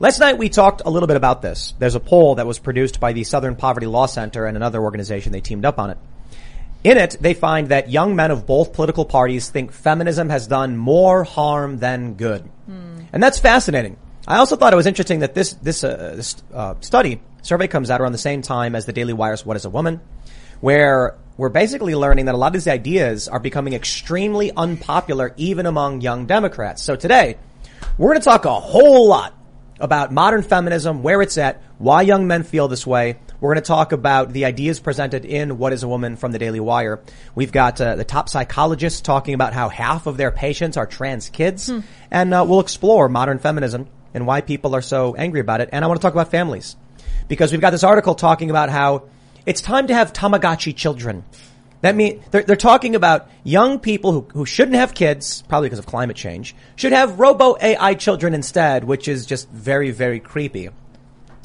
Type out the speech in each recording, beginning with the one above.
Last night we talked a little bit about this. There's a poll that was produced by the Southern Poverty Law Center and another organization. They teamed up on it. In it, they find that young men of both political parties think feminism has done more harm than good. And that's fascinating. I also thought it was interesting that this, this, uh, this uh, study, survey comes out around the same time as the Daily Wire's What is a Woman, where we're basically learning that a lot of these ideas are becoming extremely unpopular even among young Democrats. So today, we're going to talk a whole lot about modern feminism, where it's at, why young men feel this way. We're going to talk about the ideas presented in What is a Woman from the Daily Wire. We've got uh, the top psychologists talking about how half of their patients are trans kids. And uh, we'll explore modern feminism and why people are so angry about it. And I want to talk about families. Because we've got this article talking about how it's time to have Tamagotchi children. That mean they're, they're talking about young people who, who shouldn't have kids, probably because of climate change, should have robo AI children instead, which is just very, very creepy.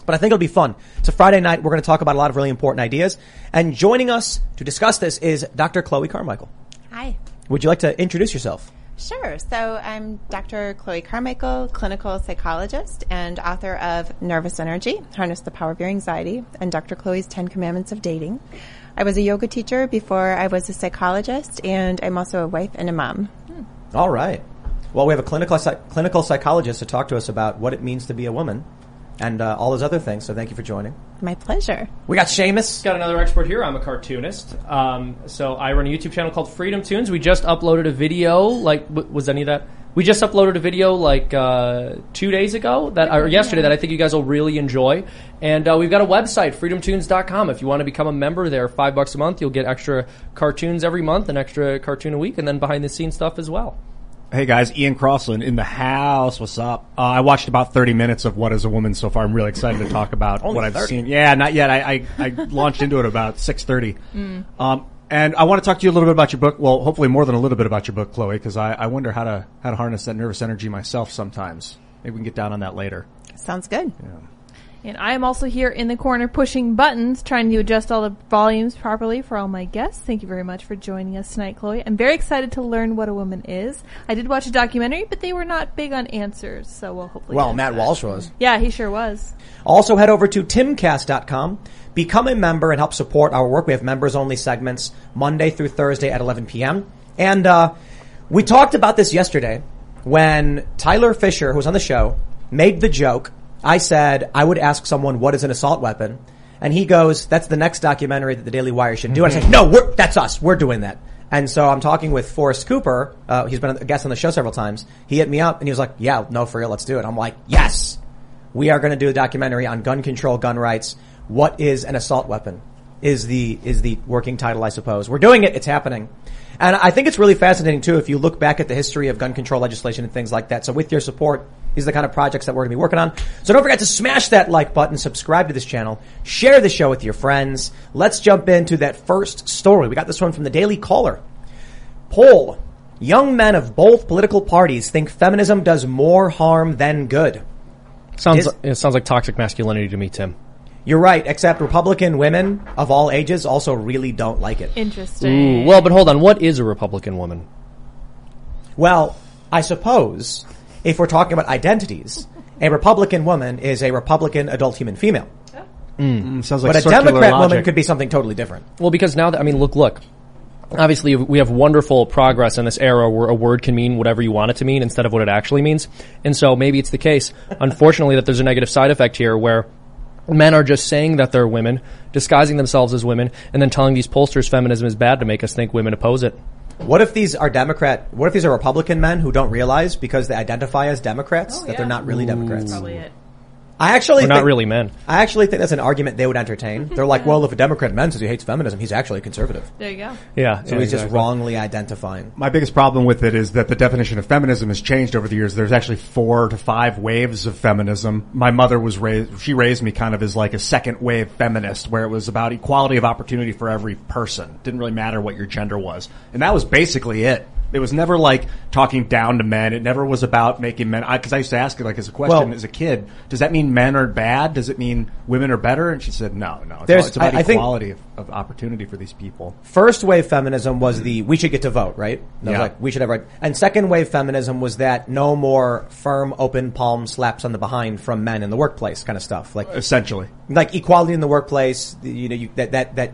But I think it'll be fun. It's a Friday night. We're going to talk about a lot of really important ideas. And joining us to discuss this is Dr. Chloe Carmichael. Hi. Would you like to introduce yourself? Sure. So I'm Dr. Chloe Carmichael, clinical psychologist and author of Nervous Energy, Harness the Power of Your Anxiety, and Dr. Chloe's 10 Commandments of Dating. I was a yoga teacher before I was a psychologist, and I'm also a wife and a mom. All right. Well, we have a clinical clinical psychologist to talk to us about what it means to be a woman and uh, all those other things. So thank you for joining. My pleasure. We got Seamus. Got another expert here. I'm a cartoonist. Um, so I run a YouTube channel called Freedom Tunes. We just uploaded a video. Like, w- was any of that? We just uploaded a video like uh, two days ago that or yesterday that I think you guys will really enjoy. And uh, we've got a website, freedomtunes.com. If you want to become a member there, five bucks a month, you'll get extra cartoons every month, an extra cartoon a week, and then behind the scenes stuff as well. Hey guys, Ian Crossland in the house. What's up? Uh, I watched about 30 minutes of What is a Woman so far. I'm really excited to talk about Only what I've 30? seen. Yeah, not yet. I, I, I launched into it about 6.30. Um, and I want to talk to you a little bit about your book. Well, hopefully more than a little bit about your book, Chloe, because I, I wonder how to, how to harness that nervous energy myself sometimes. Maybe we can get down on that later. Sounds good. And I am also here in the corner pushing buttons, trying to adjust all the volumes properly for all my guests. Thank you very much for joining us tonight, Chloe. I'm very excited to learn what a woman is. I did watch a documentary, but they were not big on answers, so we'll hopefully. Well, Matt that. Walsh was. Yeah, he sure was. Also head over to timcast.com, become a member and help support our work. We have members only segments Monday through Thursday at 11 p.m. And, uh, we talked about this yesterday when Tyler Fischer, who was on the show, made the joke. I said I would ask someone what is an assault weapon. And he goes, that's the next documentary that the Daily Wire should do. And I said, no, that's us. We're doing that. And so I'm talking with Forrest Cooper. Uh, he's been a guest on the show several times. He hit me up and he was like, yeah, no, for real, let's do it. I'm like, yes, we are going to do a documentary on gun control, gun rights. What is an assault weapon? Is the, is the working title, I suppose. We're doing it. It's happening. And I think it's really fascinating too if you look back at the history of gun control legislation and things like that. So with your support, these are the kind of projects that we're going to be working on. So don't forget to smash that like button, subscribe to this channel, share the show with your friends. Let's jump into that first story. We got this one from the Daily Caller. Poll. Young men of both political parties think feminism does more harm than good. Sounds Is- it sounds like toxic masculinity to me, Tim. You're right, except Republican women of all ages also really don't like it. Interesting. Ooh, well, but hold on. What is a Republican woman? Well, I suppose if we're talking about identities, a Republican woman is a Republican adult human female. Mm, sounds like But a circular Democrat logic. woman could be something totally different. Well, because now that I mean, look, look. Obviously, we have wonderful progress in this era where a word can mean whatever you want it to mean instead of what it actually means. And so maybe it's the case, unfortunately, that there's a negative side effect here where men are just saying that they're women, disguising themselves as women, and then telling these pollsters feminism is bad to make us think women oppose it. What if these are Democrat, what if these are Republican men who don't realize because they identify as Democrats oh, that they're not really Democrats? Probably it. I actually We're not think- really men. I actually think that's an argument they would entertain. They're like, well, if a Democrat man says he hates feminism, he's actually a conservative. There you go. Yeah. So he's just wrongly identifying. My biggest problem with it is that the definition of feminism has changed over the years. There's actually four to five waves of feminism. My mother was raised, she raised me kind of as like a second wave feminist where it was about equality of opportunity for every person. Didn't really matter what your gender was. And that was basically it. It was never like talking down to men. It never was about making men, cause I used to ask it like as a question Well- as a kid, does that mean men are bad? Does it mean women are better? And she said, no, no. It's, There's- it's about I- I think- equality of, of opportunity for these people. First wave feminism was the we should get to vote, right? That Yeah. like we should have right. And second wave feminism was that no more firm, open palm slaps on the behind from men in the workplace kind of stuff. Like Essentially. like equality in the workplace. You know, you, that that that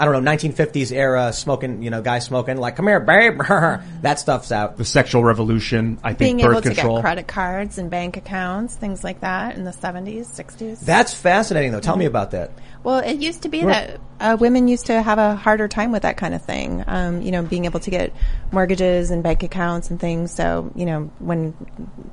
I don't know, 1950s era smoking. You know, guys smoking like come here, babe. that stuff's out. The sexual revolution, I think Being birth able to get credit cards and bank accounts, things like that in the 70s, 60s. That's fascinating, though. Tell me about that. Well, it used to be that uh, women used to have a harder time with that kind of thing. Um, you know, being able to get mortgages and bank accounts and things. So, you know, when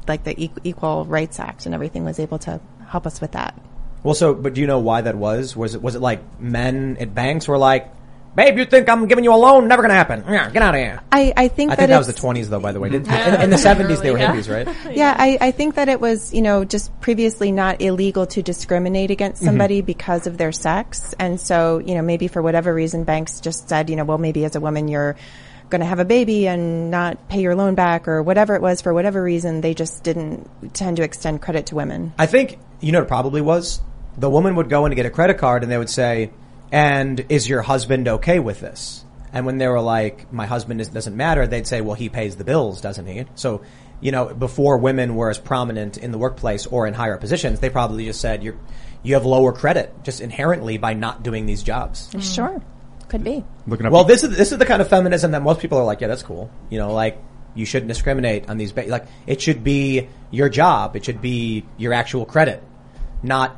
like the Equ- Equal Rights Act and everything was able to help us with that. Well, so, but do you know why that was? Was it was it like men at banks were like, "Babe, you think I'm giving you a loan? Never gonna happen. Yeah, get out of here." I, I think I that think that was the it's- 20s, though. By the way, Did- in, in the 70s they were Yeah. hippies, right? Yeah, I, I think that it was, you know, just previously not illegal to discriminate against mm-hmm. somebody because of their sex. And so, you know, maybe for whatever reason, banks just said, you know, well, maybe as a woman, you're going to have a baby and not pay your loan back or whatever it was for whatever reason. They just didn't tend to extend credit to women. I think you know what it probably was. The woman would go in to get a credit card, and they would say, "And is your husband okay with this?" And when they were like, "My husband is, doesn't matter," they'd say, "Well, he pays the bills, doesn't he?" So, you know, before women were as prominent in the workplace or in higher positions, they probably just said, "You're you have lower credit just inherently by not doing these jobs." Sure. Could be. Looking up Well, this is this is the kind of feminism that most people are like, yeah, that's cool. You know, like you shouldn't discriminate on these. Ba- like it should be your job. It should be your actual credit, not.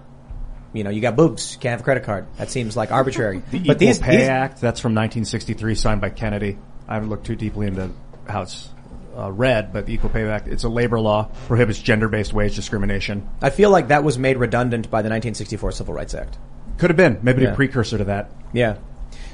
You know, you got boobs, you can't have a credit card. That seems like arbitrary. The but Equal these, Pay these- Act, that's from 1963, signed by Kennedy. I haven't looked too deeply into how it's uh, read, but the Equal Pay Act, it's a labor law, prohibits gender-based wage discrimination. I feel like that was made redundant by the 1964 Civil Rights Act. Could have been, maybe Yeah. a precursor to that. Yeah.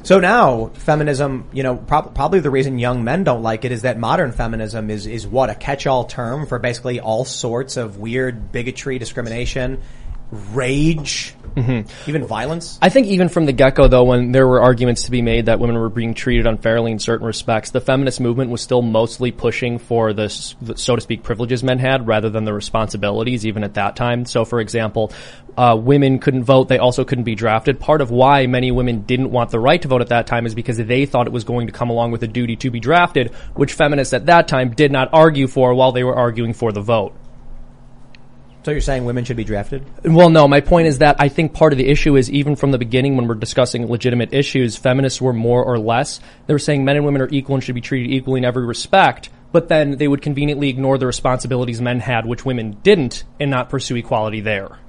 So now feminism, you know, prob- probably the reason young men don't like it is that modern feminism is is what a catch-all term for basically all sorts of weird bigotry, discrimination, rage, even violence. I think even from the get-go, though, when there were arguments to be made that women were being treated unfairly in certain respects, the feminist movement was still mostly pushing for the, the so to speak, privileges men had rather than the responsibilities, even at that time. So, for example, uh, women couldn't vote; they also couldn't be drafted. Part of why many women didn't want the right to vote at that time is because they thought it was going to come along with a duty to be drafted, which feminists at that time did not argue for while they were arguing for the vote. So you're saying women should be drafted? Well, no, my point is that I think part of the issue is even from the beginning when we're discussing legitimate issues, feminists were more or less, they were saying men and women are equal and should be treated equally in every respect, but then they would conveniently ignore the responsibilities men had, which women didn't, and not pursue equality there.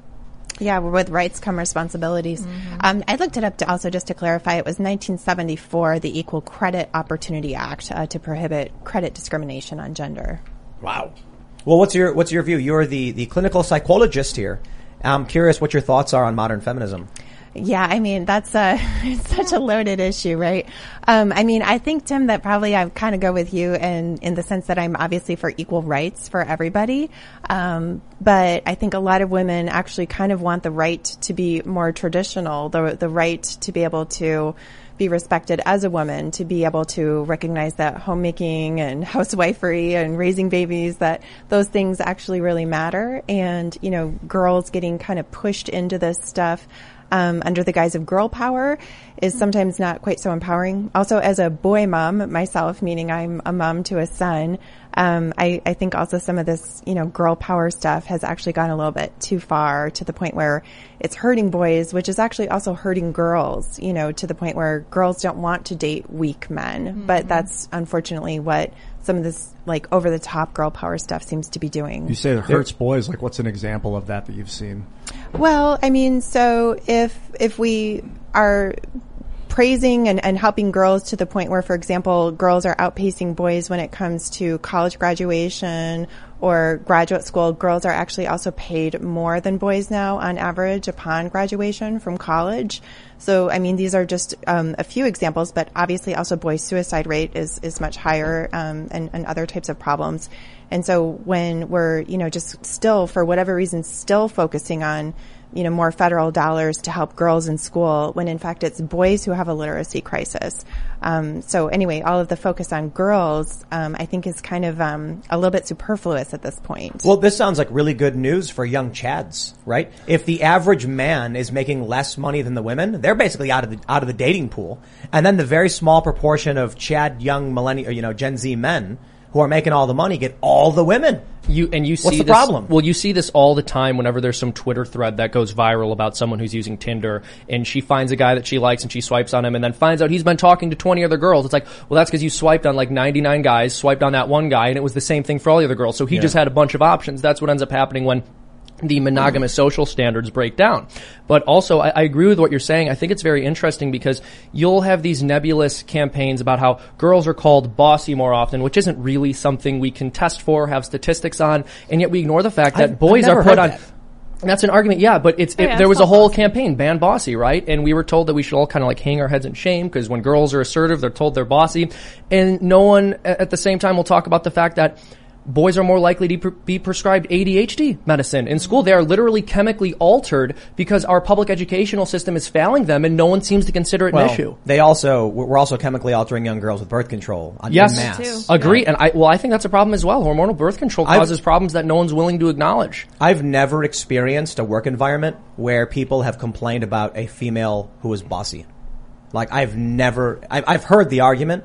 Yeah, with rights come responsibilities. Um, I looked it up to also just to clarify. It was 1974, the Equal Credit Opportunity Act, uh, to prohibit credit discrimination on gender. Wow. Well, what's your what's your view? You're the the clinical psychologist here. I'm curious what your thoughts are on modern feminism. Yeah, I mean that's a it's such a loaded issue, right? Um, I mean, I think Tim that probably I kind of go with you, and in the sense that I'm obviously for equal rights for everybody, um, but I think a lot of women actually kind of want the right to be more traditional, the the right to be able to be respected as a woman, to be able to recognize that homemaking and housewifery and raising babies, that those things actually really matter. And, you know, girls getting kind of pushed into this stuff um, under the guise of girl power is sometimes not quite so empowering. Also, as a boy mom myself, meaning I'm a mom to a son, um, I, I think also some of this, you know, girl power stuff has actually gone a little bit too far to the point where it's hurting boys, which is actually also hurting girls, you know, to the point where girls don't want to date weak men. But that's unfortunately what some of this like over the top girl power stuff seems to be doing. You say it hurts boys. Like, what's an example of that that you've seen? Well, I mean, so if if we are praising and, and helping girls to the point where, for example, girls are outpacing boys when it comes to college graduation or graduate school. Girls are actually also paid more than boys now on average upon graduation from college. So, I mean, these are just um, a few examples, but obviously also boys' suicide rate is, is much higher um, and, and other types of problems. And so when we're, you know, just still, for whatever reason, still focusing on you know, more federal dollars to help girls in school when in fact it's boys who have a literacy crisis. Um, so anyway, all of the focus on girls, um, I think is kind of um, a little bit superfluous at this point. Well, this sounds like really good news for young Chads, right? If the average man is making less money than the women, they're basically out of the out of the dating pool, and then the very small proportion of Chad young millennial, you know, Gen Z men who are making all the money get all the women. You and you see What's the this, problem? Well, you see this all the time whenever there's some Twitter thread that goes viral about someone who's using Tinder and she finds a guy that she likes and she swipes on him and then finds out he's been talking to 20 other girls. It's like, well, that's because you swiped on like 99 guys, swiped on that one guy, and it was the same thing for all the other girls. So he just had a bunch of options. That's what ends up happening when the monogamous social standards break down. But also, I, I agree with what you're saying. I think it's very interesting because you'll have these nebulous campaigns about how girls are called bossy more often, which isn't really something we can test for, have statistics on, and yet we ignore the fact that I've- I've boys are put on. that. That's an argument, yeah, but it's, oh, it, yeah, there was a whole bossy. campaign, ban bossy, right? And we were told that we should all kind of like hang our heads in shame because when girls are assertive, they're told they're bossy. And no one at the same time will talk about the fact that boys are more likely to pre- be prescribed ADHD medicine. In school, they are literally chemically altered because our public educational system is failing them and no one seems to consider it an issue. they also we're also chemically altering young girls with birth control. On, Yes, en masse. too. Agree, and I well, I think that's a problem as well. Hormonal birth control I've- causes problems that no one's willing to acknowledge. I've never experienced a work environment where people have complained about a female who is bossy. Like I've never, I've, I've heard the argument.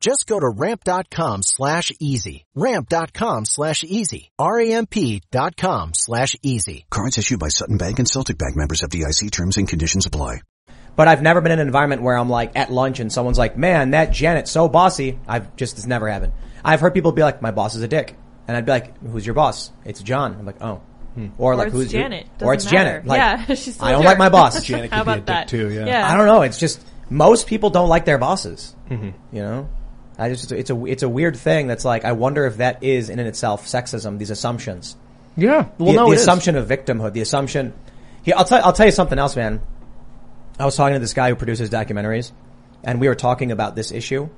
Just go to ramp.com slash easy. Ramp.com slash easy. R-A-M-P dot com slash easy. Cards issued by Sutton Bank and Celtic Bank members FDIC terms and conditions apply. But I've never been in an environment where I'm like at lunch and someone's like, man, that Janet's so bossy. I've just, it's never happened. I've heard people be like, my boss is a dick. And I'd be like, who's your boss? It's John. I'm like, oh. Hmm. Or, like, who's your- Janet. or it's Doesn't matter. Janet. Like, yeah, she's I don't a like my boss. Janet How could be a about that? dick too, yeah. yeah. I don't know. It's just most people don't like their bosses. Mm-hmm. You know, I just it's a it's a weird thing that's like I wonder if that is in and itself sexism. These assumptions. Yeah, well, the, no, the it is. assumption of victimhood. The assumption. Here, I'll tell I'll tell you something else, man. I was talking to this guy who produces documentaries, and we were talking about this issue,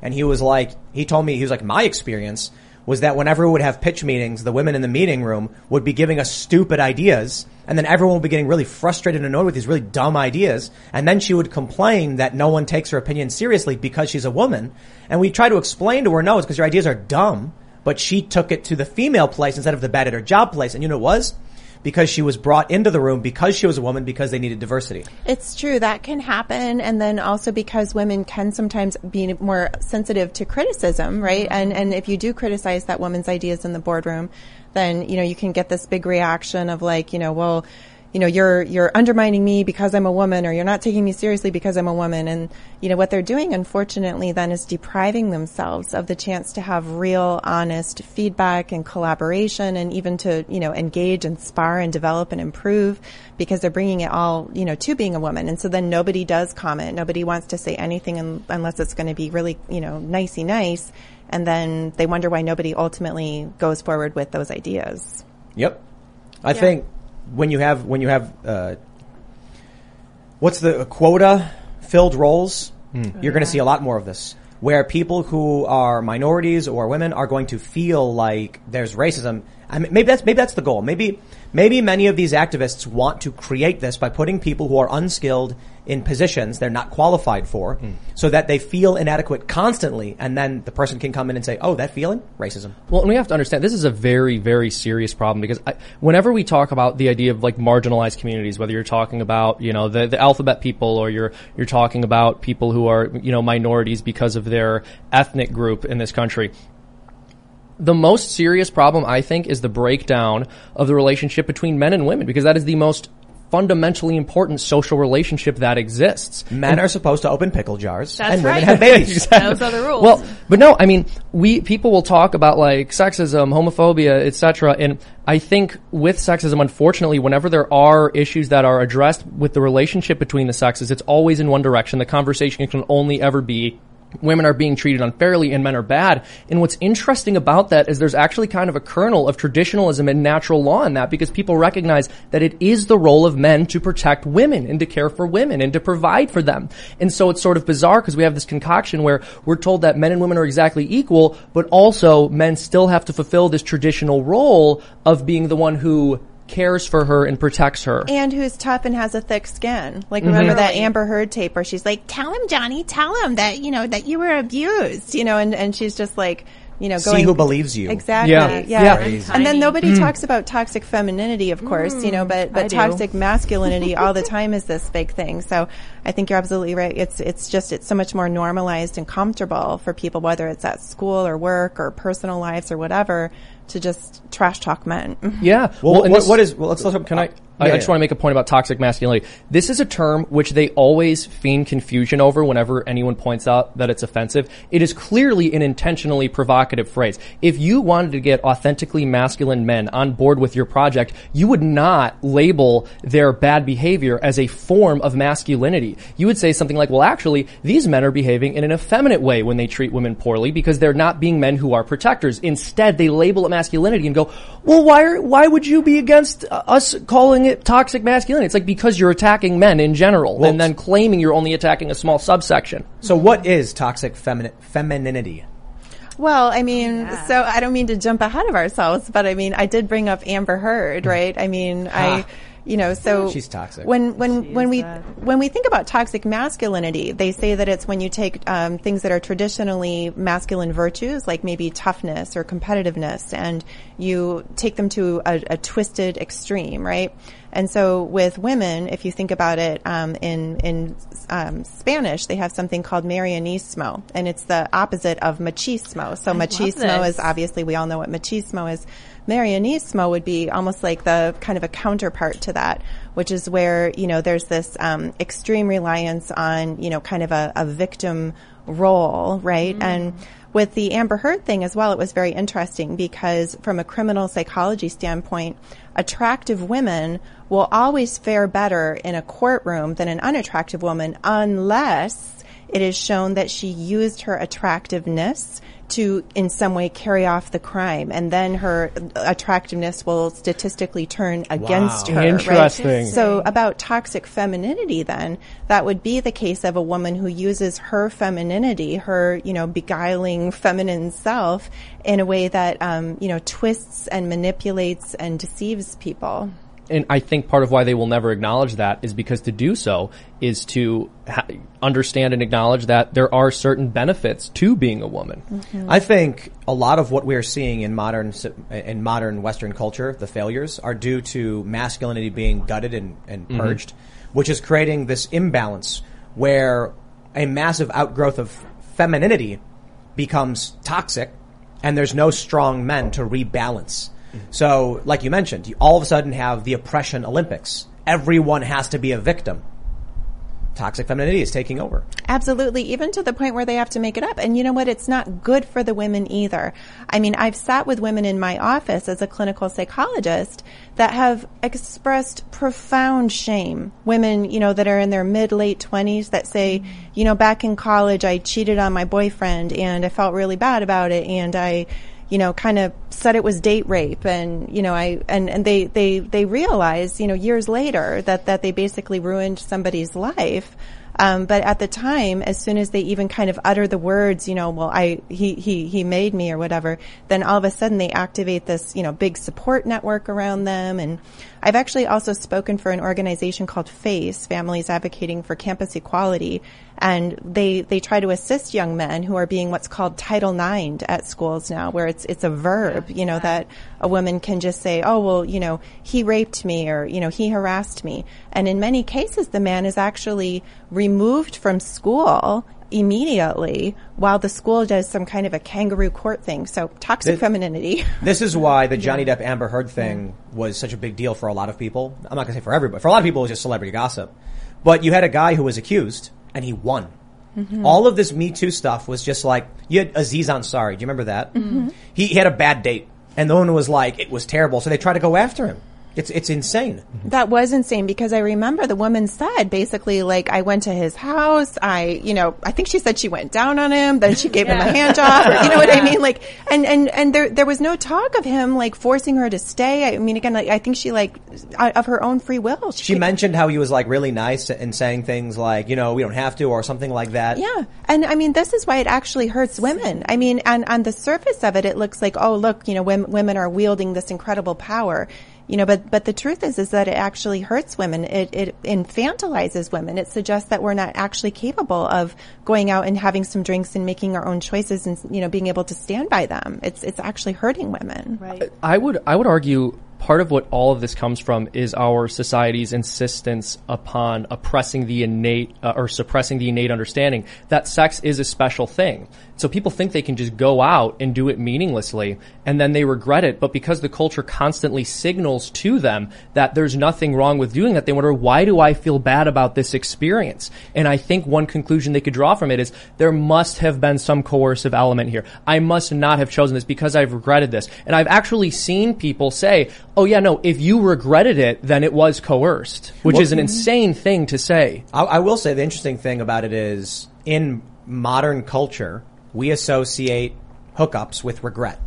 and he was like, he told me he was like, my experience was that whenever we would have pitch meetings, the women in the meeting room would be giving us stupid ideas, and then everyone would be getting really frustrated and annoyed with these really dumb ideas, and then she would complain that no one takes her opinion seriously because she's a woman, and we try to explain to her, no, it's because your ideas are dumb, but she took it to the female place instead of the bad at her job place, and you know what it was? Because she was brought into the room because she was a woman because they needed diversity. It's true that can happen, and then also because women can sometimes be more sensitive to criticism, right? And and if you do criticize that woman's ideas in the boardroom, then you know you can get this big reaction of like, you know, well, you know, you're you're undermining me because I'm a woman, or you're not taking me seriously because I'm a woman, and you know what they're doing, unfortunately, then is depriving themselves of the chance to have real, honest feedback and collaboration, and even to you know engage and spar and develop and improve, because they're bringing it all you know to being a woman, and so then nobody does comment, nobody wants to say anything un- unless it's going to be really you know nicey nice, and then they wonder why nobody ultimately goes forward with those ideas. Yep. I think when you have when you have uh, what's the quota filled roles, you're going to see a lot more of this. where people who are minorities or women are going to feel like there's racism. I mean, maybe that's maybe that's the goal. Maybe maybe many of these activists want to create this by putting people who are unskilled in positions they're not qualified for, hmm. so that they feel inadequate constantly, and then the person can come in and say, "Oh, that feeling racism." Well, and we have to understand this is a very, very serious problem because I, whenever we talk about the idea of like marginalized communities, whether you're talking about you know the, the alphabet people or you're you're talking about people who are you know minorities because of their ethnic group in this country, the most serious problem I think is the breakdown of the relationship between men and women because that is the most fundamentally important social relationship that exists. Men are supposed to open pickle jars, That's and women right. have babies. Those are the rules. Well, but no, I mean, we people will talk about like sexism, homophobia, etc. And I think with sexism, unfortunately, whenever there are issues that are addressed with the relationship between the sexes, it's always in one direction. The conversation can only ever be women are being treated unfairly and men are bad. And what's interesting about that is there's actually kind of a kernel of traditionalism and natural law in that because people recognize that it is the role of men to protect women and to care for women and to provide for them. And so it's sort of bizarre because we have this concoction where we're told that men and women are exactly equal, but also men still have to fulfill this traditional role of being the one who cares for her and protects her. and who's tough and has a thick skin. Like Mm-hmm. remember that Amber Heard tape where she's like, "Tell him, Johnny, tell him that you know that you were abused," you know, and and she's just like, you know, go See going who believes you. Exactly. Yeah. Yeah. Yeah. And then Tiny. nobody talks about toxic femininity, of course, you know, but I but do. toxic masculinity all the time is this big thing. So I think you're absolutely right. It's it's just it's so much more normalized and comfortable for people, whether it's at school or work or personal lives or whatever, to just trash talk men. Yeah. Well, and what- this- what is? Well, let's look. Can I? I, Yeah, I just yeah. want to make a point about toxic masculinity. This is a term which they always feign confusion over whenever anyone points out that it's offensive. It is clearly an intentionally provocative phrase. If you wanted to get authentically masculine men on board with your project, you would not label their bad behavior as a form of masculinity. You would say something like, well, actually, these men are behaving in an effeminate way when they treat women poorly because they're not being men who are protectors. Instead, they label it masculinity and go, well, why are, why would you be against uh, us calling it toxic masculinity? It's like because you're attacking men in general and then claiming you're only attacking a small subsection. So, what is toxic femini- femininity? Well, I mean, so I don't mean to jump ahead of ourselves, but I mean, I did bring up Amber Heard, mm. right? I mean, I, you know, so She's toxic. When when when we that. when we think about toxic masculinity, they say that it's when you take um, things that are traditionally masculine virtues, like maybe toughness or competitiveness, and you take them to a, a twisted extreme, right? And so with women, if you think about it, um, in in um, Spanish, they have something called marianismo, and it's the opposite of machismo. So machismo is obviously we all know what machismo is. Marianismo would be almost like the kind of a counterpart to that, which is where you know there's this um, extreme reliance on you know kind of a, a victim role, right? And with the Amber Heard thing as well, it was very interesting because from a criminal psychology standpoint, attractive women will always fare better in a courtroom than an unattractive woman unless it is shown that she used her attractiveness to in some way carry off the crime and then her attractiveness will statistically turn against her right? Interesting. so about toxic femininity then that would be the case of a woman who uses her femininity her you know beguiling feminine self in a way that um, you know twists and manipulates and deceives people and I think part of why they will never acknowledge that is because to do so is to ha- understand and acknowledge that there are certain benefits to being a woman. Mm-hmm. I think a lot of what we are seeing in modern in modern Western culture, the failures, are due to masculinity being gutted and, and mm-hmm. purged, which is creating this imbalance where a massive outgrowth of femininity becomes toxic, and there's no strong men to rebalance. So, like you mentioned, you all of a sudden have the oppression Olympics. Everyone has to be a victim. Toxic femininity is taking over. Absolutely, even to the point where they have to make it up. And you know what? It's not good for the women either. I mean, I've sat with women in my office as a clinical psychologist that have expressed profound shame. Women, you know, that are in their mid, late twenties that say, you know, back in college, I cheated on my boyfriend and I felt really bad about it and I, you know, kind of said it was date rape and, you know, I, and, and they, they, they realize, you know, years later that, that they basically ruined somebody's life. Um, but at the time, as soon as they even kind of utter the words, you know, well, I he he he made me or whatever, then all of a sudden they activate this, you know, big support network around them. And I've actually also spoken for an organization called FACE, Families Advocating for Campus Equality, and they they try to assist young men who are being what's called Title IX at schools now, where it's it's a verb, you know, that a woman can just say, oh well, you know, he raped me or you know he harassed me, and in many cases the man is actually removed from school immediately while the school does some kind of a kangaroo court thing. So toxic This- femininity. This is why the Johnny Depp Amber Heard thing was such a big deal for a lot of people. I'm not going to say for everybody. For a lot of people, it was just celebrity gossip. But you had a guy who was accused and he won. Mm-hmm. All of this Me Too stuff was just like you had Aziz Ansari. Do you remember that? Mm-hmm. He, he had a bad date, and the one was like it was terrible. So they tried to go after him. It's it's insane. That was insane because I remember the woman said basically like I went to his house. I, you know, I think she said she went down on him, then she gave him a hand job. Or, you know what I mean? Like, and and and there there was no talk of him like forcing her to stay. I mean, again, like, I think she like uh, of her own free will. She mentioned how he was like really nice and saying things like you know we don't have to or something like that. Yeah. And I mean, this is why it actually hurts women. I mean, and on the surface of it, it looks like, oh, look, you know, women, women are wielding this incredible power. You know, but, but the truth is, is that it actually hurts women. It, it infantilizes women. It suggests that we're not actually capable of going out and having some drinks and making our own choices and, you know, being able to stand by them. It's, it's actually hurting women. Right. I would I would argue part of what all of this comes from is our society's insistence upon oppressing the innate uh, or suppressing the innate understanding that sex is a special thing. So people think they can just go out and do it meaninglessly and then they regret it. But because the culture constantly signals to them that there's nothing wrong with doing that, they wonder, why do I feel bad about this experience? And I think one conclusion they could draw from it is there must have been some coercive element here. I must not have chosen this because I've regretted this. And I've actually seen people say, oh yeah, no, if you regretted it, then it was coerced, which is an mm-hmm. insane thing to say. I, I will say the interesting thing about it is in modern culture, we associate hookups with regret.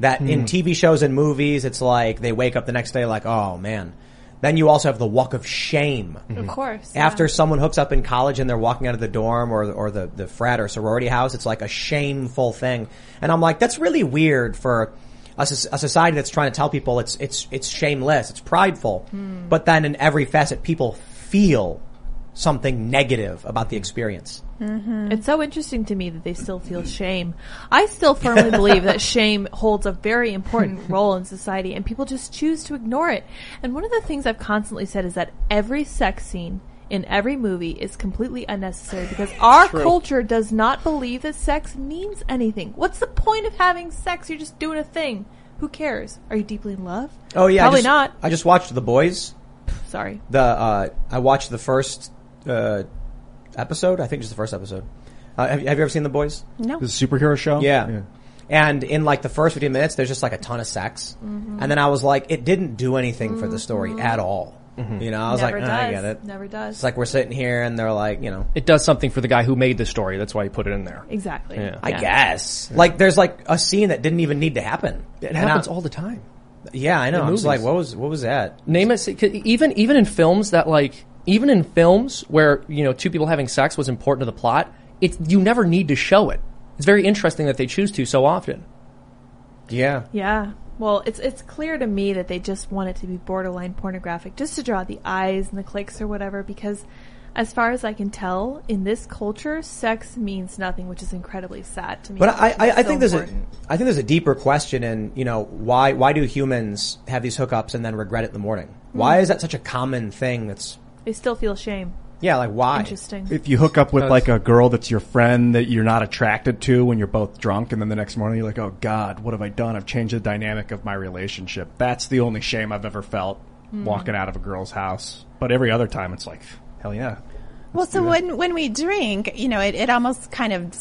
That in hmm. TV shows and movies, it's like they wake up the next day like, oh man. Then you also have the walk of shame. Of mm-hmm. course. yeah. After someone hooks up in college and they're walking out of the dorm or, or the, the frat or sorority house, it's like a shameful thing. And I'm like, that's really weird for a, a society that's trying to tell people it's, it's, it's shameless, it's prideful. Hmm. But then in every facet, people feel something negative about the experience. It's so interesting to me that they still feel shame. I still firmly believe that shame holds a very important role in society and people just choose to ignore it. And one of the things I've constantly said is that every sex scene in every movie is completely unnecessary because our culture does not believe that sex means anything. What's the point of having sex? You're just doing a thing. Who cares? Are you deeply in love? Oh yeah, Probably I just, not. I just watched The Boys. Sorry. The uh, I watched the first uh, episode. I think just the first episode. Uh, have, you- have you ever seen The Boys? No. This is a superhero show? Yeah. And in like the first 15 minutes, there's just like a ton of sex. Mm-hmm. And then I was like, it didn't do anything for the story at all. You know, I was Never like, does. "Ah, I get it. Never does. It's like we're sitting here and they're like, you know, It does something for the guy who made the story. That's why he put it in there. exactly. Yeah. I guess. Like there's like a scene that didn't even need to happen. It And happens I- all the time. Yeah, I know. I was movies. like, what was what was that? Name it, Even even in films that like even in films where you know two people having sex was important to the plot, it's you never need to show it. It's very interesting that they choose to so often. Yeah. Yeah. Well, it's it's clear to me that they just want it to be borderline pornographic, just to draw the eyes and the clicks or whatever. Because, as far as I can tell, in this culture, sex means nothing, which is incredibly sad to me. But I, I, I It's think there's a, important. I think there's a deeper question in, you know, why, why do humans have these hookups and then regret it in the morning? Hmm. Why is that such a common thing that's, They still feel shame. yeah, like why? Interesting. If you hook up with like a girl that's your friend that you're not attracted to when you're both drunk, and then the next morning you're like, "Oh God, what have I done? I've changed the dynamic of my relationship." That's the only shame I've ever felt hmm. walking out of a girl's house. But every other time, it's like, hell yeah. Well, so when when we drink, you know, it, it almost kind of,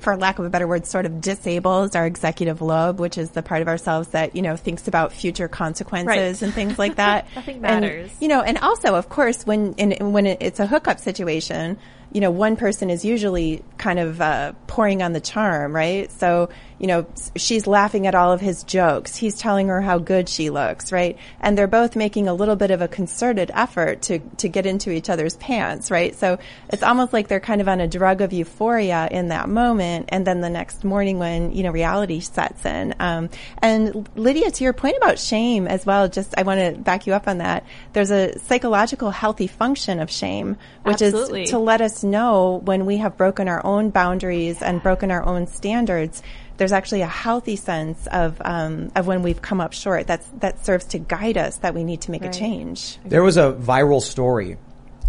for lack of a better word, sort of disables our executive lobe, which is the part of ourselves that you know thinks about future consequences Right. and things like that. Nothing And, matters. you know, and also, of course, when in, when it's a hookup situation, you know, one person is usually kind of uh, pouring on the charm, right? So, you know, she's laughing at all of his jokes. He's telling her how good she looks, right? And they're both making a little bit of a concerted effort to, to get into each other's pants, right? So it's almost like they're kind of on a drug of euphoria in that moment. And then the next morning when, you know, reality sets in. Um, and Lydia, to your point about shame as well, just I want to back you up on that. There's a psychological healthy function of shame, which Absolutely. is to let us know when we have broken our own boundaries and broken our own standards. There's actually a healthy sense of um, of when we've come up short. That's that serves to guide us that we need to make Right. a change. There was a viral story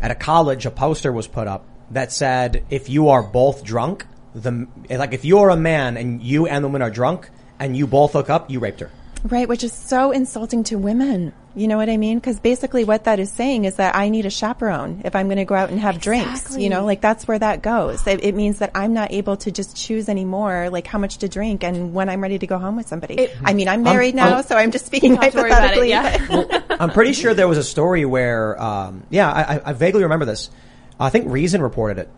at a college. A poster was put up that said, "If you are both drunk, the like if you're a man and you and the woman are drunk and you both hook up, you raped her." Right, which is so insulting to women. You know what I mean? Because basically, what that is saying is that I need a chaperone if I'm going to go out and have drinks. You know, like that's where that goes. It, it means that I'm not able to just choose anymore, like how much to drink and when I'm ready to go home with somebody. I mean, I'm married now, so I'm just speaking Don't have to worry about it, hypothetically. yeah. but- I'm pretty sure there was a story where, um, yeah, I, I- I vaguely remember this. I think Reason reported it.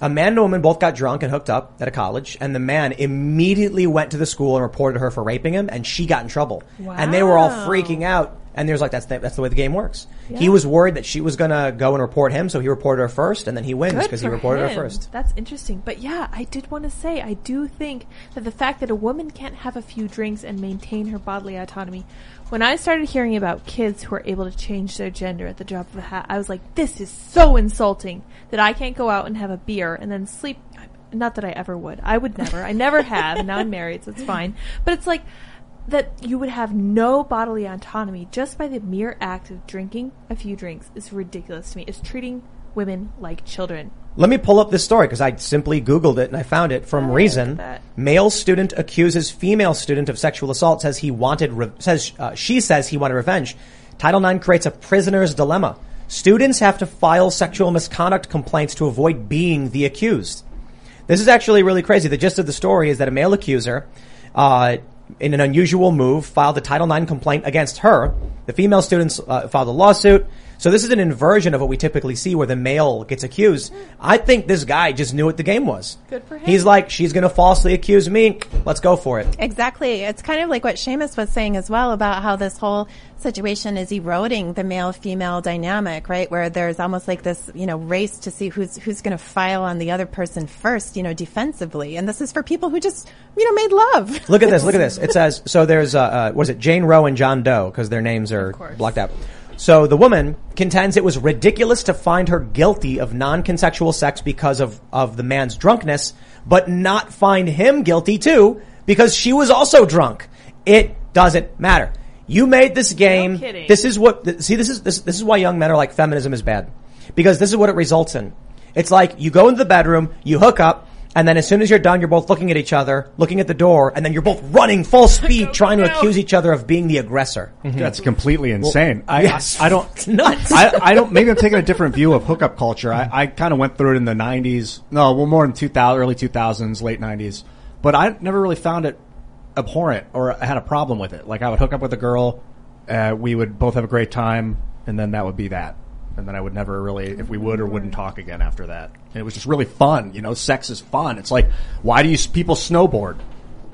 A man and a woman both got drunk and hooked up at a college, and the man immediately went to the school and reported her for raping him, and she got in trouble. And they were all freaking out. And there's like that's the, that's the way the game works. He was worried that she was gonna go and report him, so he reported her first, and then he wins because he reported her first. That's interesting. But yeah, I did want to say, I do think that the fact that a woman can't have a few drinks and maintain her bodily autonomy. When I started hearing about kids who are able to change their gender at the drop of a hat, I was like, this is so insulting that I can't go out and have a beer and then sleep. Not that I ever would. I would never. I never have, and now I'm married, so it's fine. But it's like that you would have no bodily autonomy just by the mere act of drinking a few drinks is ridiculous to me. It's treating women like children. Let me pull up this story because I simply Googled it and I found it from Oh, Reason. Male student accuses female student of sexual assault. Says he wanted. Re- says uh, she says he wanted revenge. Title IX creates a prisoner's dilemma. Students have to file sexual misconduct complaints to avoid being the accused. This is actually really crazy. The gist of the story is that a male accuser, uh, in an unusual move, filed a Title IX complaint against her. The female students uh, filed a lawsuit. So this is an inversion of what we typically see where the male gets accused. I think this guy just knew what the game was. Good for him. He's like, she's going to falsely accuse me. Let's go for it. Exactly. It's kind of like what Seamus was saying as well about how this whole situation is eroding the male female dynamic, right? Where there's almost like this, you know, race to see who's who's going to file on the other person first, you know, defensively. And this is for people who just, you know, made love. Look at this. Look at this. It says so. There's uh, uh was it Jane Roe and John Doe because their names are blocked out. So the woman contends it was ridiculous to find her guilty of non-consensual sex because of of the man's drunkenness, but not find him guilty too because she was also drunk. It doesn't matter. You made this game. kidding. this is what see. This is this, this is why young men are like feminism is bad because this is what it results in. It's like you go into the bedroom, you hook up, and then as soon as you're done, you're both looking at each other, looking at the door, and then you're both running full speed, trying to go. accuse each other of being the aggressor. That's completely insane. I, yes. I, I don't. It's nuts. I, I don't. Maybe I'm taking a different view of hookup culture. I, I kind of went through it in the '90s. No, well, more in 2000, early 2000s, late '90s. But I never really found it abhorrent or I had a problem with it. Like I would hook up with a girl, uh, we would both have a great time, and then that would be that. And then I would never really, if we would or wouldn't talk again after that. And it was just really fun. You know, sex is fun. It's like, why do you people snowboard?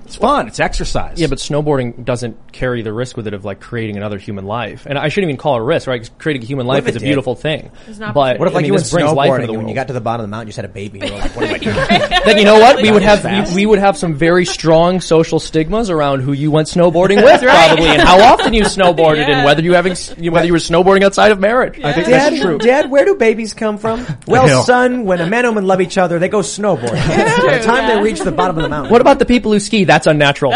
It's fun. It's exercise. Yeah, but snowboarding doesn't carry the risk with it of like creating another human life. And I shouldn't even call it a risk, right? 'Cause Creating a human life is a did? beautiful thing. an But. What if I like mean, you went this brings life into snowboarding the and when you got to the bottom of the mountain, you just had a baby. You were like, what am I doing? then you know what? We would have Fast. we would have some very strong social stigmas around who you went snowboarding with, probably, and how often you snowboarded, Yeah. and whether you having whether you were snowboarding outside of marriage. I think Dad, that's true. Dad, where do babies come from? Well, hill. son, when a man and woman love each other, they go snowboarding. By the time they reach the bottom of the mountain. What about the people who ski? That's unnatural.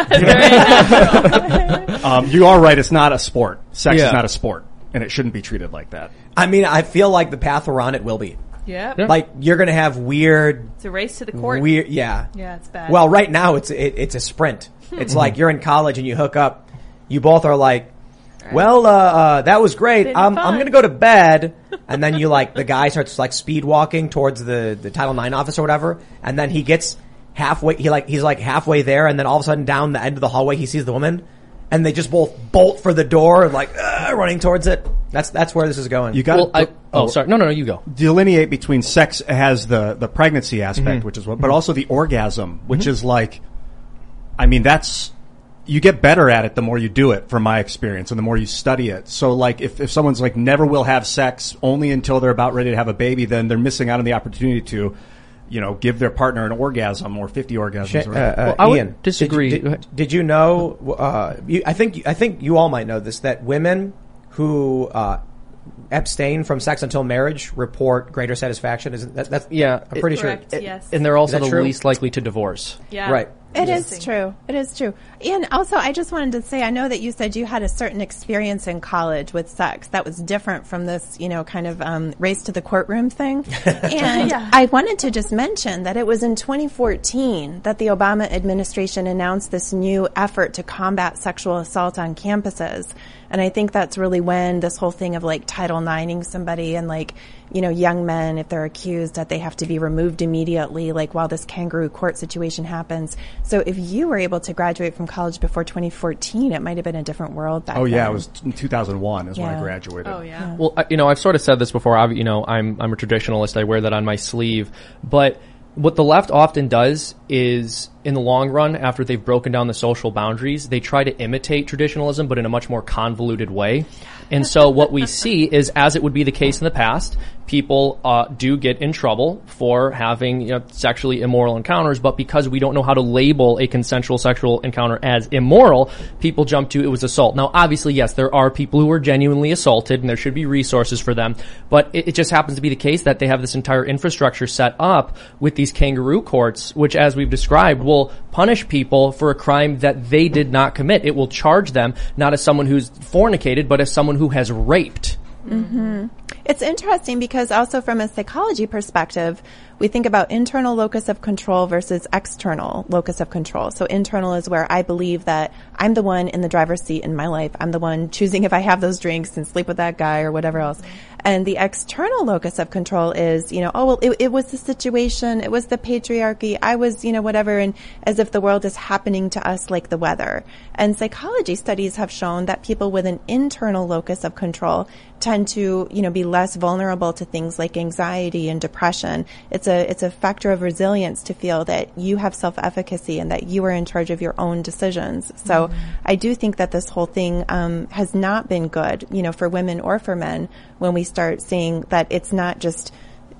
Um, you are right. It's not a sport. Sex Yeah. is not a sport, and it shouldn't be treated like that. I mean, I feel like the path we're on it will be. Yeah. Like you're gonna have weird, It's a race to the court. weird, yeah. Yeah, it's bad. Well, right now it's it, it's a sprint. It's like you're in college and you hook up. You both are like, well, uh, uh, that was great. I'm, I'm gonna go to bed. And then you like the guy starts like speed walking towards the the Title IX office or whatever. And then he gets halfway. He like he's like halfway there, and then all of a sudden down the end of the hallway he sees the woman. And they just both bolt for the door, like uh, running towards it. That's that's where this is going. You got. Well, I- Oh, sorry. No, no, no. You go. delineate between sex has the the pregnancy aspect, which is what, but also the orgasm, which is like, I mean, that's you get better at it the more you do it, from my experience, and the more you study it. So, like, if if someone's like never will have sex only until they're about ready to have a baby, then they're missing out on the opportunity to. You know, give their partner an orgasm or fifty orgasms. Uh, or uh, Well, I would Ian, disagree. Did, you- did, did you know? Uh, you, I think I think you all might know this that women who uh, abstain from sex until marriage report greater satisfaction. Isn't that? That's Yeah. I'm pretty Correct, sure. yes. And they're also the true? least likely to divorce. Yeah. Right. It is true. It is true. And also, I just wanted to say, I know that you said you had a certain experience in college with sex that was different from this, you know, kind of um, race to the courtroom thing. And Yeah. I wanted to just mention that it was in 2014 that the Obama administration announced this new effort to combat sexual assault on campuses. And I think that's really when this whole thing of like Title IXing somebody and like, you know, young men, if they're accused, that they have to be removed immediately, like while this kangaroo court situation happens. So if you were able to graduate from college before 2014, it might have been a different world back Oh yeah, then. it was in 2001 is when I graduated. Oh yeah. Well, I- you know, I've sort of said this before. I've, you know, I'm I'm a traditionalist. I wear that on my sleeve. But what the left often does is, in the long run, after they've broken down the social boundaries, they try to imitate traditionalism, but in a much more convoluted way. And so what we see is, as it would be the case in the past, people uh, do get in trouble for having you know, sexually immoral encounters, but because we don't know how to label a consensual sexual encounter as immoral, people jump to it was assault. Now, obviously, yes, there are people who are genuinely assaulted, and there should be resources for them. But it, it just happens to be the case that they have this entire infrastructure set up with these kangaroo courts, which, as we've described, will punish people for a crime that they did not commit. It will charge them not as someone who's fornicated, but as someone who has raped. Mm-hmm. It's interesting because also from a psychology perspective, we think about internal locus of control versus external locus of control. So internal is where I believe that I'm the one in the driver's seat in my life. I'm the one choosing if I have those drinks and sleep with that guy or whatever else. And the external locus of control is, you know, oh, well, it, it was the situation. It was the patriarchy. I was, you know, whatever. And as if the world is happening to us like the weather. And psychology studies have shown that people with an internal locus of control tend to, you know, be less vulnerable to things like anxiety and depression. It's a, it's a factor of resilience to feel that you have self-efficacy and that you are in charge of your own decisions. So I do think that this whole thing, um, has not been good, you know, for women or for men when we start seeing that it's not just,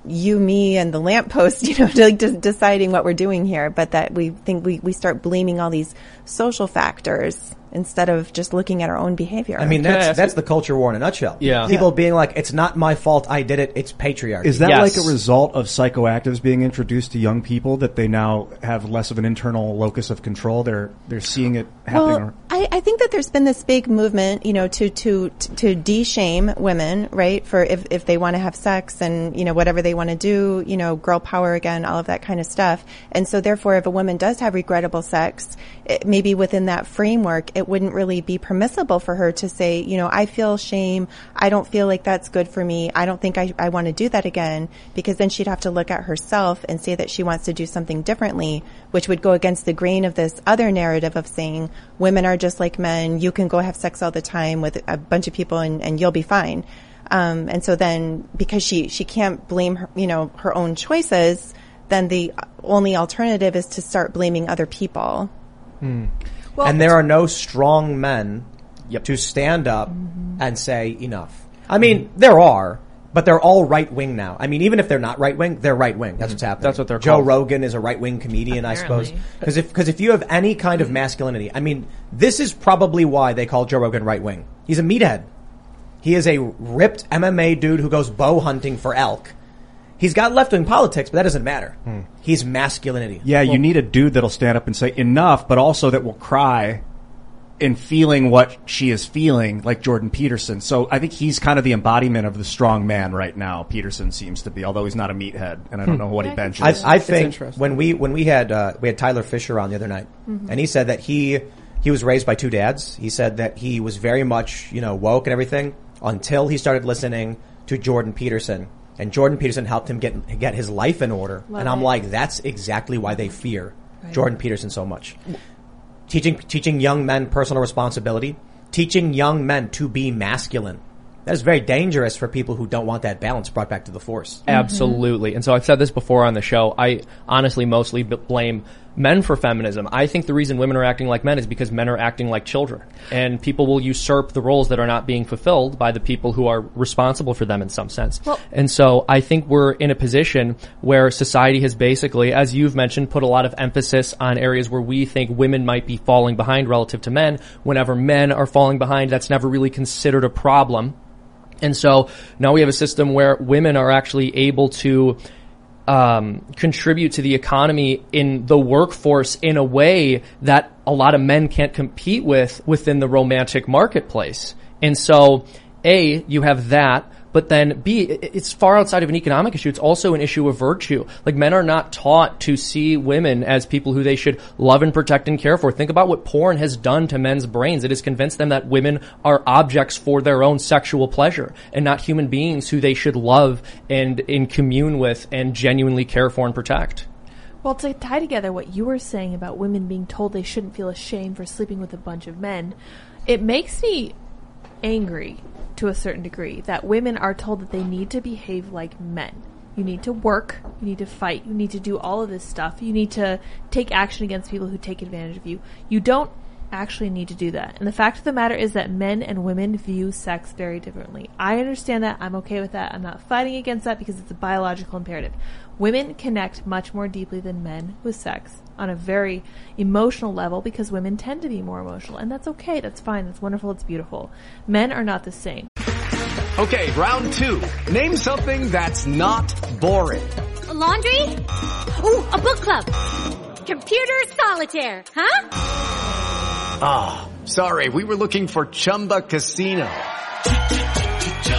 you, me, and the lamppost, you know, like just deciding what we're doing here, but that we think we, we start blaming all these social factors instead of just looking at our own behavior. I mean, Can I that's that's the culture war in a nutshell. Yeah. People being like, "It's not my fault. I did it. It's patriarchy." Is that Yes. like a result of psychoactives being introduced to young people that they now have less of an internal locus of control? They're they're seeing it happening. Well, I, I think that there's been this big movement, you know, to to to de-shame women, right? For if if they want to have sex and you know whatever they want to do, you know, girl power again, all of that kind of stuff. And so, therefore, if a woman does have regrettable sex, it, maybe within that framework, it wouldn't really be permissible for her to say, you know, I feel shame. I don't feel like that's good for me. I don't think I, I want to do that again because then she'd have to look at herself and say that she wants to do something differently, which would go against the grain of this other narrative of saying women are just like men. You can go have sex all the time with a bunch of people and, and you'll be fine. Um, and so then because she, she can't blame her, you know, her own choices, then the only alternative is to start blaming other people. and there are no strong men to stand up and say enough. I mean, there are, but they're all right wing now. I mean, even if they're not right wing, they're right wing. That's mm-hmm. what's happening. That's what they're Joe called. Rogan is a right wing comedian, I suppose. Because if because if you have any kind of masculinity, I mean, this is probably why they call Joe Rogan right wing. He's a meathead. He is a ripped MMA dude who goes bow hunting for elk. He's got left wing politics, but that doesn't matter. Hmm. He's masculinity. yeah, you need a dude that'll stand up and say enough, but also that will cry in feeling what she is feeling, like Jordan Peterson. So I think he's kind of the embodiment of the strong man right now. Peterson seems to be, although he's not a meathead, and I don't know what he Yeah, I can benches. I, I think interesting. when we when we had uh, we had Tyler Fischer on the other night, and he said that he he was raised by two dads. He said that he was very much you know woke and everything until he started listening to Jordan Peterson, and Jordan Peterson helped him get get his life in order. and I'm it. like, that's exactly why they fear Jordan Peterson so much. Teaching teaching young men personal responsibility, teaching young men to be masculine. that is very dangerous for people who don't want that balance brought back to the force. Absolutely. And so I've said this before on the show. I honestly mostly blame men for feminism. I think the reason women are acting like men is because men are acting like children. And people will usurp the roles that are not being fulfilled by the people who are responsible for them in some sense. Well- and so I think we're in a position where society has basically, as you've mentioned, put a lot of emphasis on areas where we think women might be falling behind relative to men. Whenever men are falling behind, that's never really considered a problem. And so now we have a system where women are actually able to um, contribute to the economy in the workforce in a way that a lot of men can't compete with within the romantic marketplace. And so, A, you have that, but then B, it's far outside of an economic issue. It's also an issue of virtue. Like men are not taught to see women as people who they should love and protect and care for. Think about what porn has done to men's brains. It has convinced them that women are objects for their own sexual pleasure and not human beings who they should love and in commune with and genuinely care for and protect. Well, to tie together what you were saying about women being told they shouldn't feel ashamed for sleeping with a bunch of men, it makes me angry to a certain degree that women are told that they need to behave like men. You need to work, you need to fight, you need to do all of this stuff. You need to take action against people who take advantage of you. You don't actually need to do that. And the fact of the matter is that men and women view sex very differently. I understand that. I'm okay with that. I'm not fighting against that because it's a biological imperative. Women connect much more deeply than men with sex on a very emotional level because women tend to be more emotional. And that's okay. That's fine. That's wonderful. It's beautiful. Men are not the same. Okay, round two. Name something that's not boring. A laundry? Ooh, a book club. Computer solitaire, huh? Ah, sorry, we were looking for Chumba Casino.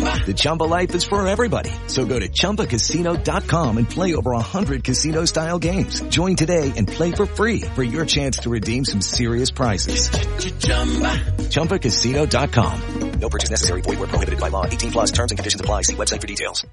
The Chumba life is for everybody. So go to ChumbaCasino.com and play over 100 casino-style games. Join today and play for free for your chance to redeem some serious prizes. ChumbaCasino.com. No purchase necessary. Void where prohibited by law. 18 plus terms and conditions apply. See website for details.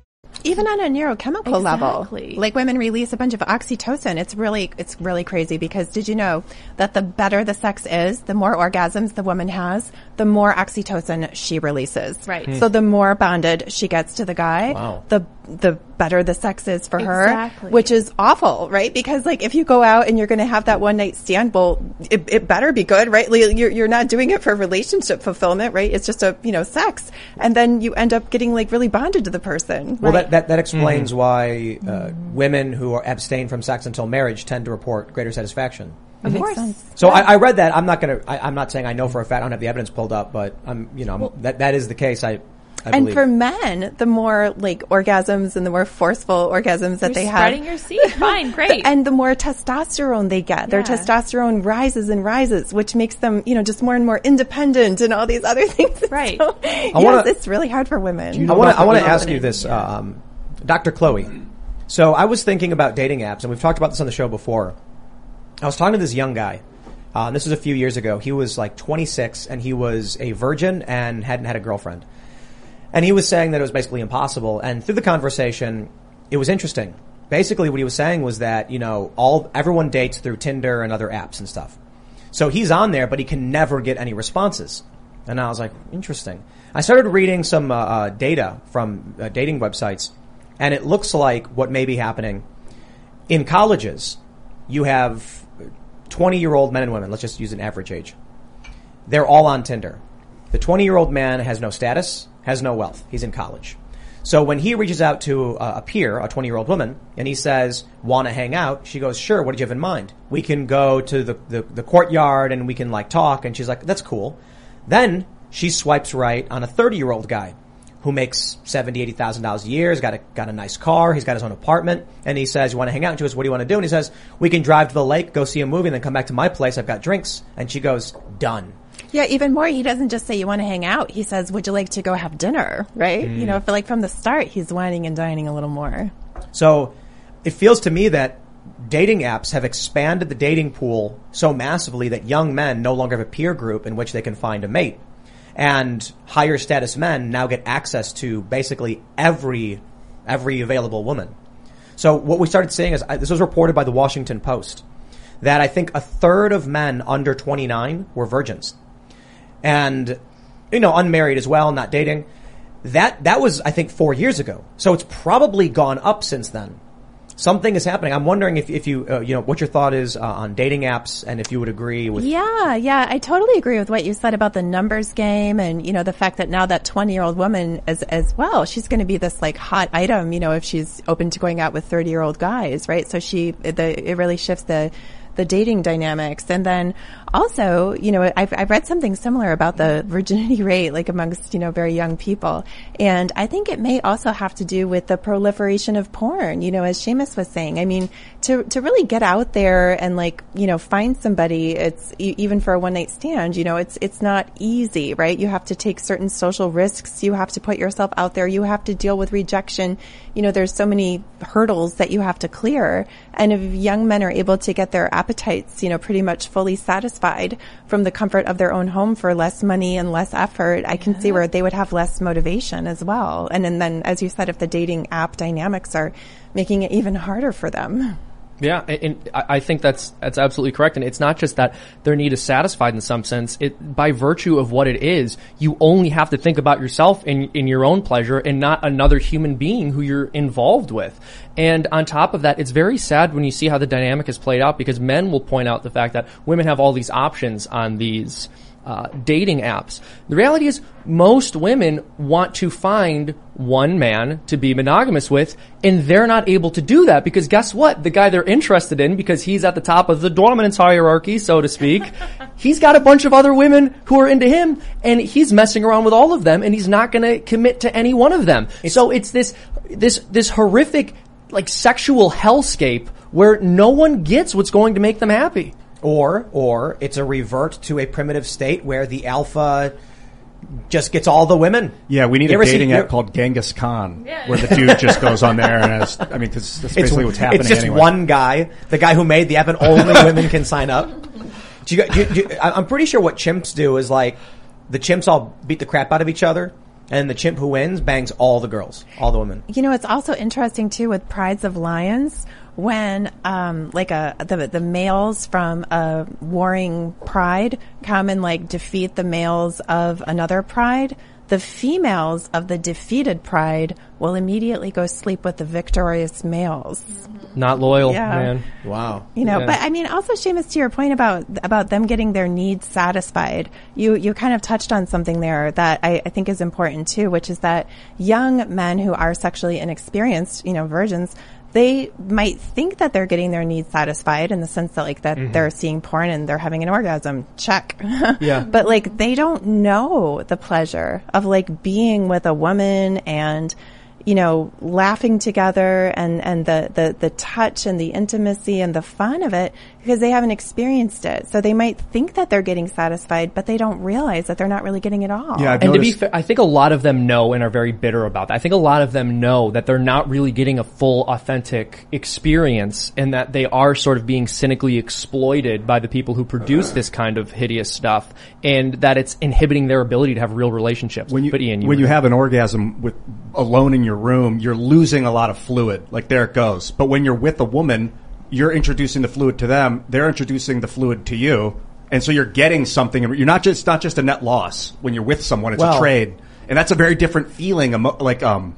even on a neurochemical level like women release a bunch of oxytocin it's really it's really crazy because did you know that the better the sex is the more orgasms the woman has the more oxytocin she releases Right. Hmm. so the more bonded she gets to the guy Wow. the the better the sex is for Exactly. her which is awful right because like if you go out and you're going to have that one night stand well it, it better be good right Like, you're, you're not doing it for relationship fulfillment right it's just a you know sex and then you end up getting like really bonded to the person Well, right? that, that, that explains why uh, women who are abstain from sex until marriage tend to report greater satisfaction. Of Makes course. sense. So I, I read that. I'm not gonna. I, I'm not saying I know for a fact. I don't have the evidence pulled up, but I'm. You know, I'm- that that is the case. I. I and believe. for men, the more like orgasms and the more forceful orgasms that You're they have, spreading your seed. Fine, great. and the more testosterone they get, their testosterone rises and rises, which makes them, you know, just more and more independent and all these other things. Right. So, yes, wanna- it's really hard for women. I want to. I want to ask you this, um, Dr. Chloe. So I was thinking about dating apps, and we've talked about this on the show before. I was talking to this young guy. Uh, this was a few years ago. He was like 26, and he was a virgin and hadn't had a girlfriend. And he was saying that it was basically impossible. And through the conversation, it was interesting. Basically, what he was saying was that you know all everyone dates through Tinder and other apps and stuff. So he's on there, but he can never get any responses. And I was like, interesting. I started reading some uh, uh, data from uh, dating websites, and it looks like what may be happening in colleges. You have 20 year old men and women. Let's just use an average age. They're all on Tinder. The 20 year old man has no status, has no wealth. He's in college. So when he reaches out to uh, a peer, a 20 year old woman, and he says, want to hang out? She goes, sure. What did you have in mind? We can go to the, the, the courtyard and we can like talk. And she's like, that's cool. Then she swipes right on a 30 year old guy who makes seventy, eighty thousand dollars a year. He's got a got a nice car. He's got his own apartment, and he says, "You want to hang out?" And she goes, "What do you want to do?" And he says, "We can drive to the lake, go see a movie, and then come back to my place. I've got drinks." And she goes, "Done." Yeah, even more, he doesn't just say you want to hang out. He says, "Would you like to go have dinner?" Right? Mm. You know, for like from the start, he's wining and dining a little more. So it feels to me that dating apps have expanded the dating pool so massively that young men no longer have a peer group in which they can find a mate. And higher status men now get access to basically every, every available woman. So what we started seeing is, this was reported by the Washington Post, that I think a third of men under 29 were virgins. And, you know, unmarried as well, not dating. That, that was, I think, four years ago. So it's probably gone up since then. Something is happening. I'm wondering if, if you, uh, you know, what your thought is uh, on dating apps and if you would agree with. Yeah, yeah, I totally agree with what you said about the numbers game and, you know, the fact that now that 20 year old woman as, as well, she's going to be this like hot item, you know, if she's open to going out with 30 year old guys, right? So she, the, it really shifts the, the dating dynamics. And then also, you know, I've, I've read something similar about the virginity rate, like amongst, you know, very young people. And I think it may also have to do with the proliferation of porn, you know, as Seamus was saying. I mean, to, to really get out there and like, you know, find somebody, it's even for a one night stand, you know, it's, it's not easy, right? You have to take certain social risks. You have to put yourself out there. You have to deal with rejection. You know, there's so many hurdles that you have to clear. And if young men are able to get their appetites, you know, pretty much fully satisfied from the comfort of their own home for less money and less effort, I can see where they would have less motivation as well. And, and then, as you said, if the dating app dynamics are making it even harder for them. Yeah, and, I think that's that's absolutely correct. And it's not just that their need is satisfied in some sense. It by virtue of what it is, you only have to think about yourself in in your own pleasure and not another human being who you're involved with. And on top of that, it's very sad when you see how the dynamic is played out because men will point out the fact that women have all these options on these uh, dating apps. The reality is, most women want to find one man to be monogamous with, and they're not able to do that because guess what? The guy they're interested in, because he's at the top of the dominance hierarchy, so to speak, he's got a bunch of other women who are into him, and he's messing around with all of them, and he's not going to commit to any one of them. so it's this this this horrific like sexual hellscape where no one gets what's going to make them happy. Or, or it's a revert to a primitive state where the alpha just gets all the women. Yeah, we need You a ever see- dating app called Genghis Khan, where the dude just goes on there and has, I mean, because that's It's, basically what's happening it's just anyway. one guy, the guy who made the app, and only women can sign up. Do you, do you- do you- I'm pretty sure what chimps do is like the chimps all beat the crap out of each other, and the chimp who wins bangs all the girls, all the women. You know, it's also interesting too with prides of lions when, um, like a the the males from a warring pride come and like defeat the males of another pride. The females of the defeated pride will immediately go sleep with the victorious males. Not loyal, Yeah. man. Wow. You know, Yeah. but I mean, also Seamus, to your point about about them getting their needs satisfied, you you kind of touched on something there that I, I think is important too, which is that young men who are sexually inexperienced, you know, virgins, they might think that they're getting their needs satisfied in the sense that like that mm-hmm. they're seeing porn and they're having an orgasm. Check. Yeah. but like they don't know the pleasure of like being with a woman and you know, laughing together and, and the, the, the touch and the intimacy and the fun of it because they haven't experienced it. So they might think that they're getting satisfied, but they don't realize that they're not really getting it all. Yeah, I've And to be fair, I think a lot of them know and are very bitter about that. I think a lot of them know that they're not really getting a full, authentic experience and that they are sort of being cynically exploited by the people who produce this kind of hideous stuff and that it's inhibiting their ability to have real relationships. when you, but Ian, you when you have an orgasm with alone in your room, you're losing a lot of fluid. Like there it goes. But when you're with a woman, you're introducing the fluid to them. They're introducing the fluid to you, and so you're getting something. You're not just it's not just a net loss when you're with someone. It's Well- a trade, and that's a very different feeling. Emo- like um,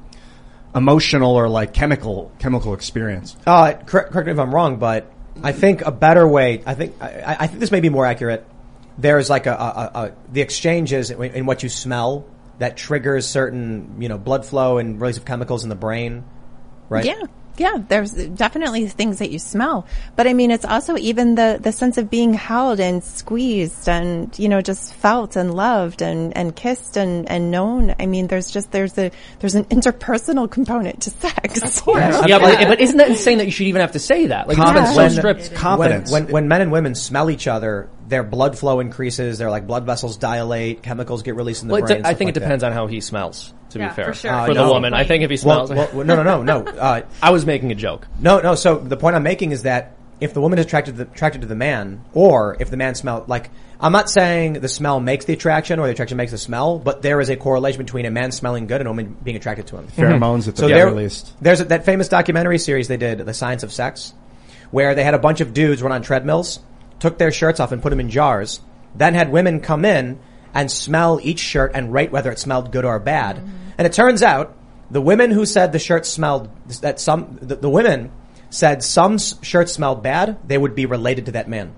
emotional or like chemical chemical experience. Uh, correct, correct me if I'm wrong, but I think a better way, I think, I, I think this may be more accurate. There's like a, a, a, a the exchanges in, in what you smell that triggers certain, you know, blood flow and release of chemicals in the brain, right? Yeah. Yeah, there's definitely things that you smell. But I mean, it's also even the, the sense of being held and squeezed and, you know, just felt and loved and, and kissed and, and known. I mean, there's just, there's a, there's an interpersonal component to sex. Of course. yeah, but, but isn't that insane that you should even have to say that? Like, it's been so When- stripped. Confidence. When, when, when men and women smell each other, their blood flow increases, their like blood vessels dilate, chemicals get released in the Well, brain. it, I think it depends on how he smells. To Yeah, be fair, for sure. Uh, for the woman, I think if he smells, well, no, no, no, no. Uh, I was making a joke. No, no. So the point I'm making is that if the woman is attracted to the, attracted to the man, or if the man smells like, I'm not saying the smell makes the attraction or the attraction makes the smell, but there is a correlation between a man smelling good and a woman being attracted to him. Pheromones at the So very there, least. there's a, that famous documentary series they did, The Science of Sex, where they had a bunch of dudes run on treadmills, took their shirts off and put them in jars, then had women come in and smell each shirt and rate whether it smelled good or bad. And it turns out the women who said the shirt smelled that some the, the women said some s- shirts smelled bad, they would be related to that man.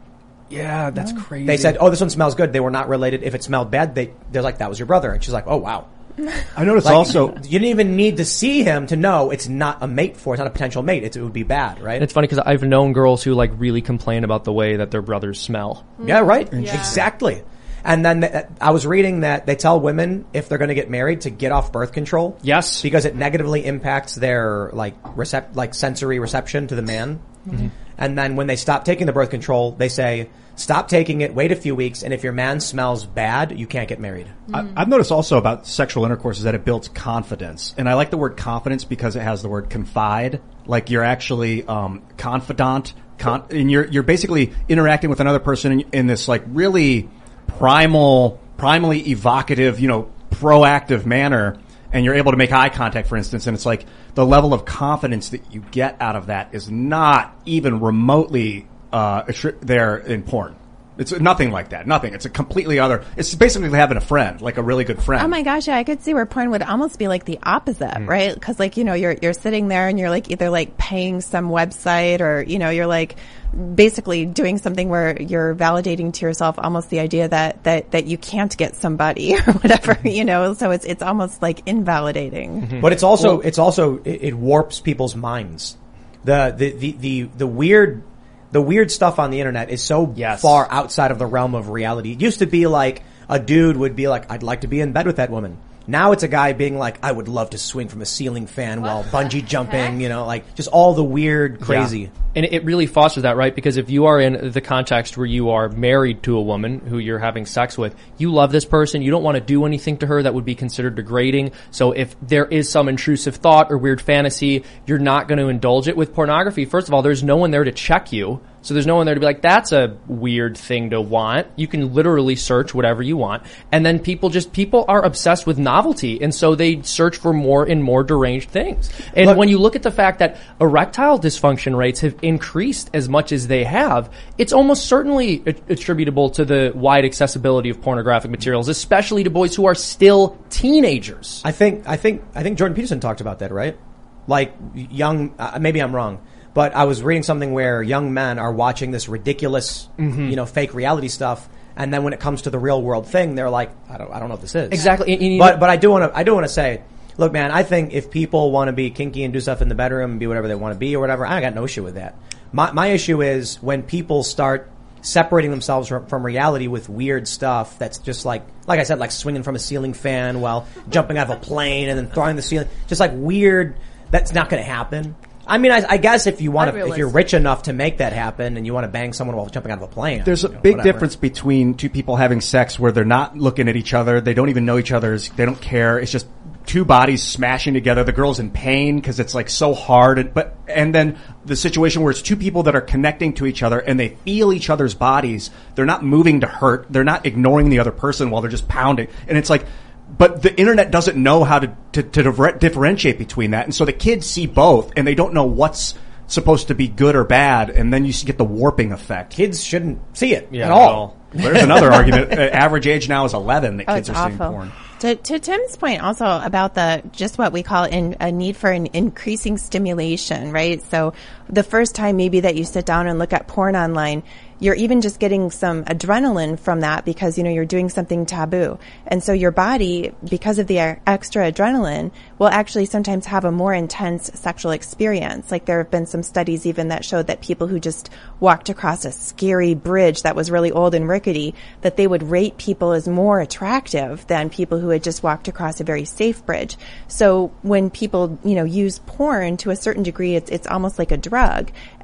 Yeah, that's oh. crazy. They said, "Oh, this one smells good." They were not related. If it smelled bad, they they're like, "That was your brother," and she's like, "Oh, wow." I noticed Like, also you didn't even need to see him to know it's not a mate for. It's not a potential mate. It's, it would be bad, right? And it's funny because I've known girls who like really complain about the way that their brothers smell. Yeah, right. Exactly. And then th- I was reading that they tell women if they're going to get married to get off birth control. Yes. Because it negatively impacts their like recept like sensory reception to the man. And then when they stop taking the birth control, they say stop taking it, wait a few weeks, and if your man smells bad, you can't get married. I, I've noticed also about sexual intercourse is that it builds confidence, and I like the word confidence because it has the word confide. Like you're actually um, confidant, con- and you're you're basically interacting with another person in, in this like really primal, primally evocative, you know, proactive manner, and you're able to make eye contact, for instance, and it's like the level of confidence that you get out of that is not even remotely uh, there in porn. It's nothing like that. Nothing. It's a completely other. It's basically having a friend, like a really good friend. Oh my gosh, yeah, I could see where porn would almost be like the opposite, Mm. right? Because like you know, you're you're sitting there and you're like either like paying some website or you know you're like basically doing something where you're validating to yourself almost the idea that that that you can't get somebody or whatever, you know. So it's it's almost like invalidating. But it's also it's also it, it warps people's minds. The, the the the the weird the weird stuff on the internet is so Yes. far outside of the realm of reality. It used to be like a dude would be like, "I'd like to be in bed with that woman." Now it's a guy being like, "I would love to swing from a ceiling fan while bungee jumping." You know, like just all the weird, crazy. Yeah. And it really fosters that, right? Because if you are in the context where you are married to a woman who you're having sex with, you love this person, you don't want to do anything to her that would be considered degrading. So if there is some intrusive thought or weird fantasy, you're not going to indulge it with pornography. First of all, there's no one there to check you. So there's no one there to be like, that's a weird thing to want. You can literally search whatever you want. And then people just, people are obsessed with novelty. And so they search for more and more deranged things. And Look- when you look at the fact that erectile dysfunction rates have increased as much as they have, it's almost certainly a- attributable to the wide accessibility of pornographic materials, especially to boys who are still teenagers. I think I think I think Jordan Peterson talked about that, right? Like young, uh, maybe I'm wrong, but I was reading something where young men are watching this ridiculous, Mm-hmm. you know, fake reality stuff, and then when it comes to the real world thing, they're like, I don't, I don't know what this is Exactly. And- and but know- but I do want to I do want to say, look, man, I think if people want to be kinky and do stuff in the bedroom and be whatever they want to be or whatever, I got no issue with that. My my issue is when people start separating themselves from, from reality with weird stuff that's just like like I said, like swinging from a ceiling fan while jumping out of a plane and then throwing the ceiling, just like weird. That's not going to happen. I mean, I, I guess if you want to, if you're rich enough to make that happen and you want to bang someone while jumping out of a plane, There's a you know, big whatever. difference between two people having sex where they're not looking at each other, they don't even know each other's, they don't care. It's just two bodies smashing together. The girl's in pain because it's like so hard. And, but and then the situation where it's two people that are connecting to each other and they feel each other's bodies. They're not moving to hurt. They're not ignoring the other person while they're just pounding. And it's like. But the internet doesn't know how to, to, to differentiate between that. And so the kids see both and they don't know what's supposed to be good or bad. And then you get the warping effect. Kids shouldn't see it Yeah, at at all. all. There's another argument. Uh, average age now is 11 that Oh, kids it's are seeing porn. To, to Tim's point also about the just what we call in, a need for an increasing stimulation, right? So the first time maybe that you sit down and look at porn online, you're even just getting some adrenaline from that because you know you're doing something taboo, and so your body, because of the extra adrenaline, will actually sometimes have a more intense sexual experience. Like there have been some studies even that showed that people who just walked across a scary bridge that was really old and rickety, that they would rate people as more attractive than people who had just walked across a very safe bridge. So when people, you know, use porn to a certain degree, it's, it's almost like a drug.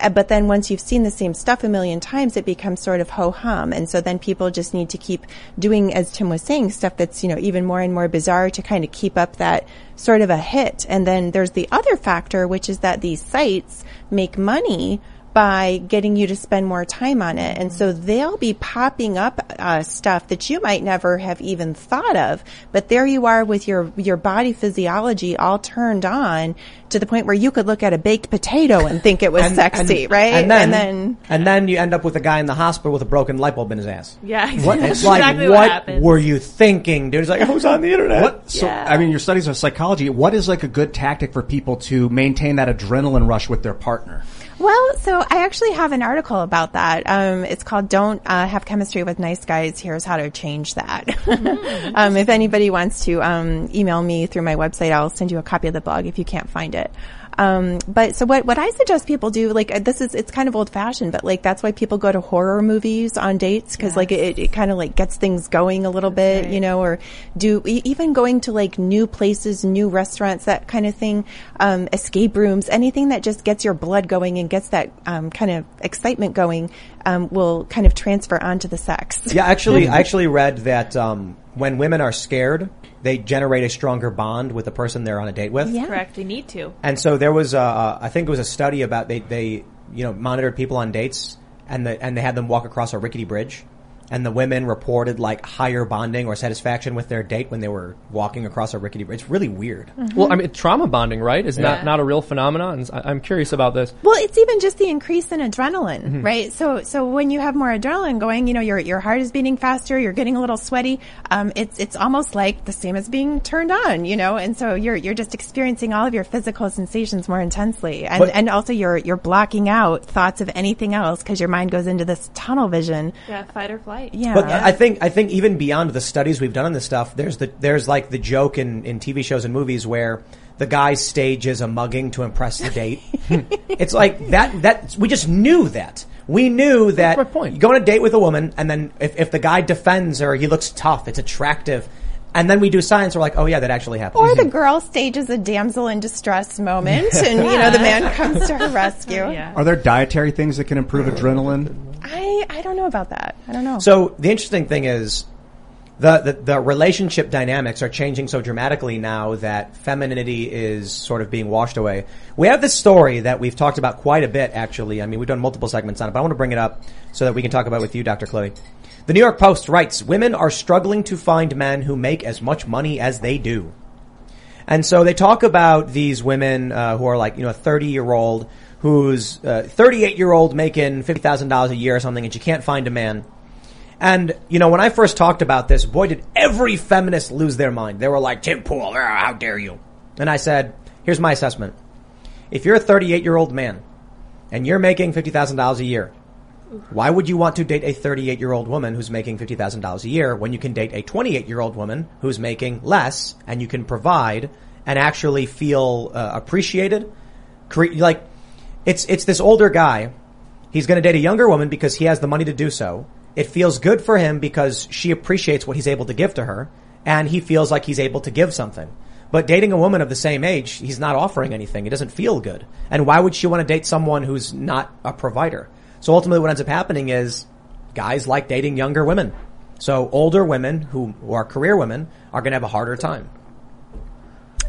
Uh, But then once you've seen the same stuff a million times, it becomes sort of ho hum. And so then people just need to keep doing, as Tim was saying, stuff that's, you know, even more and more bizarre to kind of keep up that sort of a hit. And then there's the other factor, which is that these sites make money by getting you to spend more time on it. And so they'll be popping up uh, stuff that you might never have even thought of, but there you are with your your body physiology all turned on to the point where you could look at a baked potato and think it was And- sexy, and- right? And then, and then and then you end up with a guy in the hospital with a broken light bulb in his ass. Yeah, What, that's it's like, exactly what, what were you thinking, dude? It's like, I was on the internet. What? So, Yeah. I mean, your studies of psychology. What is like a good tactic for people to maintain that adrenaline rush with their partner? Well, so I actually have an article about that. Um, it's called "Don't uh, Have Chemistry with Nice Guys." Here's how to change that. um, if anybody wants to um, email me through my website, I'll send you a copy of the blog if you can't find it. Um, but so what, what I suggest people do, like uh, this is, it's kind of old fashioned, but like that's why people go to horror movies on dates because like it, it kind of like gets things going a little bit, you know, or do e- even going to like new places, new restaurants, that kind of thing, um, escape rooms, anything that just gets your blood going and gets that um, kind of excitement going um, will kind of transfer onto the sex. Yeah, actually, I actually read that um, when women are scared, they generate a stronger bond with the person they're on a date with. Yeah. Correct. They need to. And so there was, uh, I think it was a study about they, they, you know, monitored people on dates and the, and they had them walk across a rickety bridge. And the women reported like higher bonding or satisfaction with their date when they were walking across a rickety bridge. It's really weird. Well, I mean, trauma bonding, right? Is Yeah. not not a real phenomenon. I- I'm curious about this. Well, it's even just the increase in adrenaline, Mm-hmm. right? So, so when you have more adrenaline going, you know, your your heart is beating faster, you're getting a little sweaty. Um, it's it's almost like the same as being turned on, you know, and so you're you're just experiencing all of your physical sensations more intensely, and But- and also you're you're blocking out thoughts of anything else because your mind goes into this tunnel vision. Yeah, fight or flight. Yeah, But I think I think even beyond the studies we've done on this stuff, there's the there's like the joke in, in TV shows and movies where the guy stages a mugging to impress the date. it's like that that we just knew that. We knew that my point. you go on a date with a woman and then if, if the guy defends her, he looks tough, it's attractive. And then we do science, we're like, oh yeah, that actually happened. or the girl stages a damsel in distress moment, and you know the man comes to her rescue. Yeah. Are there dietary things that can improve adrenaline? I I don't know about that. I don't know. So the interesting thing is the, the the relationship dynamics are changing so dramatically now that femininity is sort of being washed away. We have this story that we've talked about quite a bit actually. I mean, we've done multiple segments on it, but I want to bring it up so that we can talk about it with you, Dr. Chloe. The New York Post writes, women are struggling to find men who make as much money as they do. And so they talk about these women uh, who are like, you know, a 30 year old who's uh, 38 year old making $50,000 a year or something and she can't find a man. And, you know, when I first talked about this, boy, did every feminist lose their mind. They were like, Tim Pool, ah, how dare you? And I said, here's my assessment. If you're a 38 year old man and you're making $50,000 a year, why would you want to date a 38 year old woman who's making $50,000 a year when you can date a 28 year old woman who's making less and you can provide and actually feel uh, appreciated? Cre- like, it's, it's this older guy. He's going to date a younger woman because he has the money to do so. It feels good for him because she appreciates what he's able to give to her and he feels like he's able to give something. But dating a woman of the same age, he's not offering anything. It doesn't feel good. And why would she want to date someone who's not a provider? So ultimately what ends up happening is guys like dating younger women. So older women who, who are career women are going to have a harder time.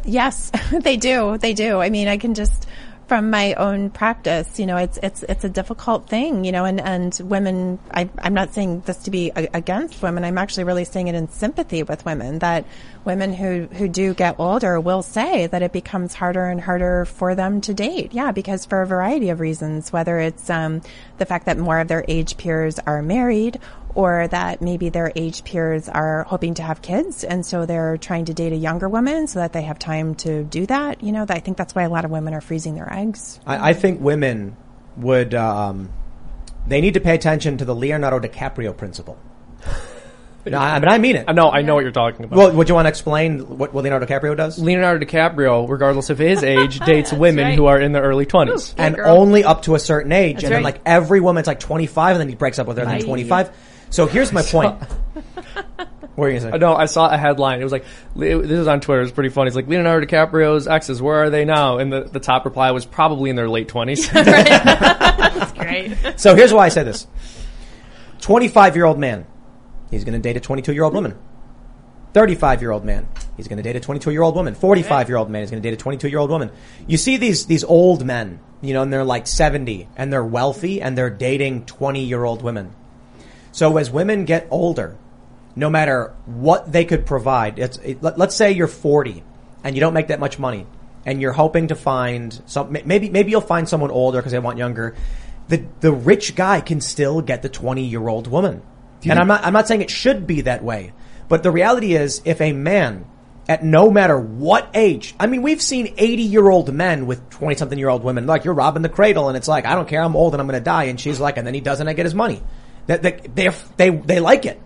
Yes, they do. They do. I mean, I can just from my own practice, you know, it's it's it's a difficult thing, you know, and and women. I, I'm not saying this to be a, against women. I'm actually really saying it in sympathy with women that women who who do get older will say that it becomes harder and harder for them to date. Yeah, because for a variety of reasons, whether it's um, the fact that more of their age peers are married or that maybe their age peers are hoping to have kids and so they're trying to date a younger woman so that they have time to do that. You know, I think that's why a lot of women are freezing their eggs. I, I think women would, um, they need to pay attention to the Leonardo DiCaprio principle. no, I, but I mean it. I know, I know what you're talking about. Well, would you want to explain what, what Leonardo DiCaprio does? Leonardo DiCaprio, regardless of his age, dates women right. who are in their early 20s. and girl. only up to a certain age. and then like every woman's like 25 and then he breaks up with her and then 25. So here's my point. what are you I going to say? Uh, know, I saw a headline. It was like, this is on Twitter. It was pretty funny. It's like, Leonardo DiCaprio's exes, where are they now? And the, the top reply was probably in their late 20s. That's great. So here's why I say this. 25 year old man, he's going to date a 22 year old woman. 35 year old man, he's going to date a 22 year old woman. 45 year old man, he's going to date a 22 year old woman. You see these, these old men, you know, and they're like 70 and they're wealthy and they're dating 20 year old women. So as women get older, no matter what they could provide, it's, it, let, let's say you're 40 and you don't make that much money and you're hoping to find some, maybe, maybe you'll find someone older because they want younger. The, the rich guy can still get the 20 year old woman. And I'm not, I'm not saying it should be that way, but the reality is if a man at no matter what age, I mean, we've seen 80 year old men with 20 something year old women, like you're robbing the cradle and it's like, I don't care, I'm old and I'm going to die. And she's like, and then he doesn't, I get his money. That, they, they, they like it.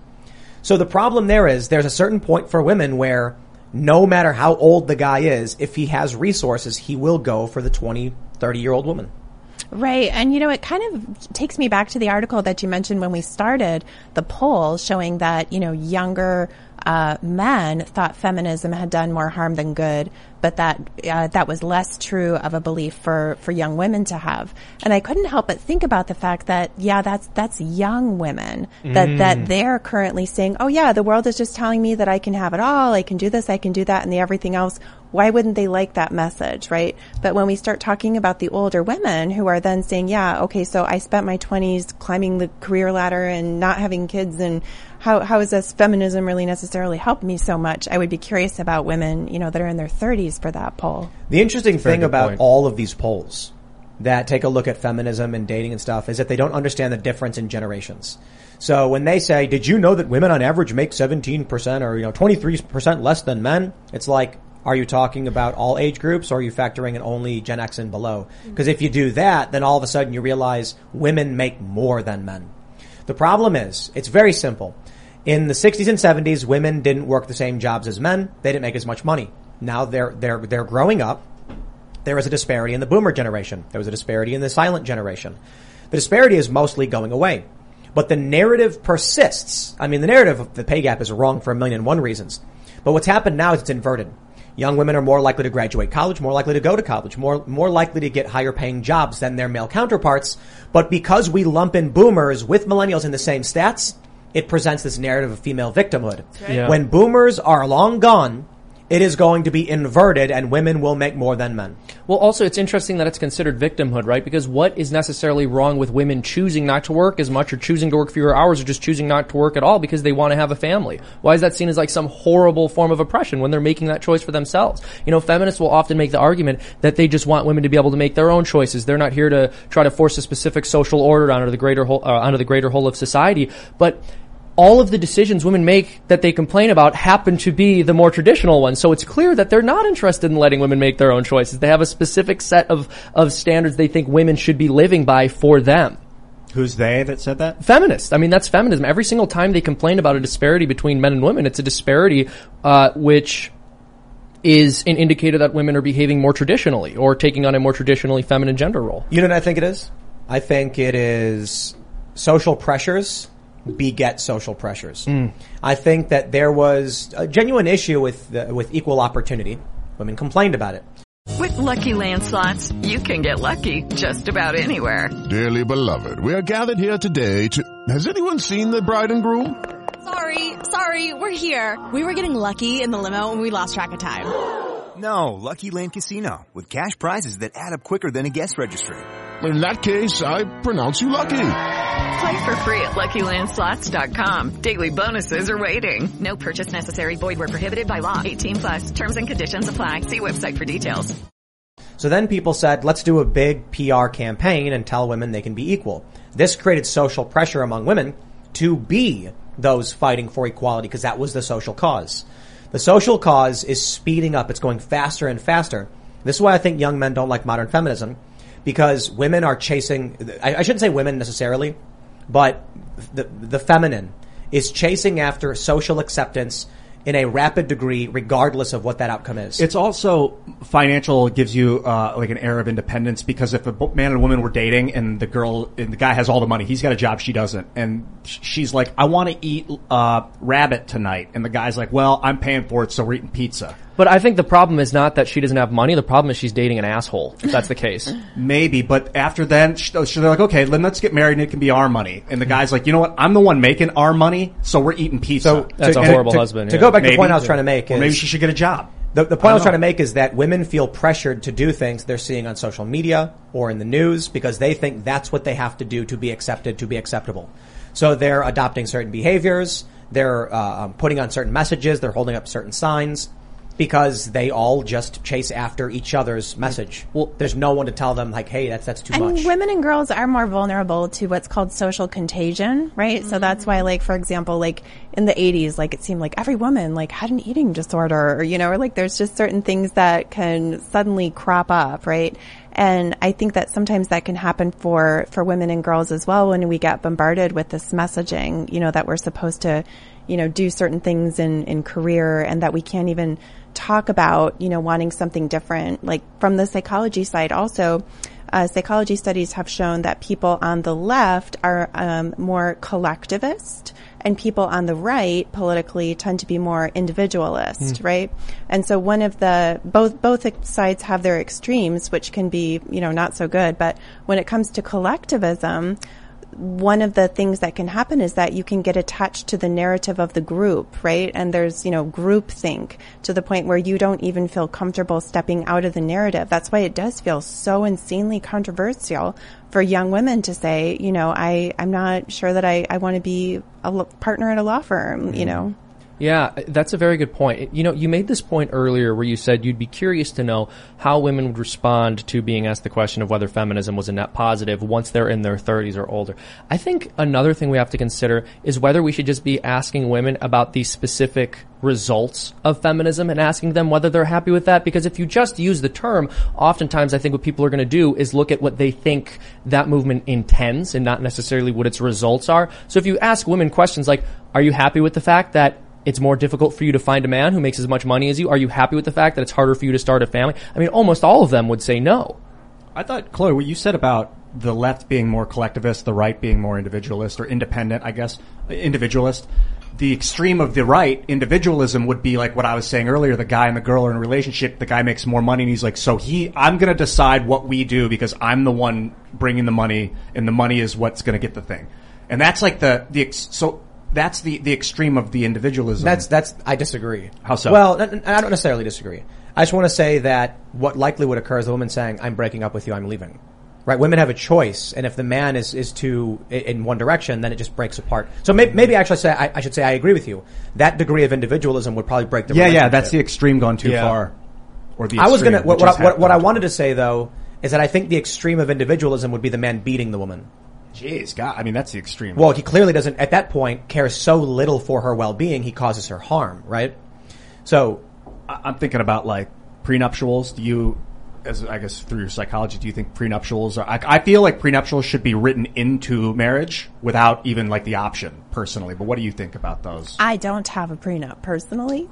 So the problem there is there's a certain point for women where no matter how old the guy is, if he has resources, he will go for the 20, 30 year old woman. Right. And you know, it kind of takes me back to the article that you mentioned when we started the poll showing that, you know, younger uh, men thought feminism had done more harm than good, but that uh, that was less true of a belief for, for young women to have. And I couldn't help but think about the fact that yeah, that's that's young women that Mm. that they're currently saying, oh yeah, the world is just telling me that I can have it all, I can do this, I can do that, and the everything else. Why wouldn't they like that message, right? But when we start talking about the older women who are then saying, yeah, okay, so I spent my 20s climbing the career ladder and not having kids and how, how is this feminism really necessarily helped me so much? I would be curious about women, you know, that are in their 30s for that poll. The interesting Very thing about point. all of these polls that take a look at feminism and dating and stuff is that they don't understand the difference in generations. So when they say, did you know that women on average make 17% or, you know, 23% less than men? It's like, are you talking about all age groups or are you factoring in only Gen X and below? Mm-hmm. Because if you do that, then all of a sudden you realize women make more than men. The problem is, it's very simple. In the 60s and 70s, women didn't work the same jobs as men. They didn't make as much money. Now they're, they're, they're growing up. There was a disparity in the boomer generation. There was a disparity in the silent generation. The disparity is mostly going away. But the narrative persists. I mean, the narrative of the pay gap is wrong for a million and one reasons. But what's happened now is it's inverted. Young women are more likely to graduate college, more likely to go to college, more, more likely to get higher paying jobs than their male counterparts. But because we lump in boomers with millennials in the same stats, it presents this narrative of female victimhood. right. Yeah. When boomers are long gone, it is going to be inverted and women will make more than men. Well, also, it's interesting that it's considered victimhood, right? Because what is necessarily wrong with women choosing not to work as much or choosing to work fewer hours or just choosing not to work at all because they want to have a family? Why is that seen as like some horrible form of oppression when they're making that choice for themselves? You know, feminists will often make the argument that they just want women to be able to make their own choices. They're not here to try to force a specific social order onto the greater whole, uh, onto the greater whole of society. But all of the decisions women make that they complain about happen to be the more traditional ones. So it's clear that they're not interested in letting women make their own choices. They have a specific set of, of standards they think women should be living by for them. Who's they that said that? Feminists. I mean, that's feminism. Every single time they complain about a disparity between men and women, it's a disparity, uh, which is an indicator that women are behaving more traditionally or taking on a more traditionally feminine gender role. You know what I think it is? I think it is social pressures beget social pressures. Hmm. I think that there was a genuine issue with the, with equal opportunity. Women complained about it. With Lucky Land slots, you can get lucky just about anywhere. Dearly beloved, we are gathered here today to. Has anyone seen the bride and groom? Sorry, sorry, we're here. We were getting lucky in the limo and we lost track of time. No, Lucky Land Casino with cash prizes that add up quicker than a guest registry. In that case, I pronounce you lucky. Play for free at LuckyLandSlots.com. Daily bonuses are waiting. No purchase necessary. Void where prohibited by law. 18 plus. Terms and conditions apply. See website for details. So then people said, let's do a big PR campaign and tell women they can be equal. This created social pressure among women to be those fighting for equality because that was the social cause. The social cause is speeding up. It's going faster and faster. This is why I think young men don't like modern feminism because women are chasing, I, I shouldn't say women necessarily, but the, the feminine is chasing after social acceptance in a rapid degree regardless of what that outcome is. It's also financial gives you uh, like an air of independence because if a man and woman were dating and the girl and the guy has all the money, he's got a job, she doesn't, and she's like, "I want to eat uh, rabbit tonight," and the guy's like, "Well, I'm paying for it, so we're eating pizza." But I think the problem is not that she doesn't have money. The problem is she's dating an asshole. If that's the case. Maybe, but after then, sh- so they're like, okay, then let's get married and it can be our money. And the guy's like, you know what? I'm the one making our money, so we're eating pizza. So That's a horrible to, husband, To yeah. go back to the point I was trying to make Or maybe she should get a job. The, the point I was don't trying to make is that women feel pressured to do things they're seeing on social media or in the news because they think that's what they have to do to be accepted, to be acceptable. So they're adopting certain behaviors, they're uh, um, putting on certain messages, they're holding up certain signs because they all just chase after each other's message. Well, there's no one to tell them like, hey, that's that's too and much. women and girls are more vulnerable to what's called social contagion, right? So that's why, like, for example, like in the 80s, like it seemed like every woman like had an eating disorder, or, you know, or like there's just certain things that can suddenly crop up, right? And I think that sometimes that can happen for, for women and girls as well when we get bombarded with this messaging, you know, that we're supposed to, you know, do certain things in, in career and that we can't even talk about, you know, wanting something different. Like from the psychology side also, uh, psychology studies have shown that people on the left are um, more collectivist and people on the right politically tend to be more individualist, Mm. right? And so one of the both both sides have their extremes, which can be you know not so good. But when it comes to collectivism, one of the things that can happen is that you can get attached to the narrative of the group, right? And there's, you know, group think to the point where you don't even feel comfortable stepping out of the narrative. That's why it does feel so insanely controversial for young women to say, you know, I, I'm not sure that I, I want to be a partner at a law firm, you mm-hmm. know? Yeah, that's a very good point. You know, you made this point earlier where you said you'd be curious to know how women would respond to being asked the question of whether feminism was a net positive once they're in their 30s or older. I think another thing we have to consider is whether we should just be asking women about the specific results of feminism and asking them whether they're happy with that because if you just use the term, oftentimes I think what people are going to do is look at what they think that movement intends and not necessarily what its results are. So if you ask women questions like, are you happy with the fact that it's more difficult for you to find a man who makes as much money as you? Are you happy with the fact that it's harder for you to start a family? I mean, almost all of them would say no. I thought, Chloe, what you said about the left being more collectivist, the right being more individualist or independent, I guess, individualist. The extreme of the right, individualism would be like what I was saying earlier, the guy and the girl are in a relationship, the guy makes more money and he's like, so he, I'm gonna decide what we do because I'm the one bringing the money and the money is what's gonna get the thing. And that's like the, the, so that's the, the extreme of the individualism. That's that's I disagree. How so? Well, I don't necessarily disagree. I just want to say that what likely would occur is the woman saying, "I'm breaking up with you. I'm leaving." Right? Women have a choice, and if the man is is too in one direction, then it just breaks apart. So maybe, maybe actually say I, I should say I agree with you. That degree of individualism would probably break the. yeah, yeah, that's the extreme gone too Yeah. far. Or the I was gonna what what, what, what I wanted to say though is that I think the extreme of individualism would be the man beating the woman. Jeez, God, I mean that's the extreme. Well, he clearly doesn't at that point care so little for her well-being. He causes her harm, right? So I- I'm thinking about like prenuptials. Do you, as I guess through your psychology, do you think prenuptials are? I, I feel like prenuptials should be written into marriage without even like the option personally. But what do you think about those? I don't have a prenup personally.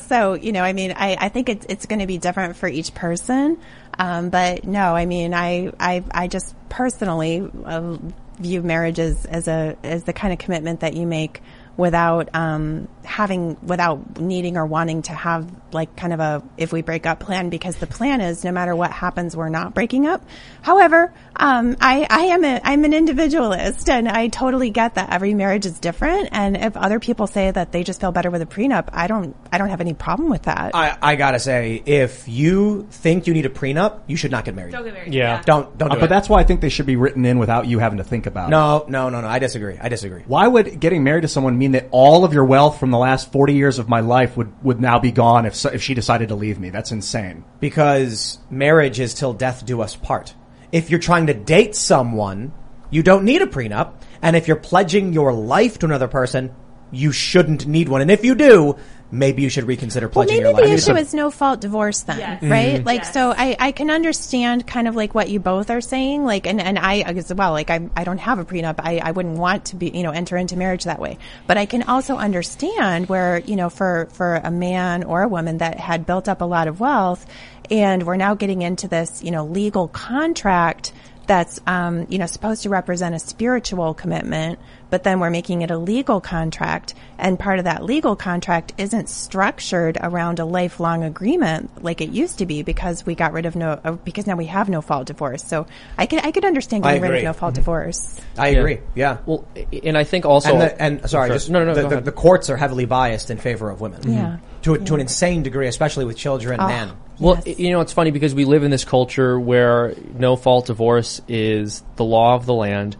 So, you know, I mean, I, I think it's, it's going to be different for each person. Um, but no, I mean, I, I, I just personally uh, view marriage as, as a, as the kind of commitment that you make without, um, having, without needing or wanting to have like kind of a, if we break up plan, because the plan is no matter what happens, we're not breaking up. However, um, I, I am a, I'm an individualist and I totally get that every marriage is different. And if other people say that they just feel better with a prenup, I don't, I don't have any problem with that. I, I gotta say, if you think you need a prenup, you should not get married. Don't get married. Yeah. Don't don't Uh, but it. that's why I think they should be written in without you having to think about it. no, no, no, no. I disagree. I disagree. Why would getting married to someone mean that all of your wealth from the last 40 years of my life would, would now be gone if, if she decided to leave me? That's insane. Because marriage is till death do us part. If you're trying to date someone, you don't need a prenup. And if you're pledging your life to another person, you shouldn't need one. And if you do, maybe you should reconsider Well, pledging maybe your life. the issue is no fault divorce then, Yes. right? Mhm. Like, so I, I can understand kind of like what you both are saying, like, and, and I as well, like, I, I don't have a prenup. I, I wouldn't want to be, you know, enter into marriage that way. But I can also understand where, you know, for, for a man or a woman that had built up a lot of wealth and we're now getting into this, you know, legal contract that's um, you know supposed to represent a spiritual commitment, but then we're making it a legal contract, and part of that legal contract isn't structured around a lifelong agreement like it used to be because we got rid of no uh, because now we have no fault divorce. So I could I could understand getting rid of no fault divorce. I agree. Yeah. Well, and I think also, and, the, and sorry, Sure. just no, no, no. the, the, the courts are heavily biased in favor of women. Yeah. To, a, to an insane degree, especially with children Oh. and Well, you know, it's funny because we live in this culture where no fault divorce is the law of the land.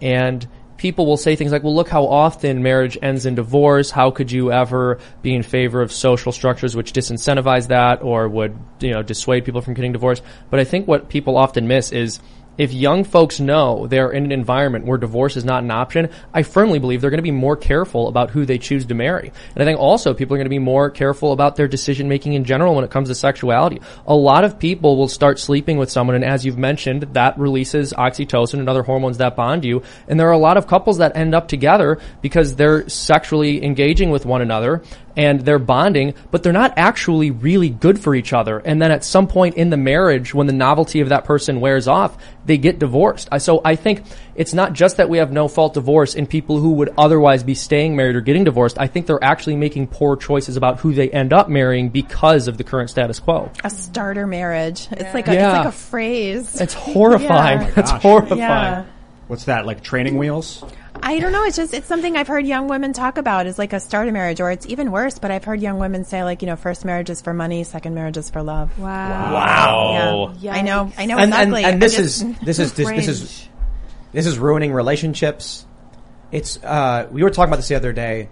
And people will say things like, well, look how often marriage ends in divorce. How could you ever be in favor of social structures which disincentivize that or would, you know, dissuade people from getting divorced? But I think what people often miss is if young folks know they're in an environment where divorce is not an option, I firmly believe they're going to be more careful about who they choose to marry. And I think also people are going to be more careful about their decision making in general when it comes to sexuality. A lot of people will start sleeping with someone, and as you've mentioned, that releases oxytocin and other hormones that bond you. And there are a lot of couples that end up together because they're sexually engaging with one another and they're bonding, but they're not actually really good for each other. And then at some point in the marriage, when the novelty of that person wears off, they get divorced. So I think it's not just that we have no fault divorce in people who would otherwise be staying married or getting divorced. I think they're actually making poor choices about who they end up marrying because of the current status quo. A starter marriage. It's like a, Yeah. it's like a phrase. It's horrifying. Yeah. It's horrifying. Yeah. What's that? Like training wheels? I don't know. It's just it's something I've heard young women talk about is like a starter marriage, or it's even worse. But I've heard young women say like you know, first marriage is for money, second marriage is for love. Wow. Wow. Yeah. I know. I know. and, it's and, ugly. and this just- is this is this, this is this is ruining relationships. It's uh, we were talking about this the other day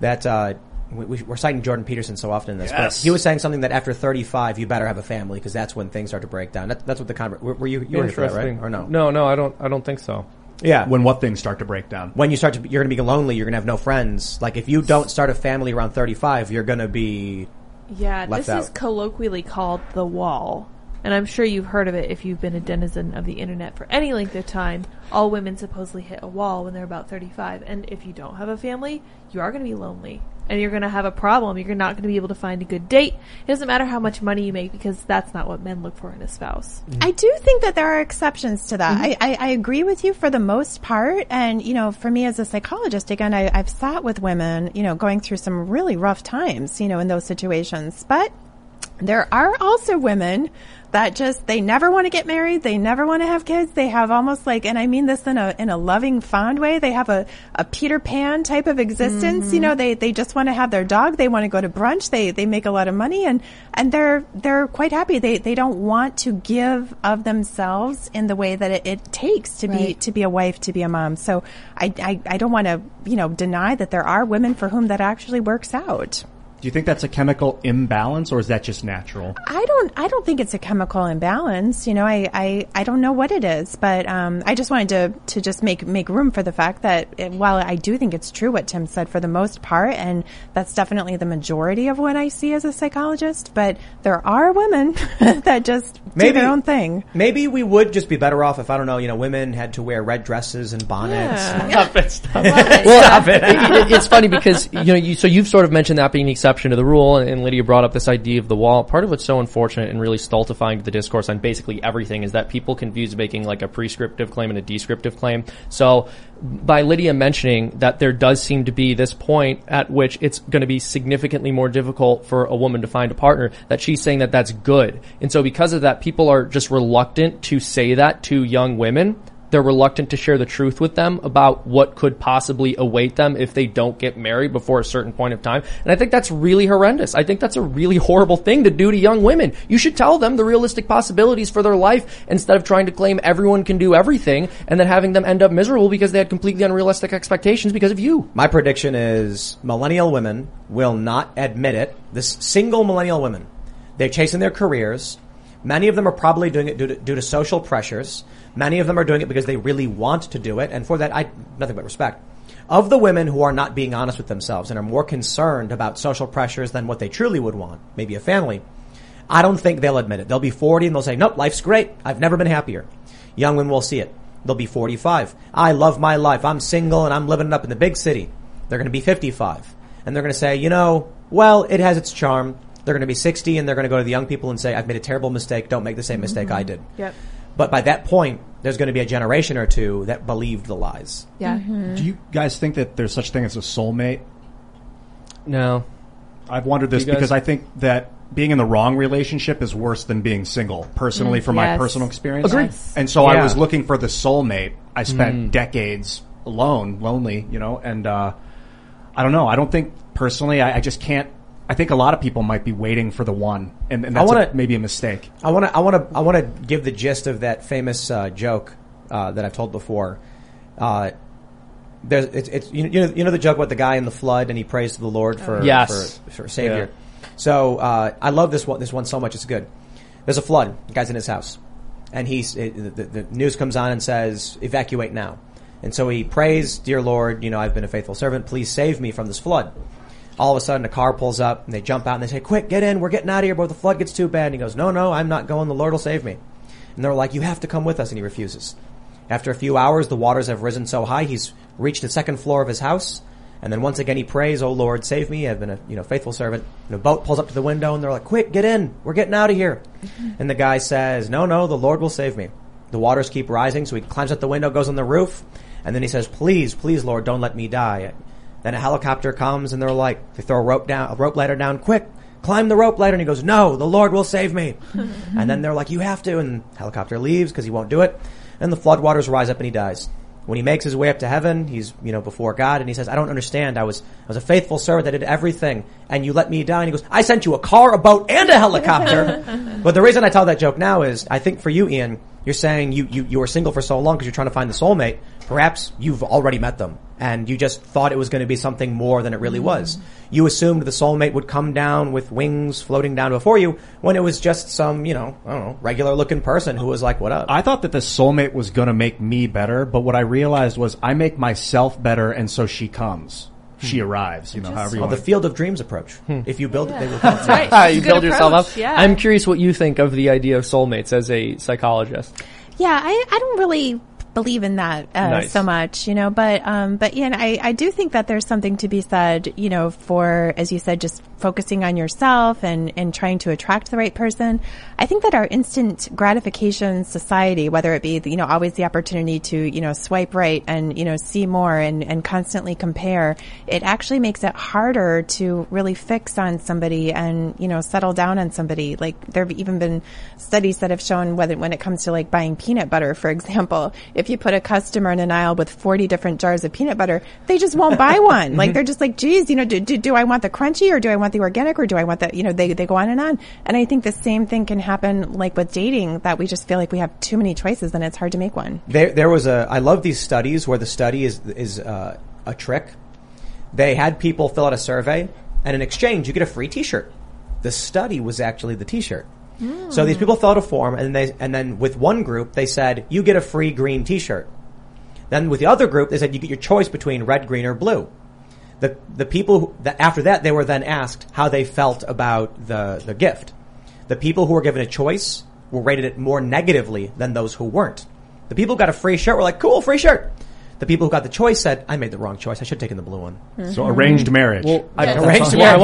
that uh, we, we- we're citing Jordan Peterson so often in this, but Yes. he was saying something that after 35 you better have a family because that's when things start to break down. That, that's what the conver- were, were you you were that, right? Or no? No, no, I don't. I don't think so. Yeah. When what things start to break down? when you start to, you're going to be lonely. You're going to have no friends. Like if you don't start a family around 35, you're going to be Yeah, left this is colloquially called the wall. And I'm sure you've heard of it if you've been a denizen of the internet for any length of time. All women supposedly hit a wall when they're about 35. And if you don't have a family, you are going to be lonely. And you're going to have a problem. You're not going to be able to find a good date. It doesn't matter how much money you make because that's not what men look for in a spouse. Mm-hmm. I do think that there are exceptions to that. Mm-hmm. I, I, I agree with you for the most part. And, you know, for me as a psychologist, again, I, I've sat with women, you know, going through some really rough times, you know, in those situations. But there are also women that just they never want to get married they never want to have kids they have almost like and i mean this in a in a loving fond way they have a, a peter pan type of existence you know mm-hmm. they they just want to have their dog they want to go to brunch they they make a lot of money and and they're they're quite happy they they don't want to give of themselves in the way that it, it takes to be Right. to be a wife to be a mom so i i, I don't want to you know deny that there are women for whom that actually works out Do you think that's a chemical imbalance or is that just natural? I don't. I don't think it's a chemical imbalance. You know, I, I, I don't know what it is, but um, I just wanted to to just make make room for the fact that it, while I do think it's true what Tim said for the most part, and that's definitely the majority of what I see as a psychologist, but there are women that just do Maybe- their own thing. Maybe we would just be better off if I don't know, you know, women had to wear red dresses and bonnets. Stop it! Stop it! Well, it- it- it's funny because you know, you, so you've sort of mentioned that being the exception to the rule, and, and Lydia brought up this idea of the wall. Part of what's so unfortunate and really stultifying to the discourse on basically everything is that people confuse making like a prescriptive claim and a descriptive claim. So, by Lydia mentioning that there does seem to be this point at which it's going to be significantly more difficult for a woman to find a partner, that she's saying that that's good, and so because of that, people are just reluctant to say that to young women they're reluctant to share the truth with them about what could possibly await them if they don't get married before a certain point of time. And I think that's really horrendous. I think that's a really horrible thing to do to young women. You should tell them the realistic possibilities for their life instead of trying to claim everyone can do everything and then having them end up miserable because they had completely unrealistic expectations because of you. My prediction is millennial women will not admit it. This single millennial women, they're chasing their careers. Many of them are probably doing it due to, due to social pressures. Many of them are doing it because they really want to do it. And for that, I, nothing but respect. Of the women who are not being honest with themselves and are more concerned about social pressures than what they truly would want, maybe a family, I don't think they'll admit it. They'll be 40 and they'll say, nope, life's great. I've never been happier. Young women will see it. They'll be 45. I love my life. I'm single and I'm living it up in the big city. They're going to be 55. And they're going to say, you know, well, it has its charm. They're going to be 60 and they're going to go to the young people and say, I've made a terrible mistake. Don't make the same mistake mm-hmm. I did. Yep. But by that point, there's going to be a generation or two that believed the lies. Yeah. Do you guys think that there's such thing as a soulmate? No. I've wondered this guys- because I think that being in the wrong relationship is worse than being single, personally, Mm, from my personal experience. Agreed. Yes. And so I was looking for the soulmate. I spent Mm. decades alone, lonely, you know, and uh, I don't know. I don't think personally. I, I just can't. I think a lot of people might be waiting for the one, and, and I that's a- wanna- maybe a mistake. I want to, I want to, I want to give the gist of that famous uh, joke uh, that I've told before. Uh, there's, it's, it's you know, you know the joke about the guy in the flood and he prays to the Lord for Yes. for, for savior. So uh, I love this one, this one so much. It's good. There's a flood. The guy's in his house, and he's it, the, the news comes on and says evacuate now. And so he prays, dear Lord, you know I've been a faithful servant. Please save me from this flood. All of a sudden, a car pulls up and they jump out and they say, "Quick, get in! We're getting out of here before the flood gets too bad." And he goes, "No, no, I'm not going. The Lord will save me." And they're like, "You have to come with us," and he refuses. After a few hours, the waters have risen so high he's reached the second floor of his house, and then once again he prays, "Oh Lord, save me! I've been a you know faithful servant." And a boat pulls up to the window, and they're like, "Quick, get in! We're getting out of here!" And the guy says, "No, no, the Lord will save me." The waters keep rising, so he climbs out the window, goes on the roof, and then he says, "Please, please, Lord, don't let me die." Then a helicopter comes, and they're like, they throw a rope down, a rope ladder down, quick, climb the rope ladder. And he goes, "No, the Lord will save me." and then they're like, "You have to," and the helicopter leaves because he won't do it. And the floodwaters rise up, and he dies. When he makes his way up to heaven, he's you know before God, and he says, "I don't understand. I was I was a faithful servant. I did everything, and you let me die." And he goes, "I sent you a car, a boat, and a helicopter." but the reason I tell that joke now is, I think for you, Ian, you're saying you you, you were single for so long because you're trying to find the soulmate. Perhaps you've already met them, and you just thought it was going to be something more than it really was. Mm-hmm. You assumed the soulmate would come down with wings floating down before you, when it was just some you know I don't know regular looking person who was like, "What up?" I thought that the soulmate was going to make me better, but what I realized was I make myself better, and so she comes. She hmm. arrives. You know, however you Oh, want. the field of dreams approach. Hmm. If you build it, they will come. That's right. You good build yourself up. Yeah. I'm curious what you think of the idea of soulmates as a psychologist. Yeah, I, I don't really believe in that uh, Nice. so much, you know, but um, but yeah, I, I do think that there's something to be said, you know, for as you said, just focusing on yourself and and trying to attract the right person. I think that our instant gratification society, whether it be you know always the opportunity to you know swipe right and you know see more and and constantly compare, it actually makes it harder to really fix on somebody and you know settle down on somebody. Like there have even been studies that have shown whether when it comes to like buying peanut butter, for example, if you put a customer in an aisle with 40 different jars of peanut butter, they just won't buy one. like they're just like, geez, you know, do, do, do I want the crunchy or do I want the organic or do I want the, you know, they, they go on and on. And I think the same thing can happen like with dating that we just feel like we have too many choices and it's hard to make one. There, there was a. I love these studies where the study is is uh, a trick. They had people fill out a survey, and in exchange, you get a free T-shirt. The study was actually the T-shirt. Hmm. So these people filled out a form, and they and then with one group they said you get a free green T-shirt. Then with the other group they said you get your choice between red, green, or blue. The the people who, that after that they were then asked how they felt about the the gift. The people who were given a choice were rated it more negatively than those who weren't. The people who got a free shirt were like, cool, free shirt. The people who got the choice said, I made the wrong choice. I should have taken the blue one. so arranged marriage. Well, I, Yeah. Arranged yeah,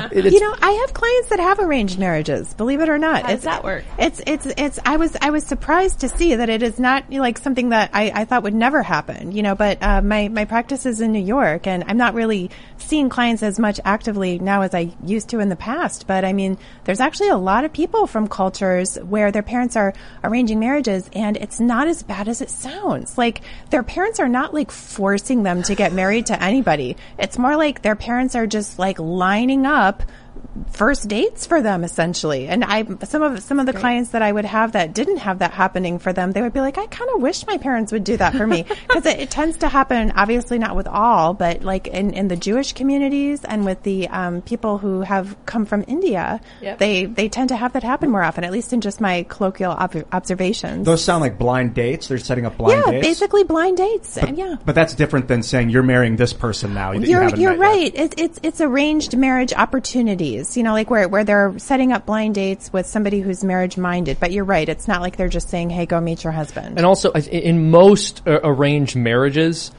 I marriage, you know, I have clients that have arranged marriages. Believe it or not, How does that work? It's it's it's. I was I was surprised to see that it is not you know, like something that I, I thought would never happen. You know, but uh, my my practice is in New York, and I'm not really seeing clients as much actively now as I used to in the past. But I mean, there's actually a lot of people from cultures where their parents are arranging marriages, and it's not as bad as it sounds. Like their parents are not like forcing them to get married to anybody. It's more like their parents are just like lining up up first dates for them essentially. And I some of some of the clients that I would have that didn't have that happening for them, they would be like, I kind of wish my parents would do that for me because it, it tends to happen. Obviously, not with all, but like in, in the Jewish communities and with the um, people who have come from India, Yep. they they tend to have that happen more often. At least in just my colloquial ob- observations. Those sound like blind dates. They're setting up blind yeah, dates. basically blind dates. and yeah. But that's different than saying you're marrying this person now. that you You're haven't you're right. It, it's it's arranged marriage opportunities. You know, like where where they're setting up blind dates with somebody who's marriage minded. But you're right. It's not like they're just saying, "Hey, go meet your husband." And also, in most uh, arranged marriages,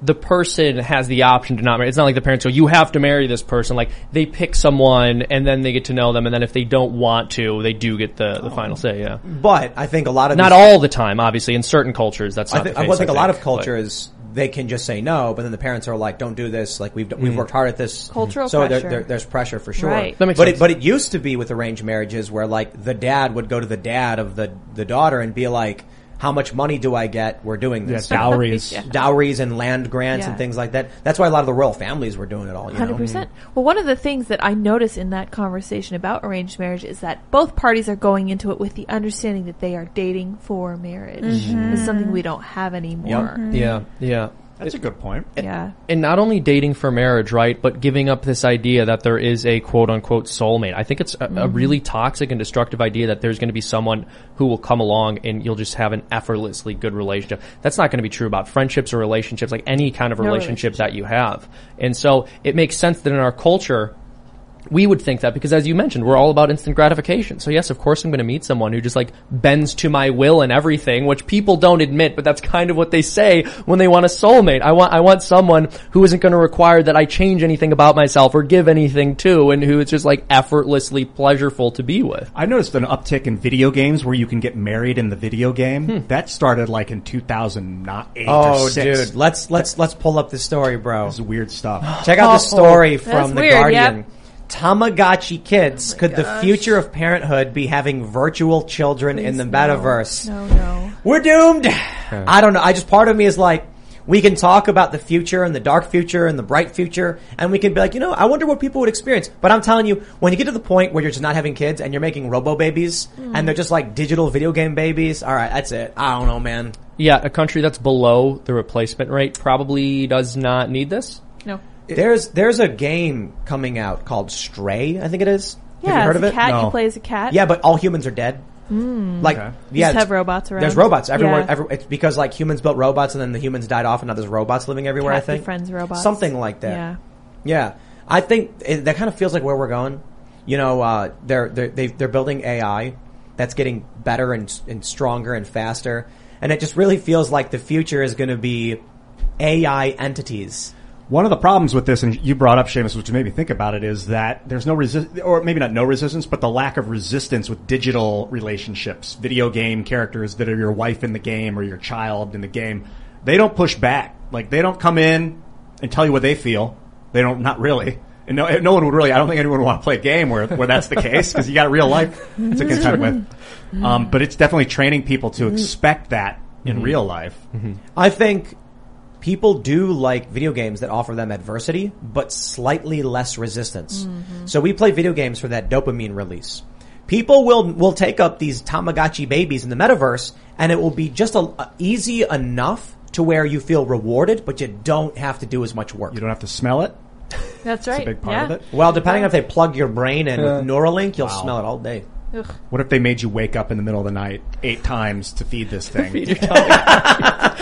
the person has the option to not marry. It's not like the parents go, you have to marry this person. Like they pick someone and then they get to know them and then if they don't want to, they do get the, the final say, yeah. But I think a lot of Not all the time, obviously. In certain cultures, that's I not think, the I case. think a lot of but- cultures they can just say no, but then the parents are like, "Don't do this. Like we've we've Mm. worked hard at this." Cultural so there, pressure. there, there's pressure for sure. Right. That makes but sense. It, but it used to be with arranged marriages where like the dad would go to the dad of the the daughter and be like, "How much money do I get? We're doing this." Yeah, dowries. Yeah. dowries and land grants Yeah. and things like that. That's why a lot of the royal families were doing it all. You know? Hundred percent. Well, one of the things that I notice in that conversation about arranged marriage is that both parties are going into it with the understanding that they are dating for marriage. Mhm. This is something we don't have anymore. Yeah, yeah. That's a good point. Yeah. And not only dating for marriage, right, but giving up this idea that there is a quote unquote soulmate. I think it's a, a Mhm. really toxic and destructive idea that there's going to be someone who will come along and you'll just have an effortlessly good relationship. That's not going to be true about friendships or relationships, like any kind of No relationship that you have. And so it makes sense that in our culture, we would think that because as you mentioned, we're all about instant gratification. So yes, of course I'm going to meet someone who just like bends to my will and everything, which people don't admit, but that's kind of what they say when they want a soulmate. I want, I want someone who isn't going to require that I change anything about myself or give anything to and who is just like effortlessly pleasureful to be with. I noticed an uptick in video games where you can get married in the video game. Hmm. That started like in 2008 Oh, or 6. dude, let's let's let's pull up the story, bro. This is weird stuff. Check out the oh. story That's from the weird, Guardian. yep. Tamagotchi kids. Oh could the future of parenthood be having virtual children in the Please, metaverse? No, no. We're doomed. I don't know. I just part of me is like, we can talk about the future and the dark future and the bright future, and we can be like, you know, I wonder what people would experience. But I'm telling you, when you get to the point where you're just not having kids and you're making robo babies hmm. and they're just like digital video game babies, all right, that's it. I don't know, man. Yeah, a country that's below the replacement rate probably does not need this. No. There's there's a game coming out called Stray. I think it is. Yeah, have you heard it's of a it? cat. No. You play as a cat. Yeah, but all humans are dead. Mm. Like, Okay. yeah, Just it's- have robots around. There's robots everywhere. Yeah. Every, it's because like humans built robots and then the humans died off and now there's robots living everywhere. Cat I think befriends robots. something like that. Yeah. Yeah, I think it, that kind of feels like where we're going. You know, uh, they're they're they, they're building AI that's getting better and and stronger and faster, and it just really feels like the future is going to be AI entities. One of the problems with this, and you brought up Seamus, which made me think about it, is that there's no resist, or maybe not no resistance, but the lack of resistance with digital relationships, video game characters that are your wife in the game or your child in the game. They don't push back. Like they don't come in and tell you what they feel. They don't, not really. And no, no one would really, I don't think anyone would want to play a game where, where that's the case, because you got real life to contend with. Um, but it's definitely training people to mm-hmm. expect that in mm-hmm. real life. Mm-hmm. I think people do like video games that offer them adversity, but slightly less resistance. Mm-hmm. So we play video games for that dopamine release. People will will take up these Tamagotchi babies in the metaverse, and it will be just a, a- easy enough to where you feel rewarded, but you don't have to do as much work. You don't have to smell it. That's right. a big part yeah. of it. Well, depending on if they plug your brain in Yeah. with Neuralink, you'll Wow. smell it all day. Ugh. What if they made you wake up in the middle of the night eight times to feed this thing? to,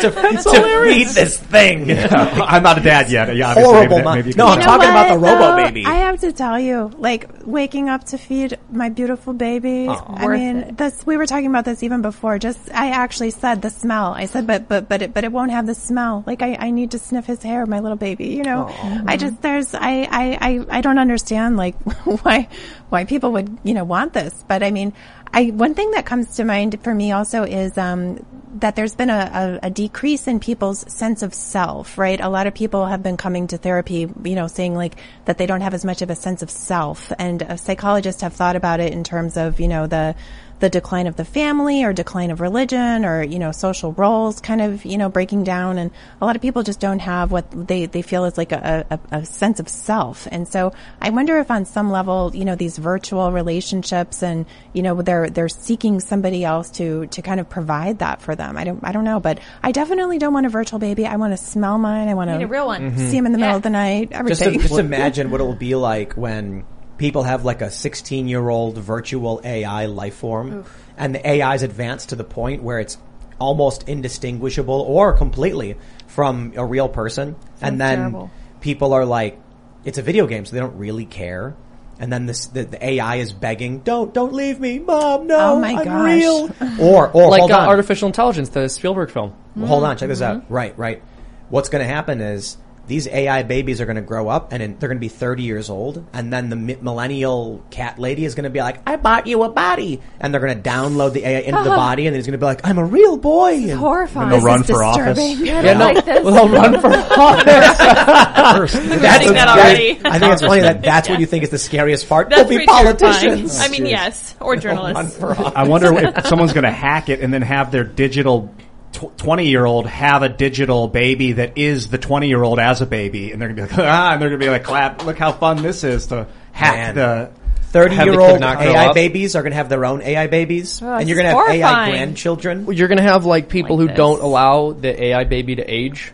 to feed this thing. I'm not a dad yet. Yeah, Horrible. maybe, mo- maybe no, I'm You know talking about the what, Robo? Baby. I have to tell you, like waking up to feed my beautiful baby. Oh, I mean, it. this we were talking about this even before. Just I actually said the smell. I said, but but but it but it won't have the smell. Like I, I need to sniff his hair, my little baby. You know, I just there's I, I I I don't understand like why why people would you know want this. But I mean, I one thing that comes to mind for me also is um that there's been a, a, a decrease in people's sense of self, right? A lot of people have been coming to therapy, you know, saying like that they don't have as much of a sense of self. And uh, psychologists have thought about it in terms of, you know, the, the decline of the family or decline of religion or, you know, social roles kind of, you know, breaking down. And a lot of people just don't have what they, they feel is like a, a, a sense of self. And so I wonder if on some level, you know, these virtual relationships and, you know, they're, they're seeking somebody else to, to kind of provide that for them. I don't, I don't know, but I definitely don't want a virtual baby. I want to smell mine. I want to a real one. see him in the middle of the night. just, Everything. just imagine what it will be like when people have like a 16 year old virtual AI life form and the AI is advanced to the point where it's almost indistinguishable or completely from a real person. and then terrible. people are like, it's a video game, so they don't really care. And then this, the, the AI is begging, don't, don't leave me, mom, no, Oh my I'm gosh. real. Or, or like hold uh, on. artificial intelligence, the Spielberg film. Well, hold on, check this out. Right, right. what's going to happen is these AI babies are going to grow up and in- they're going to be 30 years old. And then the mi- millennial cat lady is going to be like, I bought you a body. And they're going to download the AI into the body and then he's going to be like, I'm a real boy. And horrifying. They'll run for office. Yeah, Yeah, no, like this. they'll run for office. Regretting that already. I think it's funny that that's what you think is the scariest part. That's They'll be pretty terrifying. I mean, yes, or journalists. I wonder if someone's going to hack it and then have their digital twenty year old have a digital baby that is the twenty year old as a baby, and they're going to be like, ah, and they're going to be like, clap, look how fun this is to hack Man. the. 30 year old AI up. babies are going to have their own AI babies. Oh, and you're going to have is AI horrifying. grandchildren. You're gonna have like people Like who this. don't allow the AI baby to age.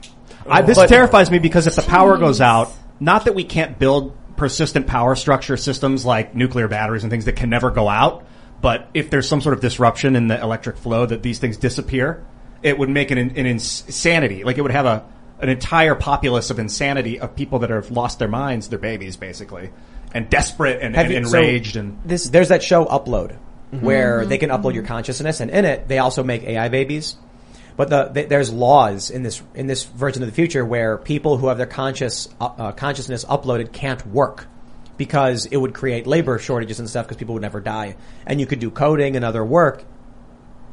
I, this But- terrifies me because if the power goes out, not that we can't build persistent power structure systems like nuclear batteries and things that can never go out, but if there's some sort of disruption in the electric flow that these things disappear, it would make an, an insanity. Like it would have a an entire populace of insanity of people that have lost their minds, their babies basically, and desperate and, and you- so enraged and this there's that show Upload Mm-hmm. where they can upload your consciousness, and in it they also make AI babies. But the, the, there's laws in this in this version of the future where people who have their conscious uh, uh, consciousness uploaded can't work because it would create labor shortages and stuff because people would never die, and you could do coding and other work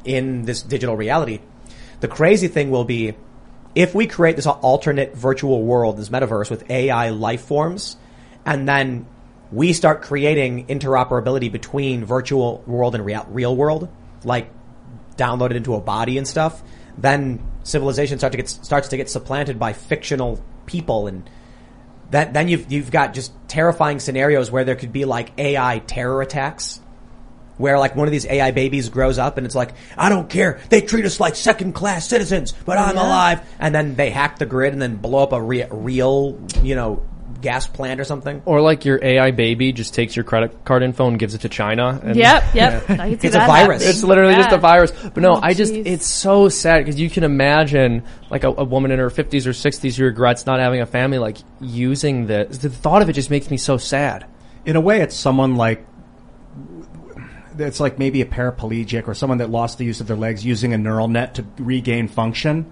in this digital reality. The crazy thing will be if we create this alternate virtual world, this metaverse with AI life forms, and then we start creating interoperability between virtual world and real, real world, like downloaded into a body and stuff, then civilization start to get, starts to get supplanted by fictional people. And that, then you've, you've got just terrifying scenarios where there could be like AI terror attacks where like one of these AI babies grows up and it's like, I don't care. They treat us like second class citizens, but I'm Yeah. alive. And then they hack the grid and then blow up a re- real, you know, gas plant or something. Or like your AI baby just takes your credit card info and gives it to China. And Yep, yep. I can see It's a virus. happening. It's literally just a virus. But no, Oh, I just, jeez. it's so sad because you can imagine like a, a woman in her 50s or 60s who regrets not having a family, like using this. The thought of it just makes me so sad. in a way, it's someone like it's like maybe a paraplegic or someone that lost the use of their legs using a neural net to regain function.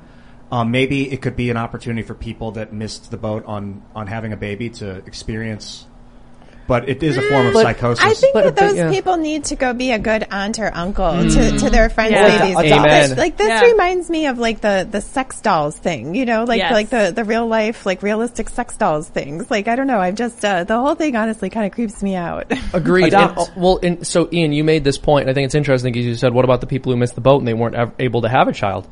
Um, maybe it could be an opportunity for people that missed the boat on on having a baby to experience. But it is a form of But psychosis. I think But- that but, those yeah. people need to go be a good aunt or uncle to, to their friends' Yeah. babies. Amen. This- Like this Yeah. reminds me of like the the sex dolls thing, you know, like Yes. like the the real life like realistic sex dolls things. Like I don't know, I've just uh, the whole thing honestly kind of creeps me out. Agreed. Adopt. And, well, and so Ian, you made this point. I think it's interesting because you said, "What about the people who missed the boat and they weren't ev- able to have a child?"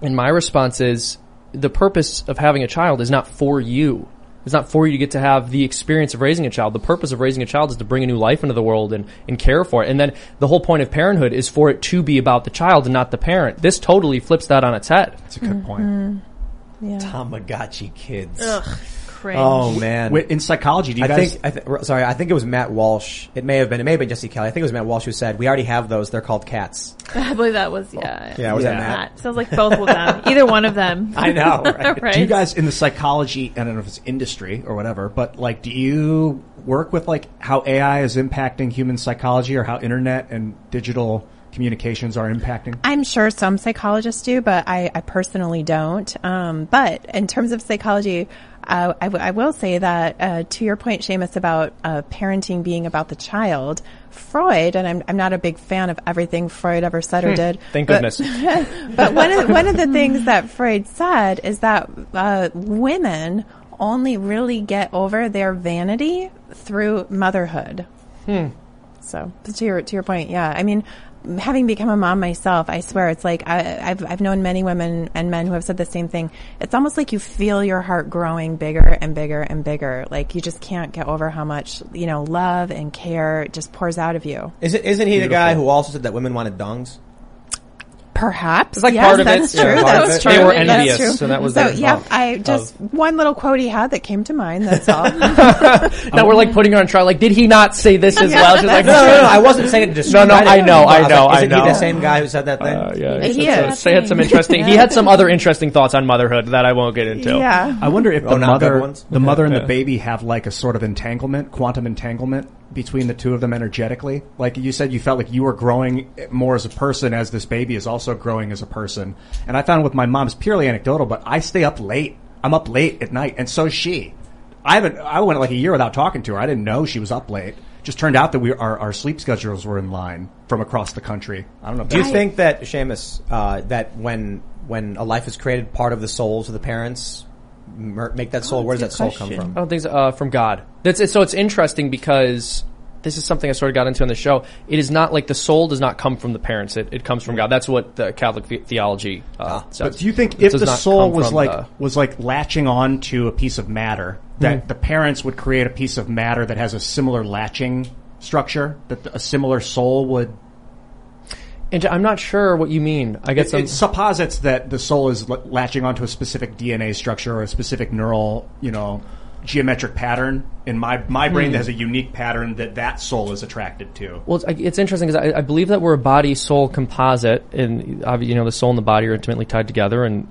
And my response is, the purpose of having a child is not for you. It's not for you to get to have the experience of raising a child. The purpose of raising a child is to bring a new life into the world and, and care for it. And then the whole point of parenthood is for it to be about the child and not the parent. This totally flips that on its head. That's a good point. Mm-hmm. yeah. Tamagotchi kids. Ugh, cringe. Oh man. Wait, in psychology, do you I guys? think, I th- sorry, I think it was Matt Walsh. It may have been, it may have been Jesse Kelly. I think it was Matt Walsh who said, we already have those. They're called cats. I believe that was yeah. Yeah, was that Yeah. Matt? Sounds like both of them. Either one of them. I know, right? right. do you guys in the psychology? I don't know if it's industry or whatever, but like, do you work with like how AI is impacting human psychology or how internet and digital communications are impacting? I'm sure some psychologists do, but I, I personally don't. Um, but in terms of psychology, uh, I, w- I will say that uh, to your point, Seamus, about uh, parenting being about the child, Freud, and I'm, I'm not a big fan of everything Freud ever said or did. Thank but- goodness. but one of one of the things that Freud said is that uh, women only really get over their vanity through motherhood. So to your to your point, yeah. I mean, having become a mom myself, I swear it's like I, I've I've known many women and men who have said the same thing. It's almost like you feel your heart growing bigger and bigger and bigger. Like you just can't get over how much you know love and care just pours out of you. Isn't, isn't he the guy who also said that women wanted dongs? Perhaps It's like yes, part of that's it. true. Yeah, part that's true. They were That's envious, true. so that was so. their Yeah, I just one little quote he had that came to mind. That's all. Now we're like putting her on trial. Like, did he not say this as well? She's like, No, no, no, I wasn't saying it to No, no, I know, I know, like, I Isn't he the same guy who said that thing? Uh, yeah, He he, is. had some- he had some interesting. He had some other interesting thoughts on motherhood that I won't get into. yeah. I wonder if Oh, the mother, the mother and the baby have like a sort of entanglement, quantum entanglement, between the two of them energetically? Like you said, you felt like you were growing more as a person as this baby is also growing as a person. And I found with my mom, it's purely anecdotal, but I stay up late. I'm up late at night, and so is she. I haven't. I went like a year without talking to her. I didn't know she was up late. Just turned out that we our, our sleep schedules were in line from across the country. I don't know. Do you think that Seamus, uh, that when when a life is created, part of the souls of the parents make that soul? Where does that soul come from? I don't think so, uh, from God. That's it, so. It's interesting because this is something I sort of got into on the show. It is not like the soul does not come from the parents. It, it comes from God. That's what the Catholic the- theology uh, says. But do you think It if the soul was like the- was like latching on to a piece of matter, that Mhm. the parents would create a piece of matter that has a similar latching structure, that a similar soul would. And I'm not sure what you mean. I guess it, it supposits that the soul is l- latching onto a specific DNA structure or a specific neural, you know, geometric pattern in my my brain Hmm. that has a unique pattern that that soul is attracted to. Well, it's, it's interesting because I, I believe that we're a body soul composite, and you know the soul and the body are intimately tied together. And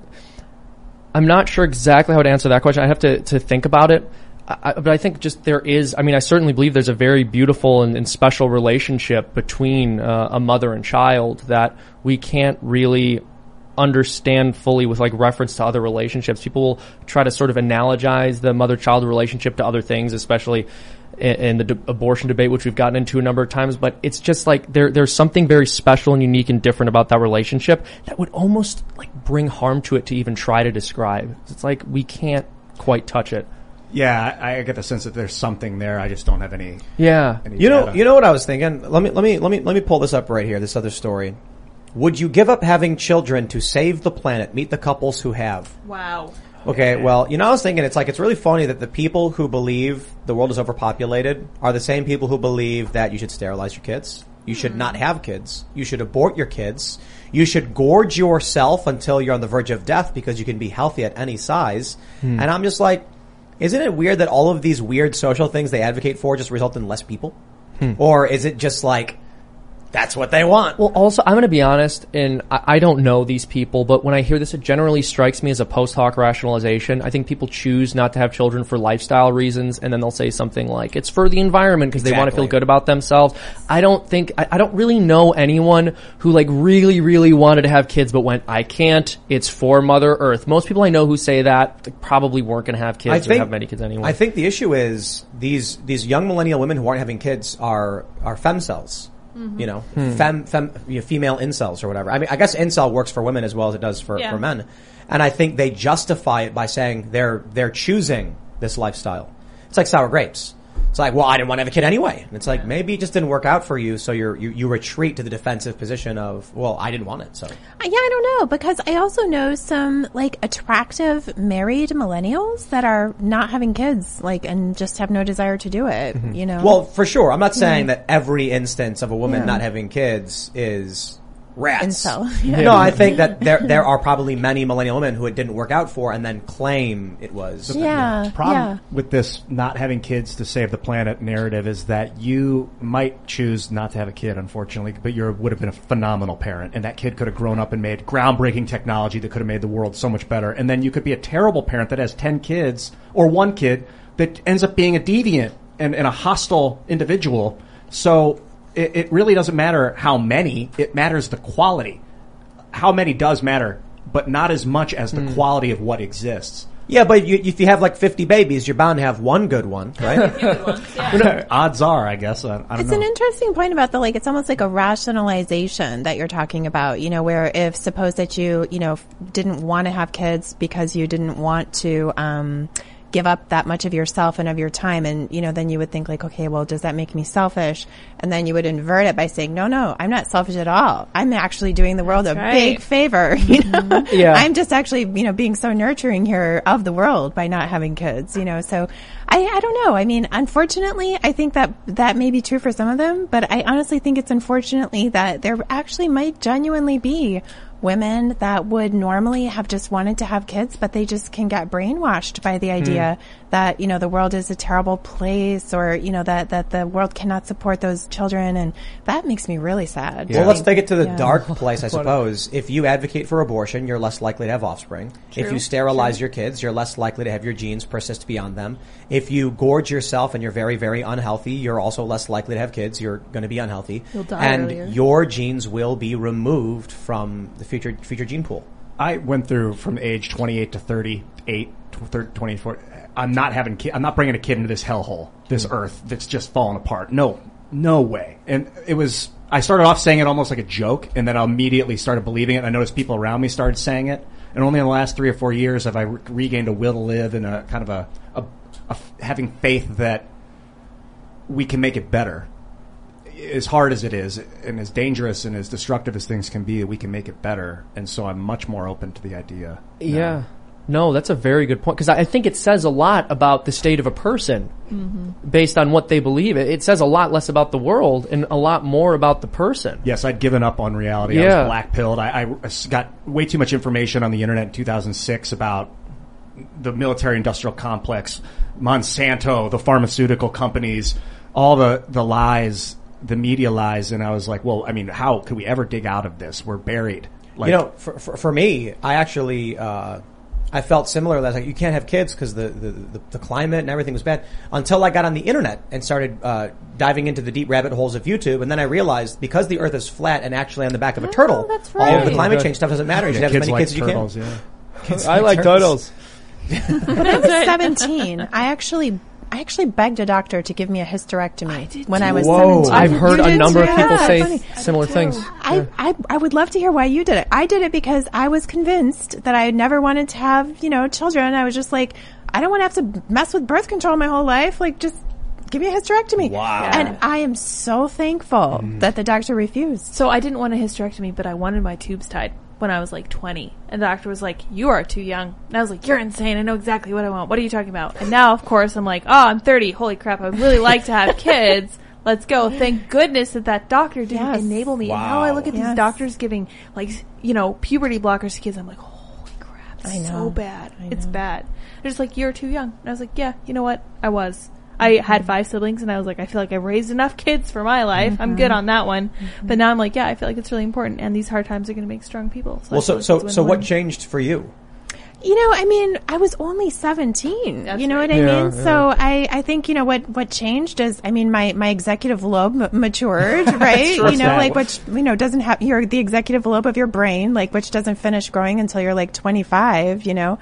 I'm not sure exactly how to answer that question. I have to to think about it. I, but I think just there is. I mean, I certainly believe there's a very beautiful and, and special relationship between uh, a mother and child that we can't really understand fully with like reference to other relationships. People will try to sort of analogize the mother-child relationship to other things, especially in, in the de- abortion debate, which we've gotten into a number of times. But it's just like there, there's something very special and unique and different about that relationship that would almost like bring harm to it to even try to describe. It's like we can't quite touch it. Yeah, I, I get the sense that there's something there. I just don't have any. Yeah. any You know, data. you know what I was thinking. Let me let me let me let me pull this up right here. This other story. Would you give up having children to save the planet? Meet the couples who have. Wow. Okay, well, you know, I was thinking it's like it's really funny that the people who believe the world is overpopulated are the same people who believe that you should sterilize your kids, you should not have kids, you should abort your kids, you should gorge yourself until you're on the verge of death because you can be healthy at any size. Hmm. And I'm just like, isn't it weird that all of these weird social things they advocate for just result in less people? Hmm. Or is it just like that's what they want? Well, also, I'm going to be honest, and I, I don't know these people, but when I hear this, it generally strikes me as a post hoc rationalization. I think people choose not to have children for lifestyle reasons, and then they'll say something like, it's for the environment because they want to feel good about themselves. I don't think, I, I don't really know anyone who like really, really wanted to have kids but went, I can't, it's for Mother Earth. Most people I know who say that like, probably weren't going to have kids or have many kids anyway. I think the issue is these these young millennial women who aren't having kids are are femcels. Mhm. You know, Hmm. fem fem you know, female incels or whatever. I mean, I guess incel works for women as well as it does for, Yeah. for men. And I think they justify it by saying they're they're choosing this lifestyle. It's like sour grapes. It's like, well, I didn't want to have a kid anyway. And it's like maybe it just didn't work out for you, so you're, you you retreat to the defensive position of, well, I didn't want it, so. Uh, Yeah, I don't know because I also know some like attractive married millennials that are not having kids, like, and just have no desire to do it. You know. Well, for sure. I'm not saying Yeah. that every instance of a woman Yeah. not having kids is rats. Incel. Yeah. No, I think that there there are probably many millennial women who it didn't work out for and then claim it was. Yeah, The problem yeah. with this not having kids to save the planet narrative is that you might choose not to have a kid, unfortunately, but you would have been a phenomenal parent, and that kid could have grown up and made groundbreaking technology that could have made the world so much better. And then you could be a terrible parent that has ten kids or one kid that ends up being a deviant and, and a hostile individual. So it, it really doesn't matter how many; it matters the quality. How many does matter, but not as much as the quality of what exists. Yeah, but you, if you have like 50 babies, you're bound to have one good one, right? Odds are, I guess. I, I don't It's know. an interesting point about the like. It's almost like a rationalization that you're talking about. You know, where if suppose that you you know f- didn't want to have kids because you didn't want to um, give up that much of yourself and of your time, and you know, then you would think like, okay, well, does that make me selfish? And then you would invert it by saying, no, no, I'm not selfish at all. I'm actually doing the world a right. big favor. You know, mm-hmm. Yeah. I'm just actually you know being so nurturing here of the world by not having kids. You know, so. I, I don't know. I mean, unfortunately, I think that that may be true for some of them, but I honestly think it's unfortunately that there actually might genuinely be women that would normally have just wanted to have kids, but they just can get brainwashed by the idea hmm. That, you know, the world is a terrible place or, you know, that, that the world cannot support those children. And that makes me really sad. Well, let's take it to the Yeah. dark place, I suppose. If you advocate for abortion, you're less likely to have offspring. If you sterilize your kids, you're less likely to have your genes persist beyond them. If you gorge yourself and you're very, very unhealthy, you're also less likely to have kids. You're going to be unhealthy. You'll die and earlier. your genes will be removed from the future, future gene pool. I went through from age 28 to 38, tw- thir- 24. I'm not having ki- I'm not bringing a kid into this hellhole, this hmm. earth that's just falling apart. No, no way. And it was, I started off saying it almost like a joke and then I immediately started believing it. I noticed people around me started saying it. And only in the last three or four years have I re- regained a will to live and a kind of a, a, a f- having faith that we can make it better. As hard as it is, and as dangerous and as destructive as things can be, we can make it better. And so I'm much more open to the idea. Yeah. No, that's a very good point because I I think it says a lot about the state of a person Mm-hmm. based on what they believe. It, it says a lot less about the world and a lot more about the person. Yes, I'd given up on reality. I Yeah. was black pilled. I got way too much information on the internet in 2006 about the military industrial complex, Monsanto, the pharmaceutical companies, all the, the lies, the media lies. And I was like, well, I mean, how could we ever dig out of this? We're buried. Like, you know, for, for, for me, I actually, uh, I felt similar. That like you can't have kids because the, the, the, the climate and everything was bad. Until I got on the internet and started uh, diving into the deep rabbit holes of YouTube, and then I realized because the Earth is flat and actually on the back of a turtle, that's all of the climate change stuff doesn't matter. You should Yeah, have as many like kids as you turtles, can. yeah. Kids I like turtles. When I was 17, I actually, I actually begged a doctor to give me a hysterectomy when I was Whoa. 17. I've heard You a number too? of people Yeah, say funny. similar things. I, I, I would love to hear why you did it. I did it because I was convinced that I never wanted to have, you know, children. I was just like, I don't want to have to mess with birth control my whole life. Like, just give me a hysterectomy. Wow. And I am so thankful mm. that the doctor refused. So I didn't want a hysterectomy, but I wanted my tubes tied when I was like 20. And the doctor was like, you are too young. And I was like, you're insane. I know exactly what I want. What are you talking about? And now, of course, I'm like, oh, I'm 30. Holy crap. I would really like to have kids. Let's go. Thank goodness that that doctor didn't Yes. enable me. And now I look at these doctors giving like, you know, puberty blockers to kids. I'm like, holy crap. It's I so bad. I It's bad. They're just like, you're too young. And I was like, yeah, you know what? I was. I had five siblings and I was like, I feel like I've raised enough kids for my life. I'm good mm-hmm. on that one. Mm-hmm. But now I'm like, yeah, I feel like it's really important. And these hard times are going to make strong people. Well, so like so so what changed for you? You know, I mean, I was only 17. That's you know right. what I Yeah, mean? yeah. So I, I think, you know, what, what changed is, I mean, my, my executive lobe m- matured, right? You know, That- like, which, you know, doesn't have, you're the executive lobe of your brain, like, which doesn't finish growing until you're like 25, you know?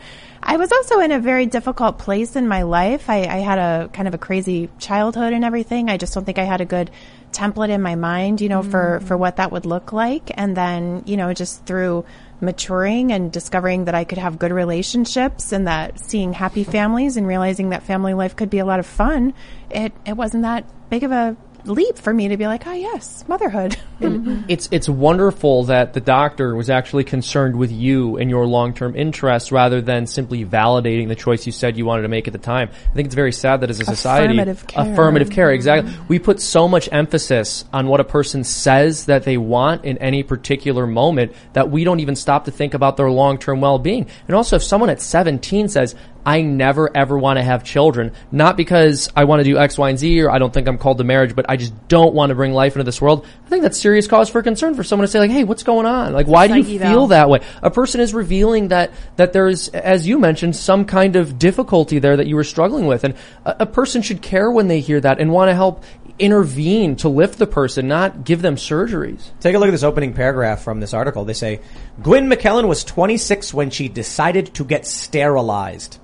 I was also in a very difficult place in my life. I, I had a kind of a crazy childhood and everything. I just don't think I had a good template in my mind, you know, for, mm. for what that would look like. And then, you know, just through maturing and discovering that I could have good relationships and that seeing happy families and realizing that family life could be a lot of fun, it, it wasn't that big of a leap for me to be like, oh yes, motherhood. It's it's wonderful that the doctor was actually concerned with you and your long term interests rather than simply validating the choice you said you wanted to make at the time. I think it's very sad that as a society, Affirmative care. affirmative care, exactly. We put so much emphasis on what a person says that they want in any particular moment that we don't even stop to think about their long term well being. And also, if someone at 17 says, I never ever want to have children, not because I want to do X, Y, and Z or I don't think I'm called to marriage, but I just don't want to bring life into this world. I think that's serious cause for concern for someone to say like, hey, what's going on? Like, why do you feel that way? A person is revealing that, that there's, as you mentioned, some kind of difficulty there that you were struggling with. And a, a person should care when they hear that and want to help intervene to lift the person, not give them surgeries. Take a look at this opening paragraph from this article. They say, Gwyn McKellen was 26 when she decided to get sterilized.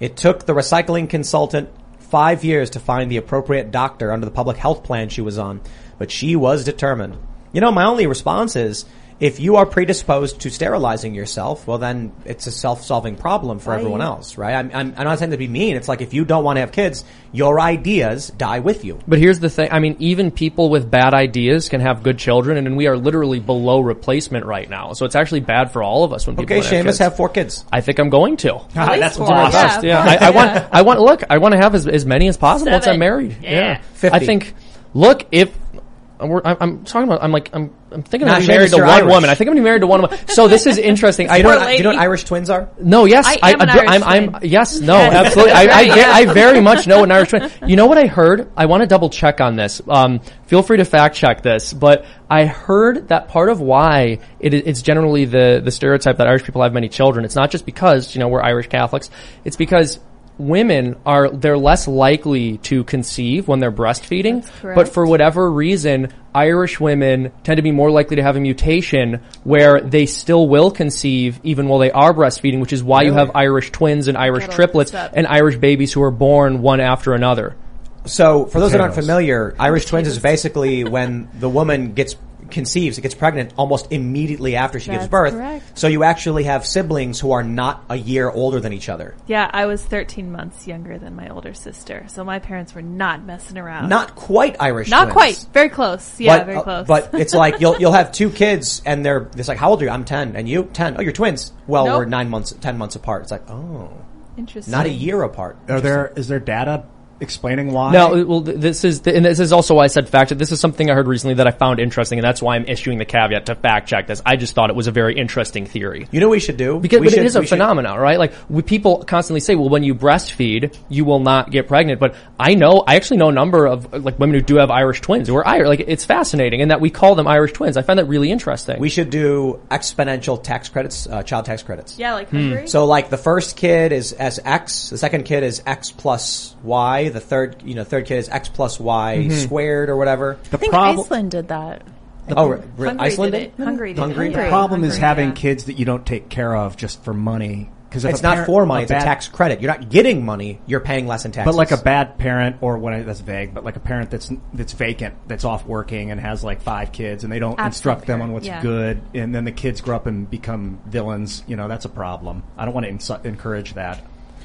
It took the recycling consultant five years to find the appropriate doctor under the public health plan she was on, but she was determined. You know, my only response is, if you are predisposed to sterilizing yourself, well then it's a self-solving problem for everyone else, right? I'm, I'm, I'm not saying to be mean. It's like if you don't want to have kids, your ideas die with you. But here's the thing. I mean, even people with bad ideas can have good children, and we are literally below replacement right now. So it's actually bad for all of us when people Okay, don't have Seamus, kids. have four kids. I think I'm going to. Ah, At that's my awesome. best. Yeah, I, I want. I want. Look, I want to have as, as many as possible once I'm married. Yeah. I 50. think. Look, if we're, I'm, I'm talking about. I'm like I'm. I'm thinking Nah, I'm married to one Irish. woman. I think I'm gonna be married to one woman. So this is interesting. I Do you, know don't. what, do you know what Irish twins are? No, yes, I am an do- Irish I'm, I'm, yes, no, Yes, absolutely. I, I, right, get, I very much know an Irish twin. You know what I heard? I want to double check on this. Um, feel free to fact check this, but I heard that part of why it, is- it's generally the, the stereotype that Irish people have many children. It's not just because, you know, we're Irish Catholics. It's because women are, they're less likely to conceive when they're breastfeeding, but for whatever reason, Irish women tend to be more likely to have a mutation where they still will conceive even while they are breastfeeding, which is why you have Irish twins and Irish Get all triplets and Irish babies who are born one after another. So, for those that aren't familiar, Irish twins is basically when the woman gets conceives, it gets pregnant almost immediately after she gives birth. correct. So you actually have siblings who are not a year older than each other. Yeah, I was 13 months younger than my older sister, so my parents were not messing around. Not quite Irish. Not twins. quite. Very close. Yeah, but, very uh, close. but it's like you'll you'll have two kids and they're it's like how old are you? I'm ten and you ten. Oh, you're twins. Well, Nope. we're nine months, ten months apart. It's like oh, Interesting. not a year apart. Are there is there data explaining why? No, well, this is, and this is also why I said fact. This is something I heard recently that I found interesting, and that's why I'm issuing the caveat to fact check this. I just thought it was a very interesting theory. You know what we should do Because we but should, it is a we should- phenomenon, right? Like we, people constantly say, "Well, when you breastfeed, you will not get pregnant." But I know, I actually know a number of like women who do have Irish twins who are Irish. Like it's fascinating, and that we call them Irish twins. I find that really interesting. We should do exponential tax credits, uh, child tax credits. yeah, like Hmm. So like the first kid is as X, the second kid is X plus Y, the third, you know, third kid is X plus Y Mm-hmm. squared or whatever. the I think problem Iceland did that. oh, re- re- Hungary Iceland did it. Hungary did it. Hungary. Hungary. the problem is having yeah. kids that you don't take care of just for money. Because It's not for money; it's a tax credit. You're not getting money; you're paying less in taxes. But like a bad parent, or when I, that's vague, but like a parent that's that's vacant, that's off working and has like five kids, and they don't Absent instruct them on what's yeah. good, and then the kids grow up and become villains. You know, that's a problem. I don't want to insu- encourage that.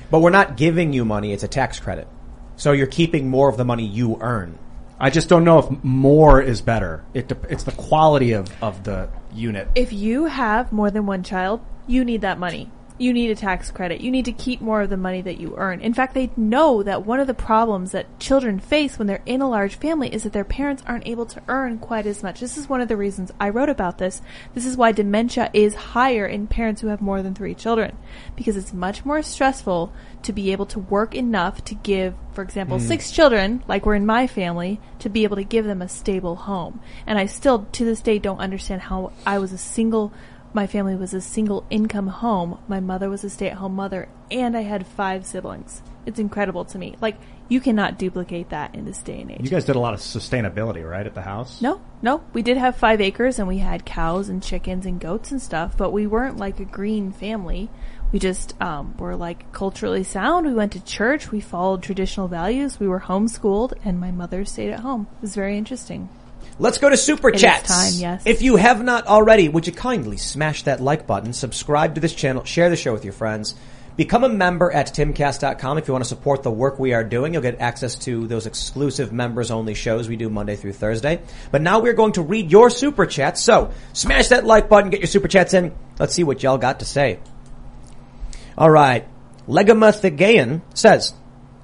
but we're not giving you money; it's a tax credit. So you're keeping more of the money you earn. I just don't know if more is better. It dep it's the quality of of the unit. if you have more than one child, you need that money. You need a tax credit. You need to keep more of the money that you earn. In fact, they know that one of the problems that children face when they're in a large family is that their parents aren't able to earn quite as much. This is one of the reasons I wrote about this. This is why dementia is higher in parents who have more than three children. Because it's much more stressful to be able to work enough to give, for example, hmm. six children, like we're in my family, to be able to give them a stable home. And I still, to this day, don't understand how I was a single my family was a single income home. My mother was a stay at home mother, and I had five siblings. It's incredible to me. Like, you cannot duplicate that in this day and age. You guys did a lot of sustainability, right, at the house? No, no. We did have five acres and we had cows and chickens and goats and stuff, but we weren't like a green family. We just um, were like culturally sound. We went to church. We followed traditional values. We were homeschooled, and my mother stayed at home. It was very interesting. Let's go to super It chats. time, yes. If you have not already, would you kindly smash that like button, subscribe to this channel, share the show with your friends, become a member at timcast.com if you want to support the work we are doing. You'll get access to those exclusive members only shows we do Monday through Thursday. But now we're going to read your super chats. So smash that like button, get your super chats in. Let's see what y'all got to say. All right. Legamathigayan says,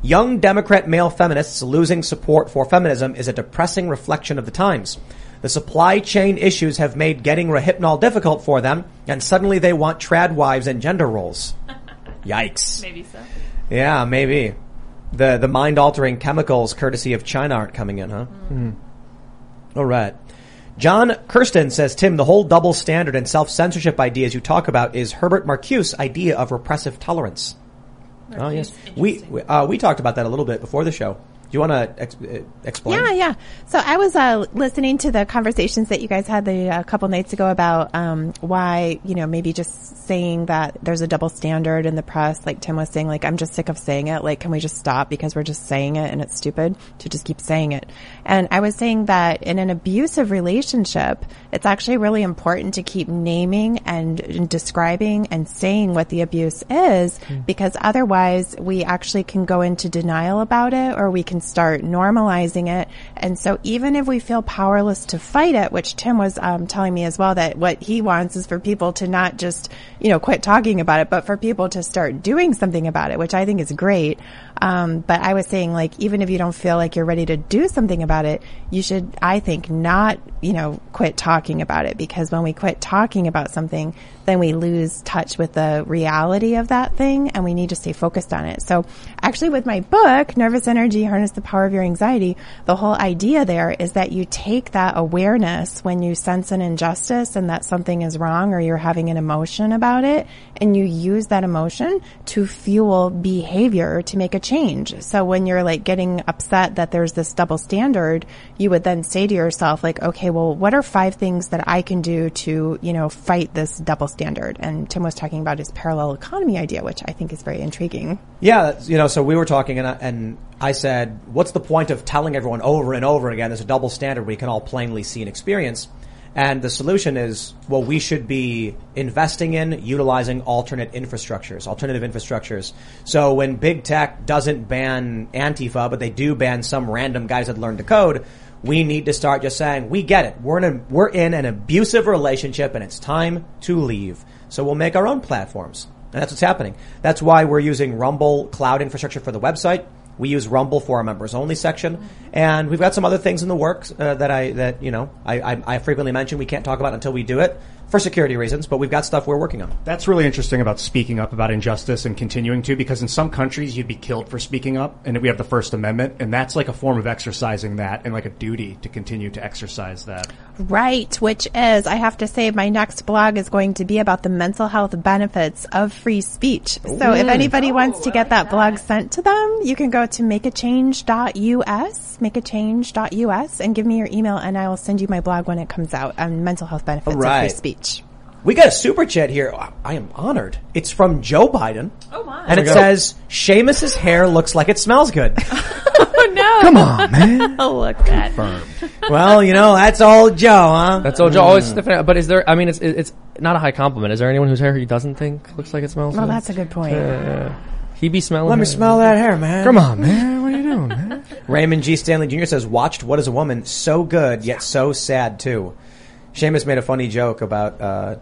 Young Democrat male feminists losing support for feminism is a depressing reflection of the times. The supply chain issues have made getting Rohypnol difficult for them, and suddenly they want trad wives and gender roles. Yikes. Maybe so. Yeah, maybe. The the mind altering chemicals courtesy of China aren't coming in, huh? Hmm. Hmm. All right. John Kirsten says, Tim, the whole double standard and self censorship ideas you talk about is Herbert Marcuse's idea of repressive tolerance. Oh yes, we we, uh, we talked about that a little bit before the show. Do you want to ex- uh, explain? Yeah, yeah. So I was uh, listening to the conversations that you guys had the a couple nights ago about um, why you know maybe just saying that there's a double standard in the press, like Tim was saying. Like I'm just sick of saying it. Like, can we just stop because we're just saying it and it's stupid to just keep saying it? And I was saying that in an abusive relationship, it's actually really important to keep naming and, describing and saying what the abuse is because otherwise we actually can go into denial about it or we can start normalizing it. And so even if we feel powerless to fight it, which Tim was um, telling me as well, that what he wants is for people to not just, you know, quit talking about it, but for people to start doing something about it, which I think is great. Um, but I was saying like, even if you don't feel like you're ready to do something about it, you should, I think, not, you know, quit talking about it because when we quit talking about something, then we lose touch with the reality of that thing and we need to stay focused on it. So actually with my book, Nervous Energy, Harness the Power of Your Anxiety, the whole idea there is that you take that awareness when you sense an injustice and that something is wrong or you're having an emotion about it and you use that emotion to fuel behavior to make a change. So when you're like getting upset that there's this double standard, you would then say to yourself like, okay, well, what are five things that I can do to, you know, fight this double standard? And Tim was talking about his parallel economy idea, which I think is very intriguing. Yeah, you know, so we were talking and I, and I said, what's the point of telling everyone over and over again there's a double standard we can all plainly see and experience? And the solution is, well, we should be investing in utilizing alternate infrastructures, alternative infrastructures. So when big tech doesn't ban Antifa, but they do ban some random guys that learn to code, we need to start just saying, we get it. We're in a, we're in an abusive relationship and it's time to leave. So we'll make our own platforms. And that's what's happening. That's why we're using Rumble cloud infrastructure for the website. We use Rumble for our members only section, and we've got some other things in the works uh, that I that you know I, I, I frequently mention. We can't talk about until we do it for security reasons, but we've got stuff we're working on. That's really interesting about speaking up about injustice and continuing to, because in some countries you'd be killed for speaking up, and we have the First Amendment, and that's like a form of exercising that and like a duty to continue to exercise that. Right, which is, I have to say, my next blog is going to be about the mental health benefits of free speech. So if Ooh. anybody oh, wants to get that blog sent to them, you can go to makeachange.us, makeachange.us, and give me your email, and I will send you my blog when it comes out on mental health benefits of free speech. We got a super chat here. I am honored. It's from Joe Biden. Oh my. And it go. says, Seamus's hair looks like it smells good. oh no! Come on, man. Oh, look at well, you know, that's old Joe, huh? That's old Joe. Always hmm. different. But is there? I mean, it's it's not a high compliment. Is there anyone whose hair he doesn't think looks like it smells? Good? Well, good? that's a good point. Yeah. he be smelling. Let me hair. smell that hair, man. Come on, man. What are you doing, man? Raymond G. Stanley Jr. says, watched What is a Woman so good, yet so sad too. Seamus made a funny joke about, uh,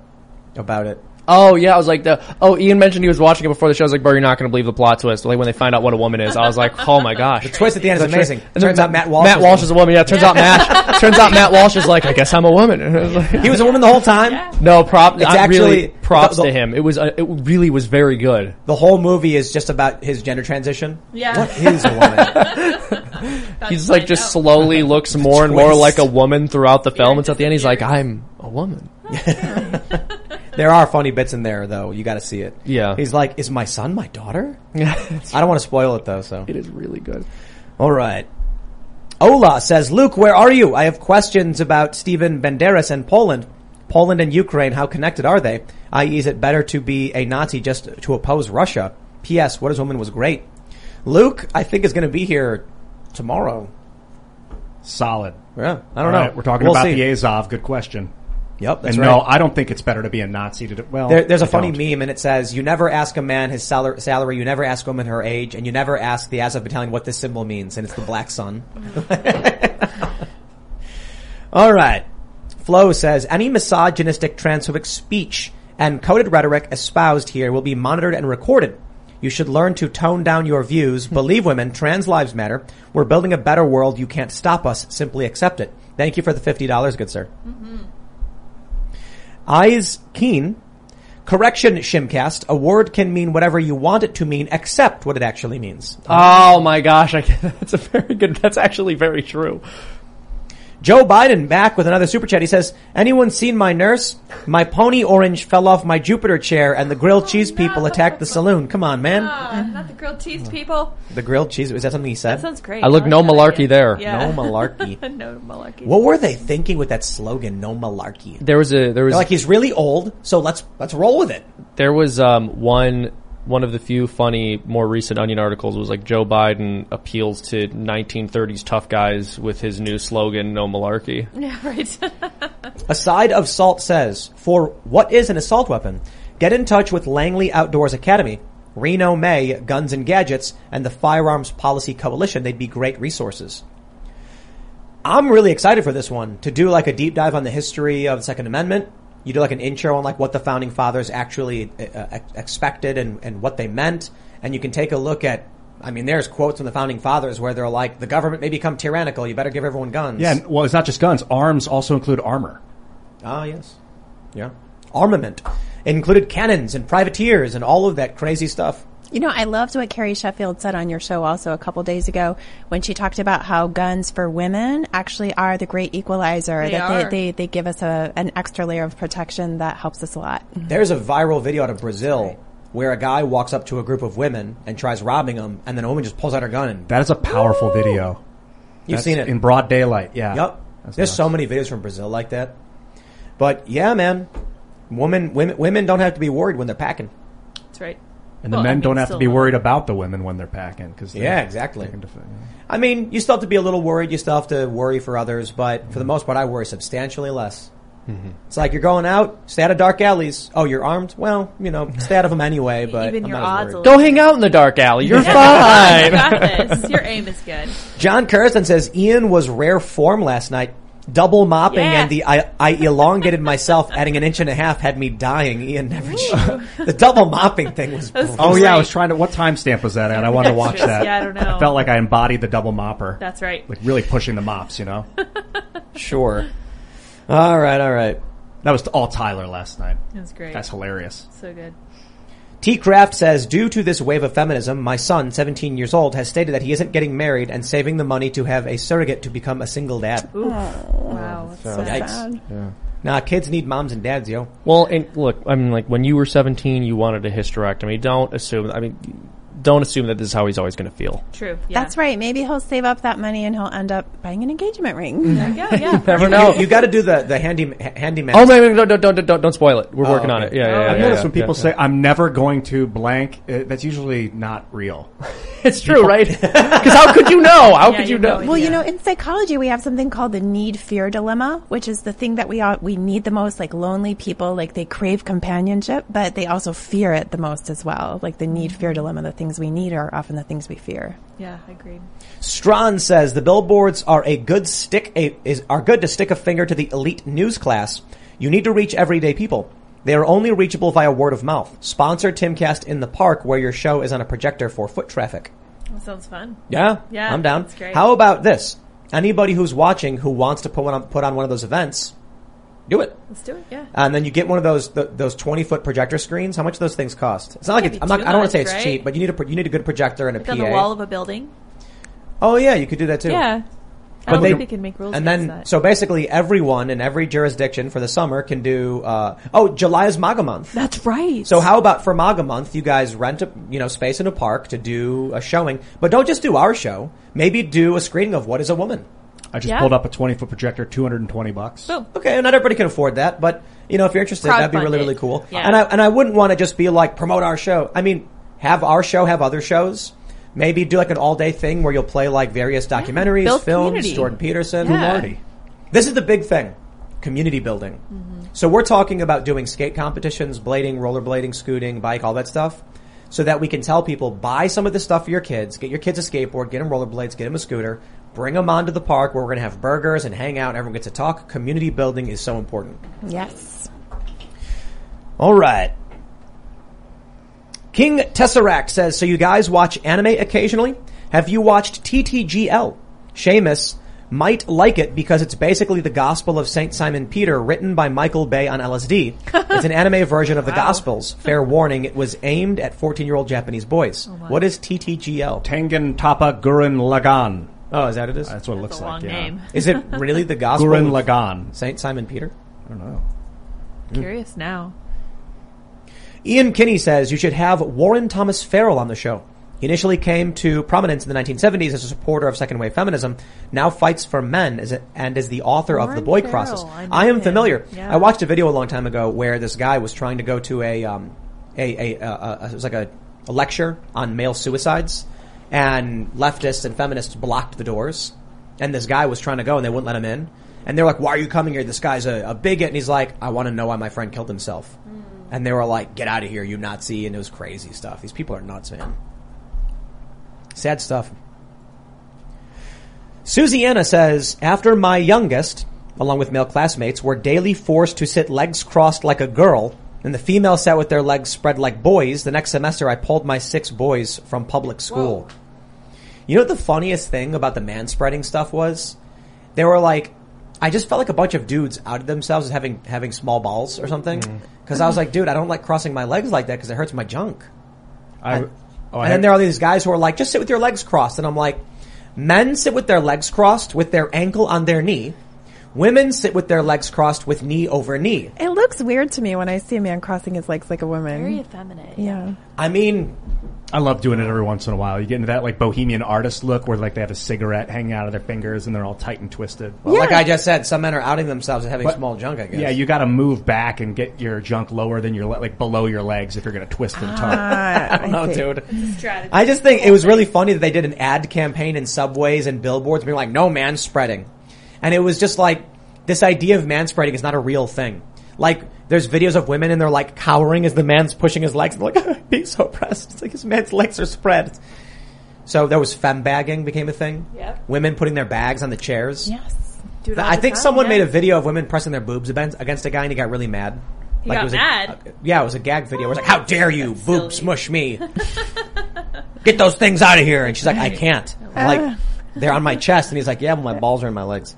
about it. Oh yeah, I was like the. Oh, Ian mentioned he was watching it before the show. I was like, bro, you're not going to believe the plot twist. Like when they find out what a woman is, I was like, oh my gosh. The twist at the end is That's amazing. And then Turns out Matt Walsh Matt is Walsh a is a woman. Yeah, turns out Matt. turns out Matt Walsh is like, I guess I'm a woman. Was like, He was a woman the whole time? no, prop. It's I actually- really props the- the- to him. It was. Uh, it really was very good. The whole movie is just about his gender transition. Yeah. What is a woman? He's like just slowly looks more and more like a woman throughout the film. Until at the end, he's like, I'm a woman. There are funny bits in there though. You gotta see it. Yeah. He's like, is my son my daughter? Yeah. I don't want to spoil it though, so. It is really good. All right. Ola says, Luke, where are you? I have questions about Stephen Banderas and Poland. Poland and Ukraine, how connected are they? I.e., is it better to be a Nazi just to oppose Russia? P.S. What is Woman was great. Luke, I think is going to be here tomorrow. Solid. Yeah, I don't All know. right, we're talking We'll about see. the Azov. Good question. Yep, that's and right. no, I don't think it's better to be a Nazi to do, well. There, there's a I funny don't. meme and it says, you never ask a man his salary, salary, you never ask a woman her age, and you never ask the Azov battalion what this symbol means, and it's the black sun. All right. Flo says, any misogynistic transphobic speech and coded rhetoric espoused here will be monitored and recorded. You should learn to tone down your views. Believe women. Trans lives matter. We're building a better world. You can't stop us. Simply accept it. Thank you for the $50, good sir. Mm-hmm. Eyes keen. Correction, Shimcast. A word can mean whatever you want it to mean, except what it actually means. Oh my gosh, I, that's a very good. That's actually very true. Joe Biden back with another super chat. He says, anyone seen my nurse? My pony orange fell off my Jupiter chair and the grilled cheese people attacked the saloon. Come on, man. Ah, not the grilled cheese people. The grilled cheese, is that something he said? That sounds great. I look like no that malarkey idea. there. Yeah. No malarkey. no malarkey. What were they thinking with that slogan, no malarkey? There was a there was They're like, he's really old, so let's, let's roll with it. there was um, one one of the few funny more recent Onion articles was like Joe Biden appeals to 1930s tough guys with his new slogan "No malarkey." Yeah, right. A side of Salt says, for what is an assault weapon? Get in touch with Langley Outdoors Academy, Reno May, Guns and Gadgets, and the Firearms Policy Coalition. They'd be great resources. I'm really excited for this one to do like a deep dive on the history of the Second Amendment. You do like an intro on like what the founding fathers actually uh, expected and, and what they meant. And you can take a look at I mean, there's quotes from the founding fathers where they're like, the government may become tyrannical. You better give everyone guns. Yeah, well, it's not just guns. Arms also include armor. Ah, yes. Yeah. Armament. It included cannons and privateers and all of that crazy stuff. You know, I loved what Carrie Sheffield said on your show also a couple days ago when she talked about how guns for women actually are the great equalizer. They that are. They, they they give us a an extra layer of protection that helps us a lot. There's a viral video out of Brazil where a guy walks up to a group of women and tries robbing them, and then a woman just pulls out her gun and That is a powerful video. You've That's seen it in broad daylight. Yeah. Yep. That's There's nuts. so many videos from Brazil like that. But yeah, man, women women women don't have to be worried when they're packing. That's right. And the Well, I men mean, don't have to still be not. worried about the women when they're packing because Yeah, exactly. I mean, you still have to be a little worried. You still have to worry for others, but for the most part, I worry substantially less. Mm-hmm. It's like you're going out, stay out of dark alleys. Oh, you're armed? Well, you know, stay out of them anyway. But Even I'm your not odds will- Go hang out in the dark alley. You're Yeah. You fine. got this. Your aim is good. John Kirsten says Ian was rare form last night. Double mopping Yeah. and the I, I elongated myself, adding an inch and a half had me dying. Ian never. the double mopping thing was. Was Oh yeah, I was trying to. What timestamp was that at? I wanted to watch that. Yeah, I don't know. I felt like I embodied the double mopper. That's right. Like really pushing the mops, you know. Sure. All right, all right. That was all Tyler last night. It was great. That's hilarious. So good. T Craft says, due to this wave of feminism, my son, 17 years old, has stated that he isn't getting married and saving the money to have a surrogate to become a single dad. Oof. Wow. That's so Yikes. sad. Yeah. Nah, kids need moms and dads, yo. Well, and look, I mean, like when you were 17, you wanted a hysterectomy. Don't assume. I mean, don't assume that this is how he's always going to feel. True. Yeah. That's right. Maybe he'll save up that money and he'll end up buying an engagement ring. Yeah, yeah. Never know. you, got to do the the handy handyman. oh man, don't don't don't don't, don't spoil it. We're Oh, working on it. Yeah, yeah. yeah I've yeah, noticed yeah, when people yeah, say I'm never going to blank, uh, that's usually not real. yeah. it's true, right? Because how could you know? How Yeah, could you you know? know. Well, you know, in psychology, we have something called the need-fear dilemma, which is the thing that we all, we need the most. Like lonely people, like they crave companionship, but they also fear it the most as well. Like the need-fear mm-hmm. dilemma, the things we need are often the things we fear. Yeah, agreed. Strawn says the billboards are a good stick a, is are good to stick a finger to the elite news class. You need to reach everyday people. They are only reachable via word of mouth. Sponsor Timcast in the park where your show is on a projector for foot traffic. That sounds fun. Yeah, Yeah, I'm down. that's great. How about this? Anybody who's watching who wants to put one on, put on one of those events, do it. Let's do it. Yeah. And then you get one of those th those 20 foot projector screens. How much do those things cost? It's not like it's, I'm not. I don't want to say it's right? cheap, but you need a you need a good projector and a Like PA. on the wall of a building. oh yeah, you could do that too. Yeah. I But they- they can make rules And then, that. so basically, everyone in every jurisdiction for the summer can do. Uh, oh, July is MAGA month. That's right. So how about for MAGA month, you guys rent a you know space in a park to do a showing, but don't just do our show. Maybe do a screening of What Is a Woman. I just Yeah. pulled up a 20 foot projector, 220 bucks. Boom. Okay, not everybody can afford that, but you know if you're interested, that'd be really it. really cool. Yeah. And I and I wouldn't want to just be like promote our show. I mean, have our show have other shows. Maybe do like an all day thing where you'll play like various documentaries, Build films. community. Jordan Peterson, Yeah. Marty. This is the big thing, community building. Mm-hmm. So we're talking about doing skate competitions, blading, rollerblading, scooting, bike, all that stuff. So that we can tell people, buy some of this stuff for your kids, get your kids a skateboard, get them rollerblades, get them a scooter, bring them onto the park where we're going to have burgers and hang out and everyone gets to talk. Community building is so important. Yes. All right. King Tesseract says, so you guys watch anime occasionally? Have you watched TTGL? Seamus might like it because it's basically the Gospel of St. Simon Peter written by Michael Bay on LSD. it's an anime version of the Gospels. Fair warning, it was aimed at 14-year-old Japanese boys. Oh, what is TTGL? Tengen Toppa Gurren Lagann. Oh, is that what it is? That's what it looks That's a like. long yeah. Is it really the Gospel Gurren of Lagann. St. Simon Peter? I don't know. Curious now. Ian Kinney says you should have Warren Thomas Farrell on the show. He initially came to prominence in the 1970s as a supporter of second wave feminism, now fights for men as a, and is the author of The Boy Farrell, Crosses. I I am him. familiar. Yeah. I watched a video a long time ago where this guy was trying to go to a, um, a, a, a, it was like a, a lecture on male suicides and leftists and feminists blocked the doors and this guy was trying to go and they wouldn't let him in. And they're like, why are you coming here? This guy's a, a bigot. And he's like, I want to know why my friend killed himself. And they were like, get out of here, you Nazi. And it was crazy stuff. These people are nuts, man. Sad stuff. Susiana says, after my youngest, along with male classmates, were daily forced to sit legs crossed like a girl, and the female sat with their legs spread like boys, the next semester I pulled my six boys from public school. You know what the funniest thing about the man spreading stuff was? They were like, I just felt like a bunch of dudes outed themselves as having having small balls or something. Mm. Because I was like, dude, I don't like crossing my legs like that because it hurts my junk. I, And, oh, I and then had- there are these guys who are like, just sit with your legs crossed. And I'm like, men sit with their legs crossed with their ankle on their knee. Women sit with their legs crossed with knee over knee. It looks weird to me when I see a man crossing his legs like a woman. Very effeminate. Yeah. I mean, I love doing it every once in a while. You get into that like bohemian artist look where like they have a cigarette hanging out of their fingers and they're all tight and twisted. well, like I just said, some men are outing themselves as having But- small junk, I guess. Yeah, you got to move back and get your junk lower than your le- like below your legs if you're going to twist and ah, tuck. I don't know, see. dude. Strategy. I just think it was really funny that they did an ad campaign in subways and billboards being like, no man spreading. And it was just like, this idea of man spreading is not a real thing. Like, there's videos of women and they're like cowering as the man's pushing his legs. And they're like, being so oppressed. It's like his man's legs are spread. So there was femme bagging became a thing. Yep. Women putting their bags on the chairs. Yes. Do it all I the think time, someone yeah. made a video of women pressing their boobs against against a guy and he got really mad. He it got was a- mad? uh, yeah, it was a gag video. It was like, "How dare you, That's boob silly. smush me? Get those things out of here!" And she's like, "I can't." I'm like, they're on my chest, and he's like, "Yeah, my balls are in my legs."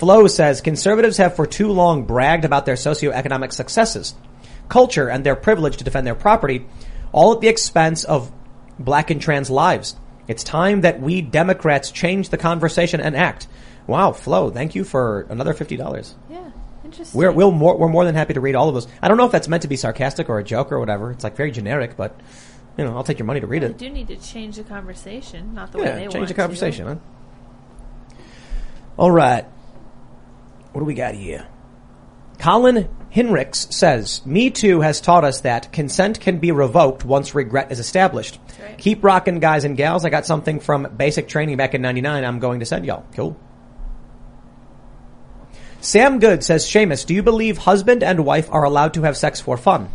Flo says conservatives have for too long bragged about their socioeconomic successes, culture, and their privilege to defend their property, all at the expense of black and trans lives. It's time that we Democrats change the conversation and act. Wow, Flo, thank you for another fifty dollars. Yeah. Interesting. We're we'll more, we're more than happy to read all of those. I don't know if that's meant to be sarcastic or a joke or whatever. It's like very generic, but you know, I'll take your money to read They it. do need to change the conversation, not the way Yeah, they want change the to. conversation, huh? All right. What do we got here? Colin Hinrichs says, Me Too has taught us that consent can be revoked once regret is established. Keep rocking, guys and gals. I got something from basic training back in 99 I'm going to send y'all. Cool. Sam Good says, Seamus, do you believe husband and wife are allowed to have sex for fun?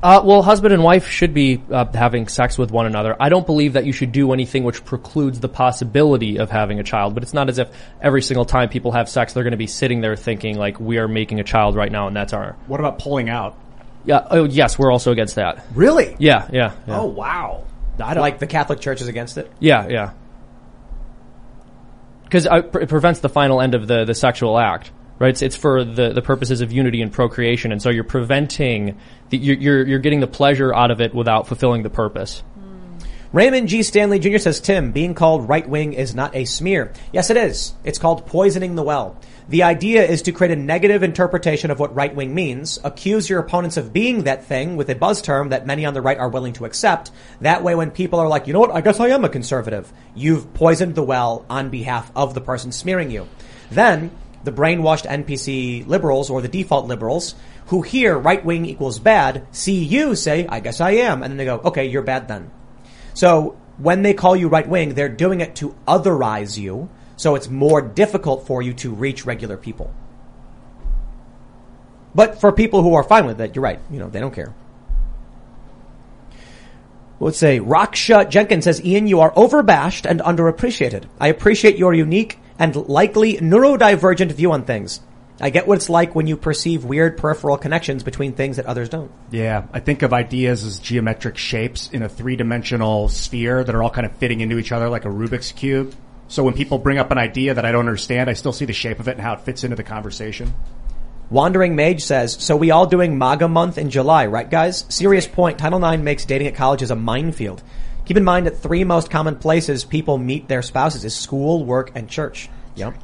Uh, well, husband and wife should be uh, having sex with one another. I don't believe that you should do anything which precludes the possibility of having a child. But it's not as if every single time people have sex, they're going to be sitting there thinking like we are making a child right now, and that's our. What about pulling out? Yeah. Oh, yes, we're also against that. Really? Yeah. Yeah. yeah. Oh, wow. I don't, Like the Catholic Church is against it? Yeah, yeah. Because it prevents the final end of the, the sexual act, right? It's, it's for the, the purposes of unity and procreation, and so you're preventing, the, you're, you're, you're getting the pleasure out of it without fulfilling the purpose. Hmm. Raymond G. Stanley Jr. says, Tim, being called right wing is not a smear. Yes, it is. It's called poisoning the well. The idea is to create a negative interpretation of what right wing means, accuse your opponents of being that thing with a buzz term that many on the right are willing to accept. That way, when people are like, you know what, I guess I am a conservative, you've poisoned the well on behalf of the person smearing you. Then, the brainwashed NPC liberals or the default liberals who hear right wing equals bad see you say, I guess I am. And then they go, okay, you're bad then. So when they call you right wing, they're doing it to otherize you. So it's more difficult for you to reach regular people. But for people who are fine with it, you're right. You know, they don't care. Let's say Raksha Jenkins says, Ian, you are overbashed and underappreciated. I appreciate your unique and likely neurodivergent view on things. I get what it's like when you perceive weird peripheral connections between things that others don't. Yeah, I think of ideas as geometric shapes in a three-dimensional sphere that are all kind of fitting into each other like a Rubik's cube. So when people bring up an idea that I don't understand, I still see the shape of it and how it fits into the conversation. Wandering Mage says, so we all doing MAGA month in July, right guys? Serious point, Title IX makes dating at college as a minefield. Keep in mind that three most common places people meet their spouses is school, work, and church. Yep.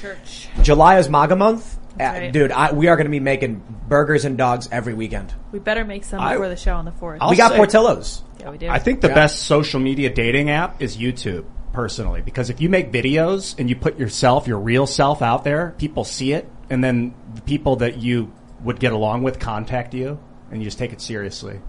Church. July is MAGA month. Uh. Dude, I, we are going to be making burgers and dogs every weekend. We better make some I- before the show on the fourth. we got say- Portillo's. Yeah, we do. I think the Yeah. best social media dating app is YouTube, personally, because if you make videos and you put yourself, your real self out there, people see it, and then the people that you would get along with contact you, and you just take it seriously.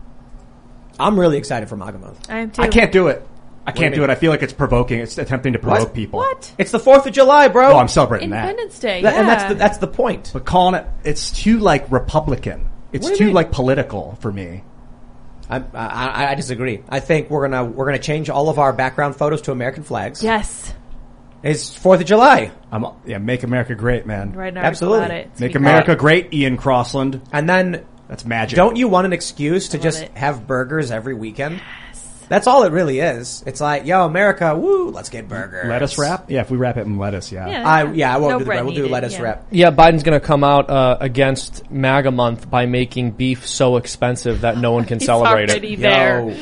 I'm really excited for MAGA month. I am too. I can't do it. I can't do mean? it. I feel like it's provoking. It's attempting to provoke people. What? It's the 4th of July, bro. Oh, I'm celebrating that. Independence Day. That- yeah. And that's the, that's the point. But calling it, it's too like Republican. It's What do you too mean? like political for me. I, I, I disagree. I think we're gonna we're gonna change all of our background photos to American flags. yes. It's Fourth of July, I'm yeah, make America great, man. Right now, Absolutely. About it. Make Speak America great, Ian Crossland. and then That's magic. don't you want an excuse to just it. have burgers every weekend? That's all it really is. It's like, yo, America, woo, let's get burgers. Lettuce wrap? Yeah, if we wrap it in lettuce, yeah. Yeah. I, yeah, I won't No do the bread bread. We'll do lettuce yeah. wrap. Yeah, Biden's going to come out uh, against MAGA month by making beef so expensive that no one can He's celebrate it. there. Yo,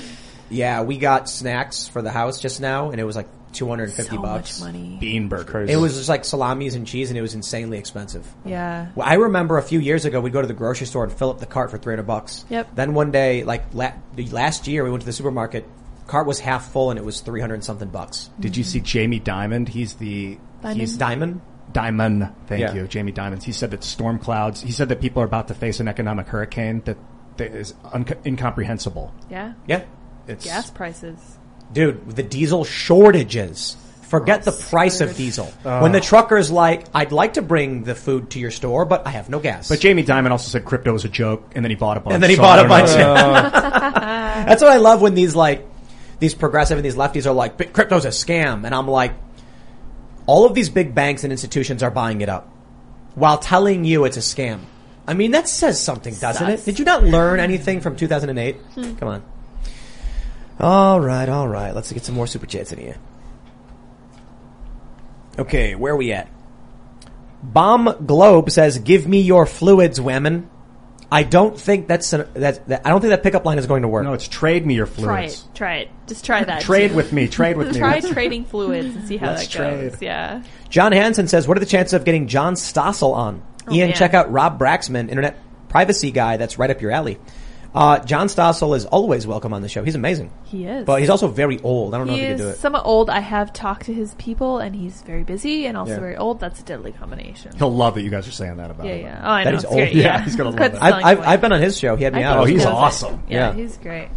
yeah, we got snacks for the house just now, and it was like 250 So bucks. much money. Bean burgers. It was just like salamis and cheese, and it was insanely expensive. Yeah. Well, I remember a few years ago, we'd go to the grocery store and fill up the cart for 300 bucks. Yep. Then one day, like la- the last year, we went to the supermarket, cart was half full, and it was 300 and something bucks. Did you see Jamie Dimon? He's the Diamond? he's Diamond? Diamond. Thank Yeah. you, Jamie Dimon. He said that storm clouds. He said that people are about to face an economic hurricane that, that is un- incomprehensible. Yeah. Yeah. It's Gas prices. Dude, the diesel shortages. Forget the price of diesel. Oh. When the trucker's like, I'd like to bring the food to your store, but I have no gas. But Jamie Dimon also said crypto was a joke, and then he bought a bunch. and then he so bought I a don't bunch. know. That's what I love when these like these progressive and these lefties are like, crypto's a scam, and I'm like, all of these big banks and institutions are buying it up while telling you it's a scam. I mean, that says something, doesn't it? Did you not learn anything from 2008? Hmm. Come on. All right, all right. Let's get some more super chats in here. Okay, where are we at? Bomb Globe says, "Give me your fluids, women." I don't think that's an, that, that I don't think that pickup line is going to work. No, it's trade me your fluids. Try fluids. it. Try it. Just try that. Trade too. with me. Trade with me. Try trading fluids and see how Let's that goes. Yeah. John Hansen says, "What are the chances of getting John Stossel on?" Oh, Ian, man. check out Rob Braxman, internet privacy guy. That's right up your alley. Uh, John Stossel is always welcome on the show. He's amazing, He is. but he's also very old. I don't know he if he can do it. somewhat old. I have talked to his people, and he's very busy and also Yeah. very old. That's a deadly combination. He'll love that you guys are saying that about Yeah, him. yeah. Oh, I That know. he's It's old. great. Yeah, Yeah, he's gonna love Good it. I've, selling I've, point. I've been on his show. He had me I out. think Oh, he he's does awesome. Yeah, Yeah. he's great.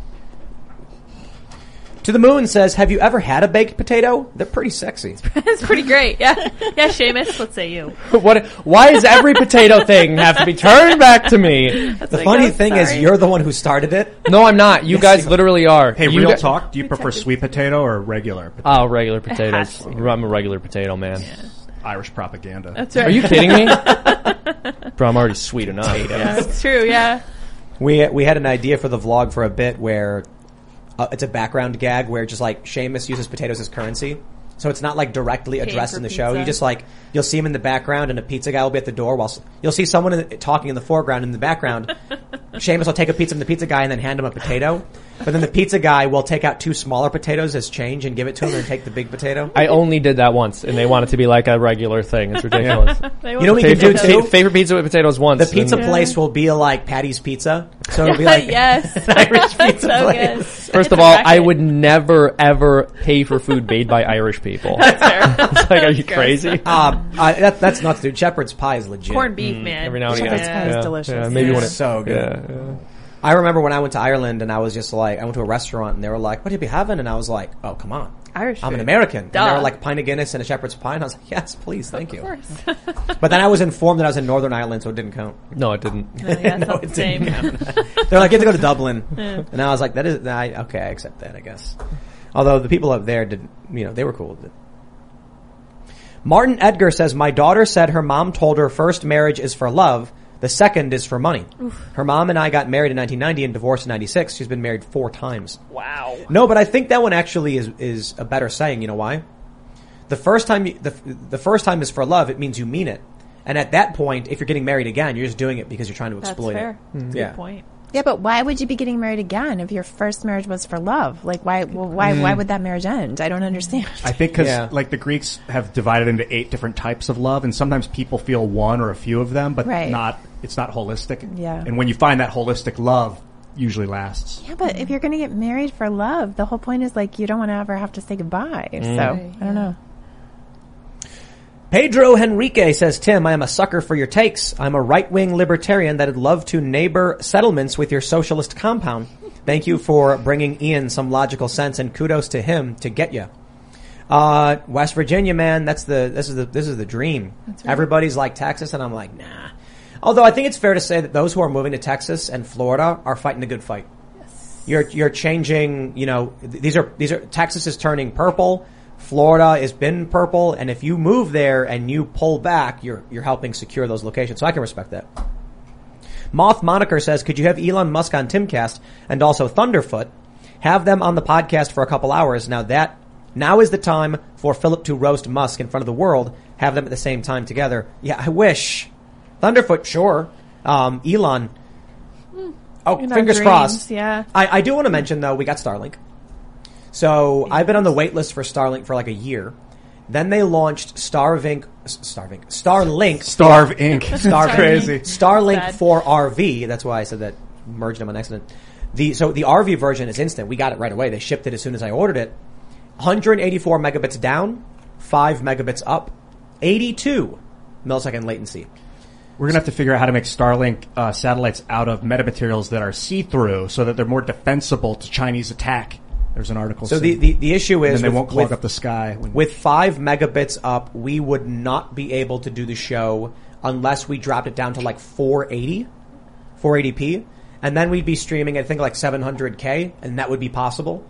To the Moon says, "Have you ever had a baked potato? They're pretty sexy." it's pretty great. Yeah, yeah. Seamus, let's say you. what? Why does every potato thing have to be turned back to me? That's the like, funny oh, thing is, sorry. you're the one who started it. No, I'm not. You Yes, guys you are. literally are. Hey, you real gu- talk. Do you prefer sweet potato or regular ah, potato? Oh, regular potatoes. to I'm a regular potato man. Irish propaganda. That's right. Are you kidding me? Bro, I'm already sweet enough. Yeah, it's true. Yeah. We we had an idea for the vlog for a bit where uh, it's a background gag where just like Seamus uses potatoes as currency. So it's not like directly Paying addressed in the show. You just like you'll see him in the background, and a pizza guy will be at the door. While you'll see someone in the, talking in the foreground in the background. Seamus will take a pizza from the pizza guy and then hand him a potato. But then the pizza guy will take out two smaller potatoes as change and give it to him, and take the big potato. I only did that once, and they want it to be like a regular thing. It's ridiculous. They You know what we can do potatoes. too? Favorite pizza with potatoes once. The pizza and- place will be like Patty's Pizza, so it'll be like yes. an Irish pizza so place. good. First of all, I would never ever pay for food made by Irish people. That's fair. It's like, are you crazy? Uh, I, that, that's nuts, dude. Shepherd's pie is legit. corned beef, man. Every now and again. Shepherd's pie is delicious. Yeah, maybe when It's it's so good. Yeah, yeah. I remember when I went to Ireland and I was just like, I went to a restaurant and they were like, "What do you be having?" And I was like, "Oh, come on, Irish I'm an food. American." And they Duh. were like, "Pint of Guinness and a shepherd's pie," and I was like, "Yes, please, thank you." Of course. But then I was informed that I was in Northern Ireland, so it didn't count. No, it didn't. Oh, yeah, No, it the same. didn't count. They're like, "You have to go to Dublin," and I was like, "That is, I, okay, I accept that, I guess." Although the people up there did, you know, they were cool with it. Martin Edgar says, My daughter said her mom told her first marriage is for love, the second is for money. Her mom and I got married in 1990 and divorced in 96. She's been married four times. Wow. No, but I think that one actually is, is a better saying. You know why? The first time, you, the, the first time is for love, it means you mean it. And at that point, if you're getting married again, you're just doing it because you're trying to That's exploit fair. it. That's a Yeah. good point. Yeah, but why would you be getting married again if your first marriage was for love? Like, why? Well, why? Why mm. would that marriage end? I don't understand. I think because Yeah. like the Greeks have divided into eight different types of love, and sometimes people feel one or a few of them, but Right. not. It's not holistic. Yeah. And when you find that holistic love, usually lasts. Yeah, but if you're going to get married for love, the whole point is like you don't want to ever have to say goodbye. So mm. I don't know. Pedro Henrique says, Tim, I am a sucker for your takes. I'm a right-wing libertarian that'd love to neighbor settlements with your socialist compound. Thank you for bringing Ian some logical sense and kudos to him to get you. Uh, West Virginia, man, that's the, this is the, this is the dream. Everybody's like Texas and I'm like, nah. Although I think it's fair to say that those who are moving to Texas and Florida are fighting a good fight. Yes. You're, you're changing, you know, th- these are, these are, Texas is turning purple. Florida has been purple. And if you move there and you pull back, you're, you're helping secure those locations. So I can respect that. Moth Moniker says, could you have Elon Musk on Timcast and also Thunderf00t? Have them on the podcast for a couple hours. Now that, now is the time for Philip to roast Musk in front of the world. Have them at the same time together. Yeah, I wish. Thunderf00t, sure. Um, Elon. Oh, In fingers dreams, crossed. yeah. I, I do want to mention though, we got Starlink. So I've been on the wait list for Starlink for like a year. Then they launched Starvink, Starvink, Starlink, Starve Inc. Starvink, Crazy. Starlink Sad. for RV. That's why I said that merged them on accident. The so the RV version is instant. We got it right away. They shipped it as soon as I ordered it. 184 megabits down, five megabits up, 82 millisecond latency. We're gonna have to figure out how to make Starlink uh, satellites out of metamaterials that are see-through, so that they're more defensible to Chinese attack. There's an article. So the, the, the issue is and they with- won't clog with- up the sky. With five megabits up, we would not be able to do the show unless we dropped it down to like 480, 480p, and then we'd be streaming, I think like 700k, and that would be possible.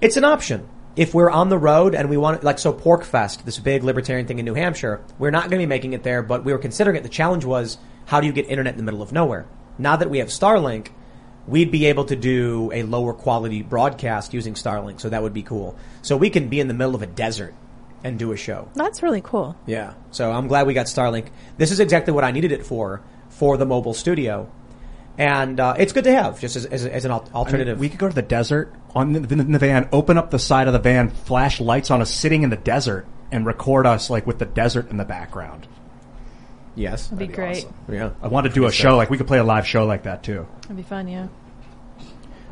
It's an option. If we're on the road and we want, like, so PorcFest, this big libertarian thing in New Hampshire, we're not going to be making it there, but we were considering it. The challenge was, how do you get internet in the middle of nowhere? Now that we have Starlink, we'd be able to do a lower quality broadcast using Starlink, so that would be cool. So we can be in the middle of a desert and do a show. That's really cool. Yeah. So I'm glad we got Starlink. This is exactly what I needed it for, for the mobile studio. And uh, it's good to have, just as, as, as an al- I mean, alternative. we could go to the desert on the, in the van, open up the side of the van, flash lights on us sitting in the desert, and record us like with the desert in the background. yes. That'd be great. Yeah. I want to do a show like we could play a live show like that too. That'd be fun, yeah.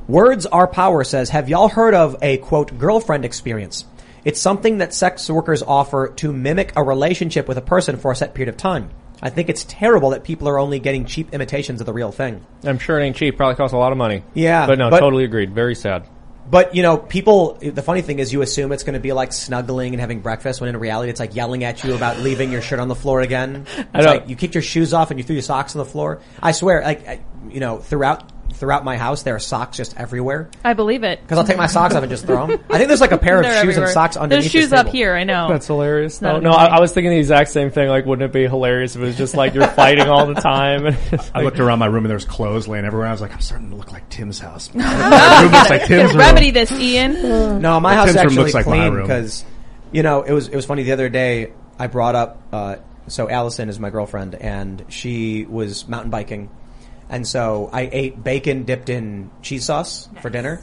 Words Are Power says, have y'all heard of a quote girlfriend experience? It's something that sex workers offer to mimic a relationship with a person for a set period of time. I think it's terrible that people are only getting cheap imitations of the real thing. I'm sure it ain't cheap. Probably costs a lot of money. Yeah, but no, but- totally agreed. Very sad. But you know, people. The funny thing is, you assume it's going to be like snuggling and having breakfast, when in reality, it's like yelling at you about leaving your shirt on the floor again. I It's know. like you kicked your shoes off and you threw your socks on the floor. I swear, like you know, throughout throughout my house, there are socks just everywhere. I believe it. Because I'll take my socks off and just throw them. I think there's like a pair of They're shoes everywhere. and socks underneath. There's shoes this up table. here, I know. That's hilarious. Not No, no, I. I was thinking the exact same thing. Like, wouldn't it be hilarious if it was just like you're fighting all the time? And it's I like- looked around my room and there was clothes laying everywhere. I was like, I'm starting to look like Tim's house. my room looks like Tim's room. Remedy this, Ian. No, my Well, house Tim's room actually looks like my clean room. because, you know, it was it was funny the other day. I brought up uh, so Allison is my girlfriend, and she was mountain biking, and so I ate bacon dipped in cheese sauce for dinner,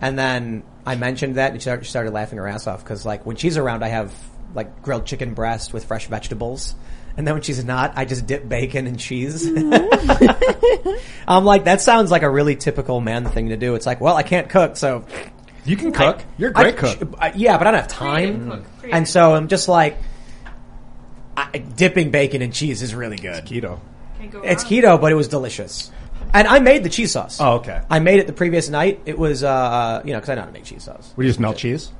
and then I mentioned that, and she started, laughing her ass off because like when she's around, I have like grilled chicken breast with fresh vegetables. And then when she's not, I just dip bacon and cheese. I'm like, that sounds like a really typical man thing to do. It's like, well, I can't cook, so You can cook. You're a I- great cook. I- yeah, but I don't have time. And so I'm just like, I, dipping bacon and cheese is really good. Keto. It's keto, but it was delicious. And I made the cheese sauce. Oh, okay. I made it the previous night. It was, uh, you know, because I know how to make cheese sauce. Would you just melt cheese?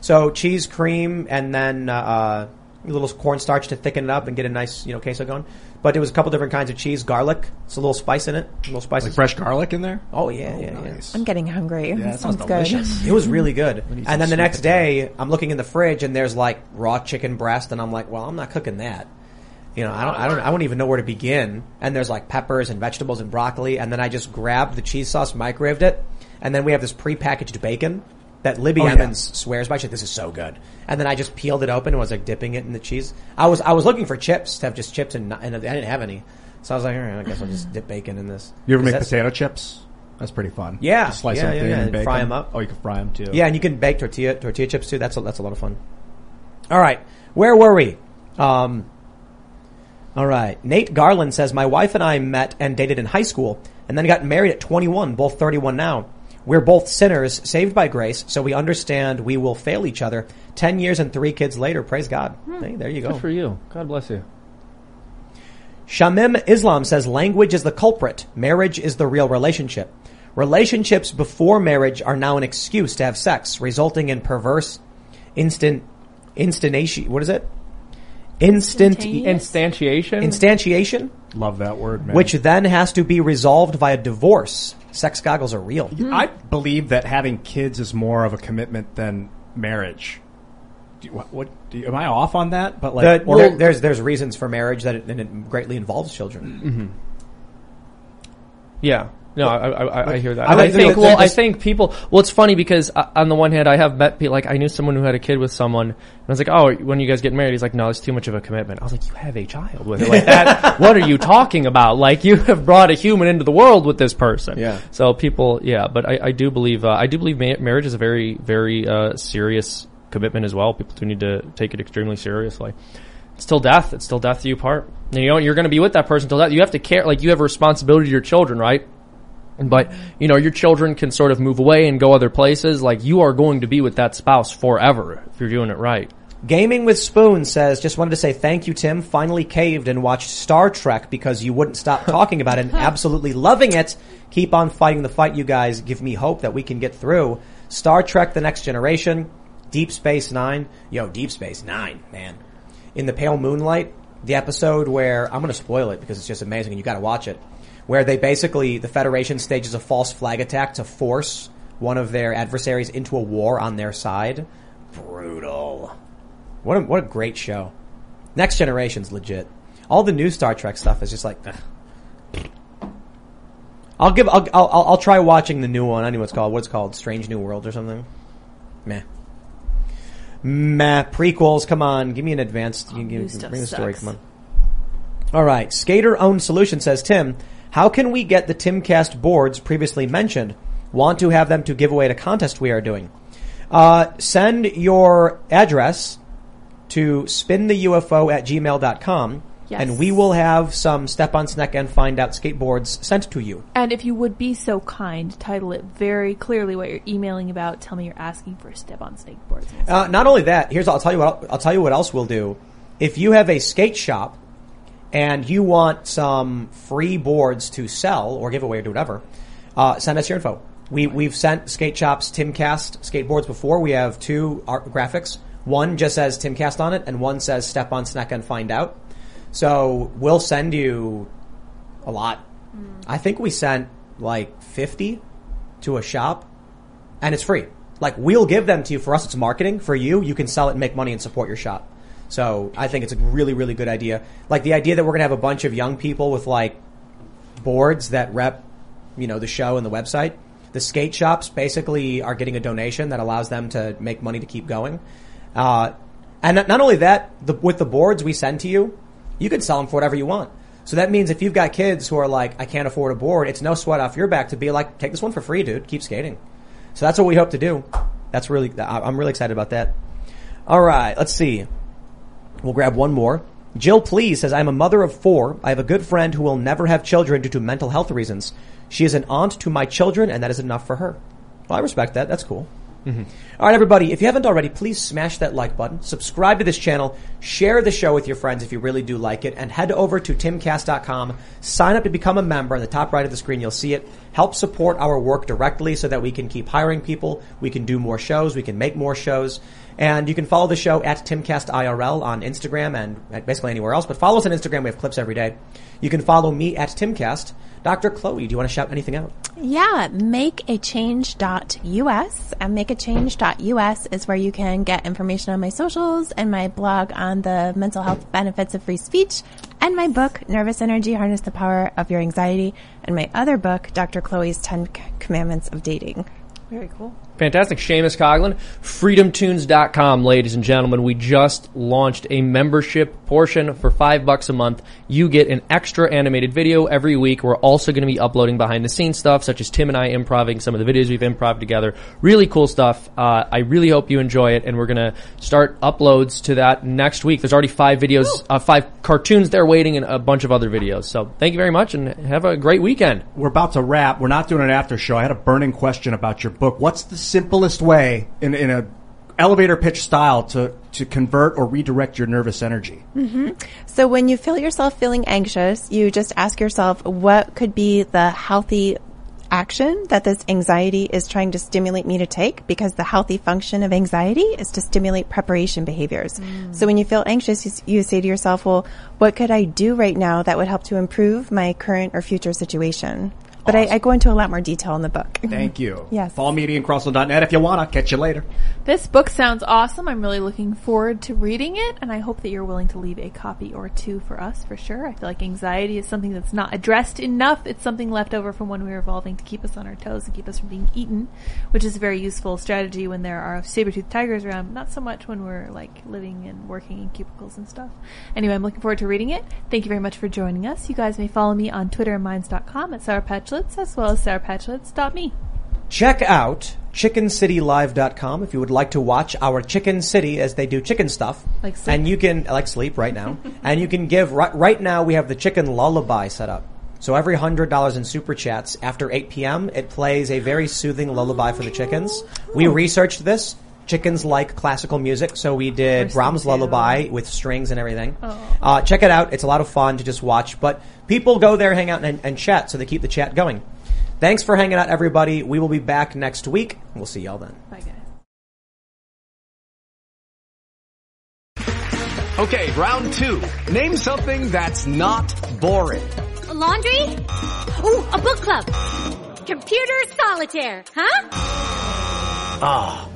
So cheese, cream, and then uh, a little cornstarch to thicken it up and get a nice, you know, queso going. But there was a couple different kinds of cheese, garlic. It's a little spice in it, a little spices. Like fresh garlic in there? Oh yeah, yeah, yeah. I'm getting hungry. Yeah, that that sounds sounds good. delicious. It was really good. And then the next day, I'm looking in the fridge and there's like raw chicken breast, and I'm like, well, I'm not cooking that. You know, I don't, I don't, I wouldn't even know where to begin. And there's like peppers and vegetables and broccoli, and then I just grabbed the cheese sauce, microwaved it, and then we have this prepackaged bacon that Libby Oh, yeah. Swears by. She's like, this is so good. And then I just peeled it open and was like dipping it in the cheese. I was, I was looking for chips to have just chips and, not- and I didn't have any. So I was like, all right, I guess I'll just dip bacon in this. You ever make potato chips? That's pretty fun. Yeah, Just slice yeah, them yeah, thin yeah, and bake fry them up. Oh, you can fry them too. Yeah, and you can bake tortilla tortilla chips too. That's a, that's a lot of fun. All right, where were we? Um, all right, Nate Garland says my wife and I met and dated in high school, and then got married at 21, both 31 now. We're both sinners, saved by grace, so we understand we will fail each other. Ten years and three kids later, praise God. Hmm. Hey, there you go. Good for you. God bless you. Shamim Islam says language is the culprit. Marriage is the real relationship. Relationships before marriage are now an excuse to have sex, resulting in perverse instant instantation. What is it? Instant Instantiation. instantiation, Love that word, man. which then has to be resolved via divorce. Sex goggles are real. I believe that having kids is more of a commitment than marriage. Do you, what, what do you, am I off on that? But like, The- or- there- there's there's reasons for marriage that it, and it greatly involves children. Mm-hmm. Yeah. No, I, I, I, I hear that. I I, think. Well, I think people. Well, it's funny because uh, on the one hand, I have met people. Like I knew someone who had a kid with someone, and I was like, "Oh, when you guys get married?" He's like, "No, it's too much of a commitment." I was like, "You have a child with it. Like that? what are you talking about? Like you have brought a human into the world with this person." Yeah. So people, yeah, but I, I do believe. Uh, I do believe ma- marriage is a very, very uh, serious commitment as well. People do need to take it extremely seriously. It's till death. It's till death do you part. You know, you're going to be with that person till death. You have to care. Like you have a responsibility to your children, right? But, you know, your children can sort of move away and go other places. Like you are going to be with that spouse forever if you're doing it right. Gaming with Spoon says, just wanted to say thank you, Tim. Finally caved and watched Star Trek because you wouldn't stop talking about it and absolutely loving it. Keep on fighting the fight, you guys. Give me hope that we can get through. Star Trek The Next Generation, Deep Space Nine. Yo, Deep Space Nine, man. In the Pale Moonlight, the episode where, I'm gonna spoil it because it's just amazing and you gotta watch it. Where they basically, the Federation stages a false flag attack to force one of their adversaries into a war on their side. Brutal. What a, what a great show. Next Generation's legit. All the new Star Trek stuff is just like, ugh. I'll give, I'll, I'll, I'll try watching the new one. I know what it's called. What's called? Strange New World or something? Meh. Meh. Prequels, come on. Give me an advanced, oh, new stuff bring the story, sucks. come on. Alright. Skater Owned Solution says, Tim, how can we get the Timcast boards previously mentioned? Want to have them to give away at a contest we are doing. Uh, send your address to spintheufo at gmail.com Yes. and we will have some step on snack and find out skateboards sent to you. And if you would be so kind, title it very clearly what you're emailing about. Tell me you're asking for a step on snakeboards. Uh, not only that, here's I'll tell you what I'll tell you what else we'll do. If you have a skate shop and you want some free boards to sell or give away or do whatever, uh, send us your info. We we've sent skate shops Timcast skateboards before. We have two art graphics. One just says Timcast on it, and one says Step on Snack and Find Out. So we'll send you a lot. I think we sent like fifty to a shop and it's free. Like we'll give them to you. For us, it's marketing. For you, you can sell it and make money and support your shop. So I think it's a really, really good idea. Like the idea that we're gonna have a bunch of young people with like boards that rep, you know, the show and the website. The skate shops basically are getting a donation that allows them to make money to keep going. Uh, and not not only that, the, with the boards we send to you, you can sell them for whatever you want. So that means if you've got kids who are like, I can't afford a board, it's no sweat off your back to be like, take this one for free, dude. Keep skating. So that's what we hope to do. That's really, I'm really excited about that. All right, let's see. We'll grab one more. Jill Please says, I'm a mother of four. I have a good friend who will never have children due to mental health reasons. She is an aunt to my children and that is enough for her. Well, I respect that. That's cool. Mm-hmm. All right, everybody, if you haven't already, please smash that like button, subscribe to this channel, share the show with your friends if you really do like it, and head over to timcast.com, sign up to become a member. On the top right of the screen, you'll see it. Help support our work directly so that we can keep hiring people, we can do more shows, we can make more shows. And you can follow the show at TimcastIRL on Instagram and basically anywhere else. But follow us on Instagram. We have clips every day. You can follow me at Timcast. Dr. Chloe, do you want to shout anything out? Yeah, makeachange.us. And makeachange.us is where you can get information on my socials and my blog on the mental health benefits of free speech and my book, Nervous Energy, Harness the Power of Your Anxiety, and my other book, Dr. Chloe's 10 Commandments of Dating. Very cool. Fantastic. Seamus Coughlin, freedomtunes.com, ladies and gentlemen. We just launched a membership portion for five bucks a month. You get an extra animated video every week. We're also going to be uploading behind the scenes stuff, such as Tim and I improving some of the videos we've improv together. Really cool stuff. Uh, I really hope you enjoy it, and we're going to start uploads to that next week. There's already five videos, uh, five cartoons there waiting, and a bunch of other videos. So thank you very much, and have a great weekend. We're about to wrap. We're not doing an after show. I had a burning question about your book. What's the simplest way in, in a elevator pitch style to, to convert or redirect your nervous energy? hmm So when you feel yourself feeling anxious, you just ask yourself, what could be the healthy action that this anxiety is trying to stimulate me to take? Because the healthy function of anxiety is to stimulate preparation behaviors. So when you feel anxious, you, you say to yourself, well, what could I do right now that would help to improve my current or future situation? But I, I go into a lot more detail in the book. Thank you. Yes. Fall Media IanCrossland.net if you wanna. Catch you later. This book sounds awesome. I'm really looking forward to reading it, and I hope that you're willing to leave a copy or two for us for sure. I feel like anxiety is something that's not addressed enough. It's something left over from when we were evolving to keep us on our toes and keep us from being eaten, which is a very useful strategy when there are saber-toothed tigers around, not so much when we're like living and working in cubicles and stuff. Anyway, I'm looking forward to reading it. Thank you very much for joining us. You guys may follow me on Twitter and Minds.com at Sarah As well as sourpatchlyds.me. Check out chickencitylive.com if you would like to watch our Chicken City as they do chicken stuff. Like sleep. And you can, like sleep right now. and you can give, right, right now we have the chicken lullaby set up. So every hundred dollars in super chats after 8 p.m., it plays a very soothing lullaby for the chickens. We researched this. Chickens like classical music, so we did Brahms lullaby with strings and everything. Uh, check it out. It's a lot of fun to just watch, but people go there, hang out and, and chat, so they keep the chat going. Thanks for hanging out, everybody. We will be back next week. We'll see y'all then. Bye, guys. Okay, round two. Name something that's not boring. A laundry? Ooh, a book club. Computer solitaire, huh? Ah,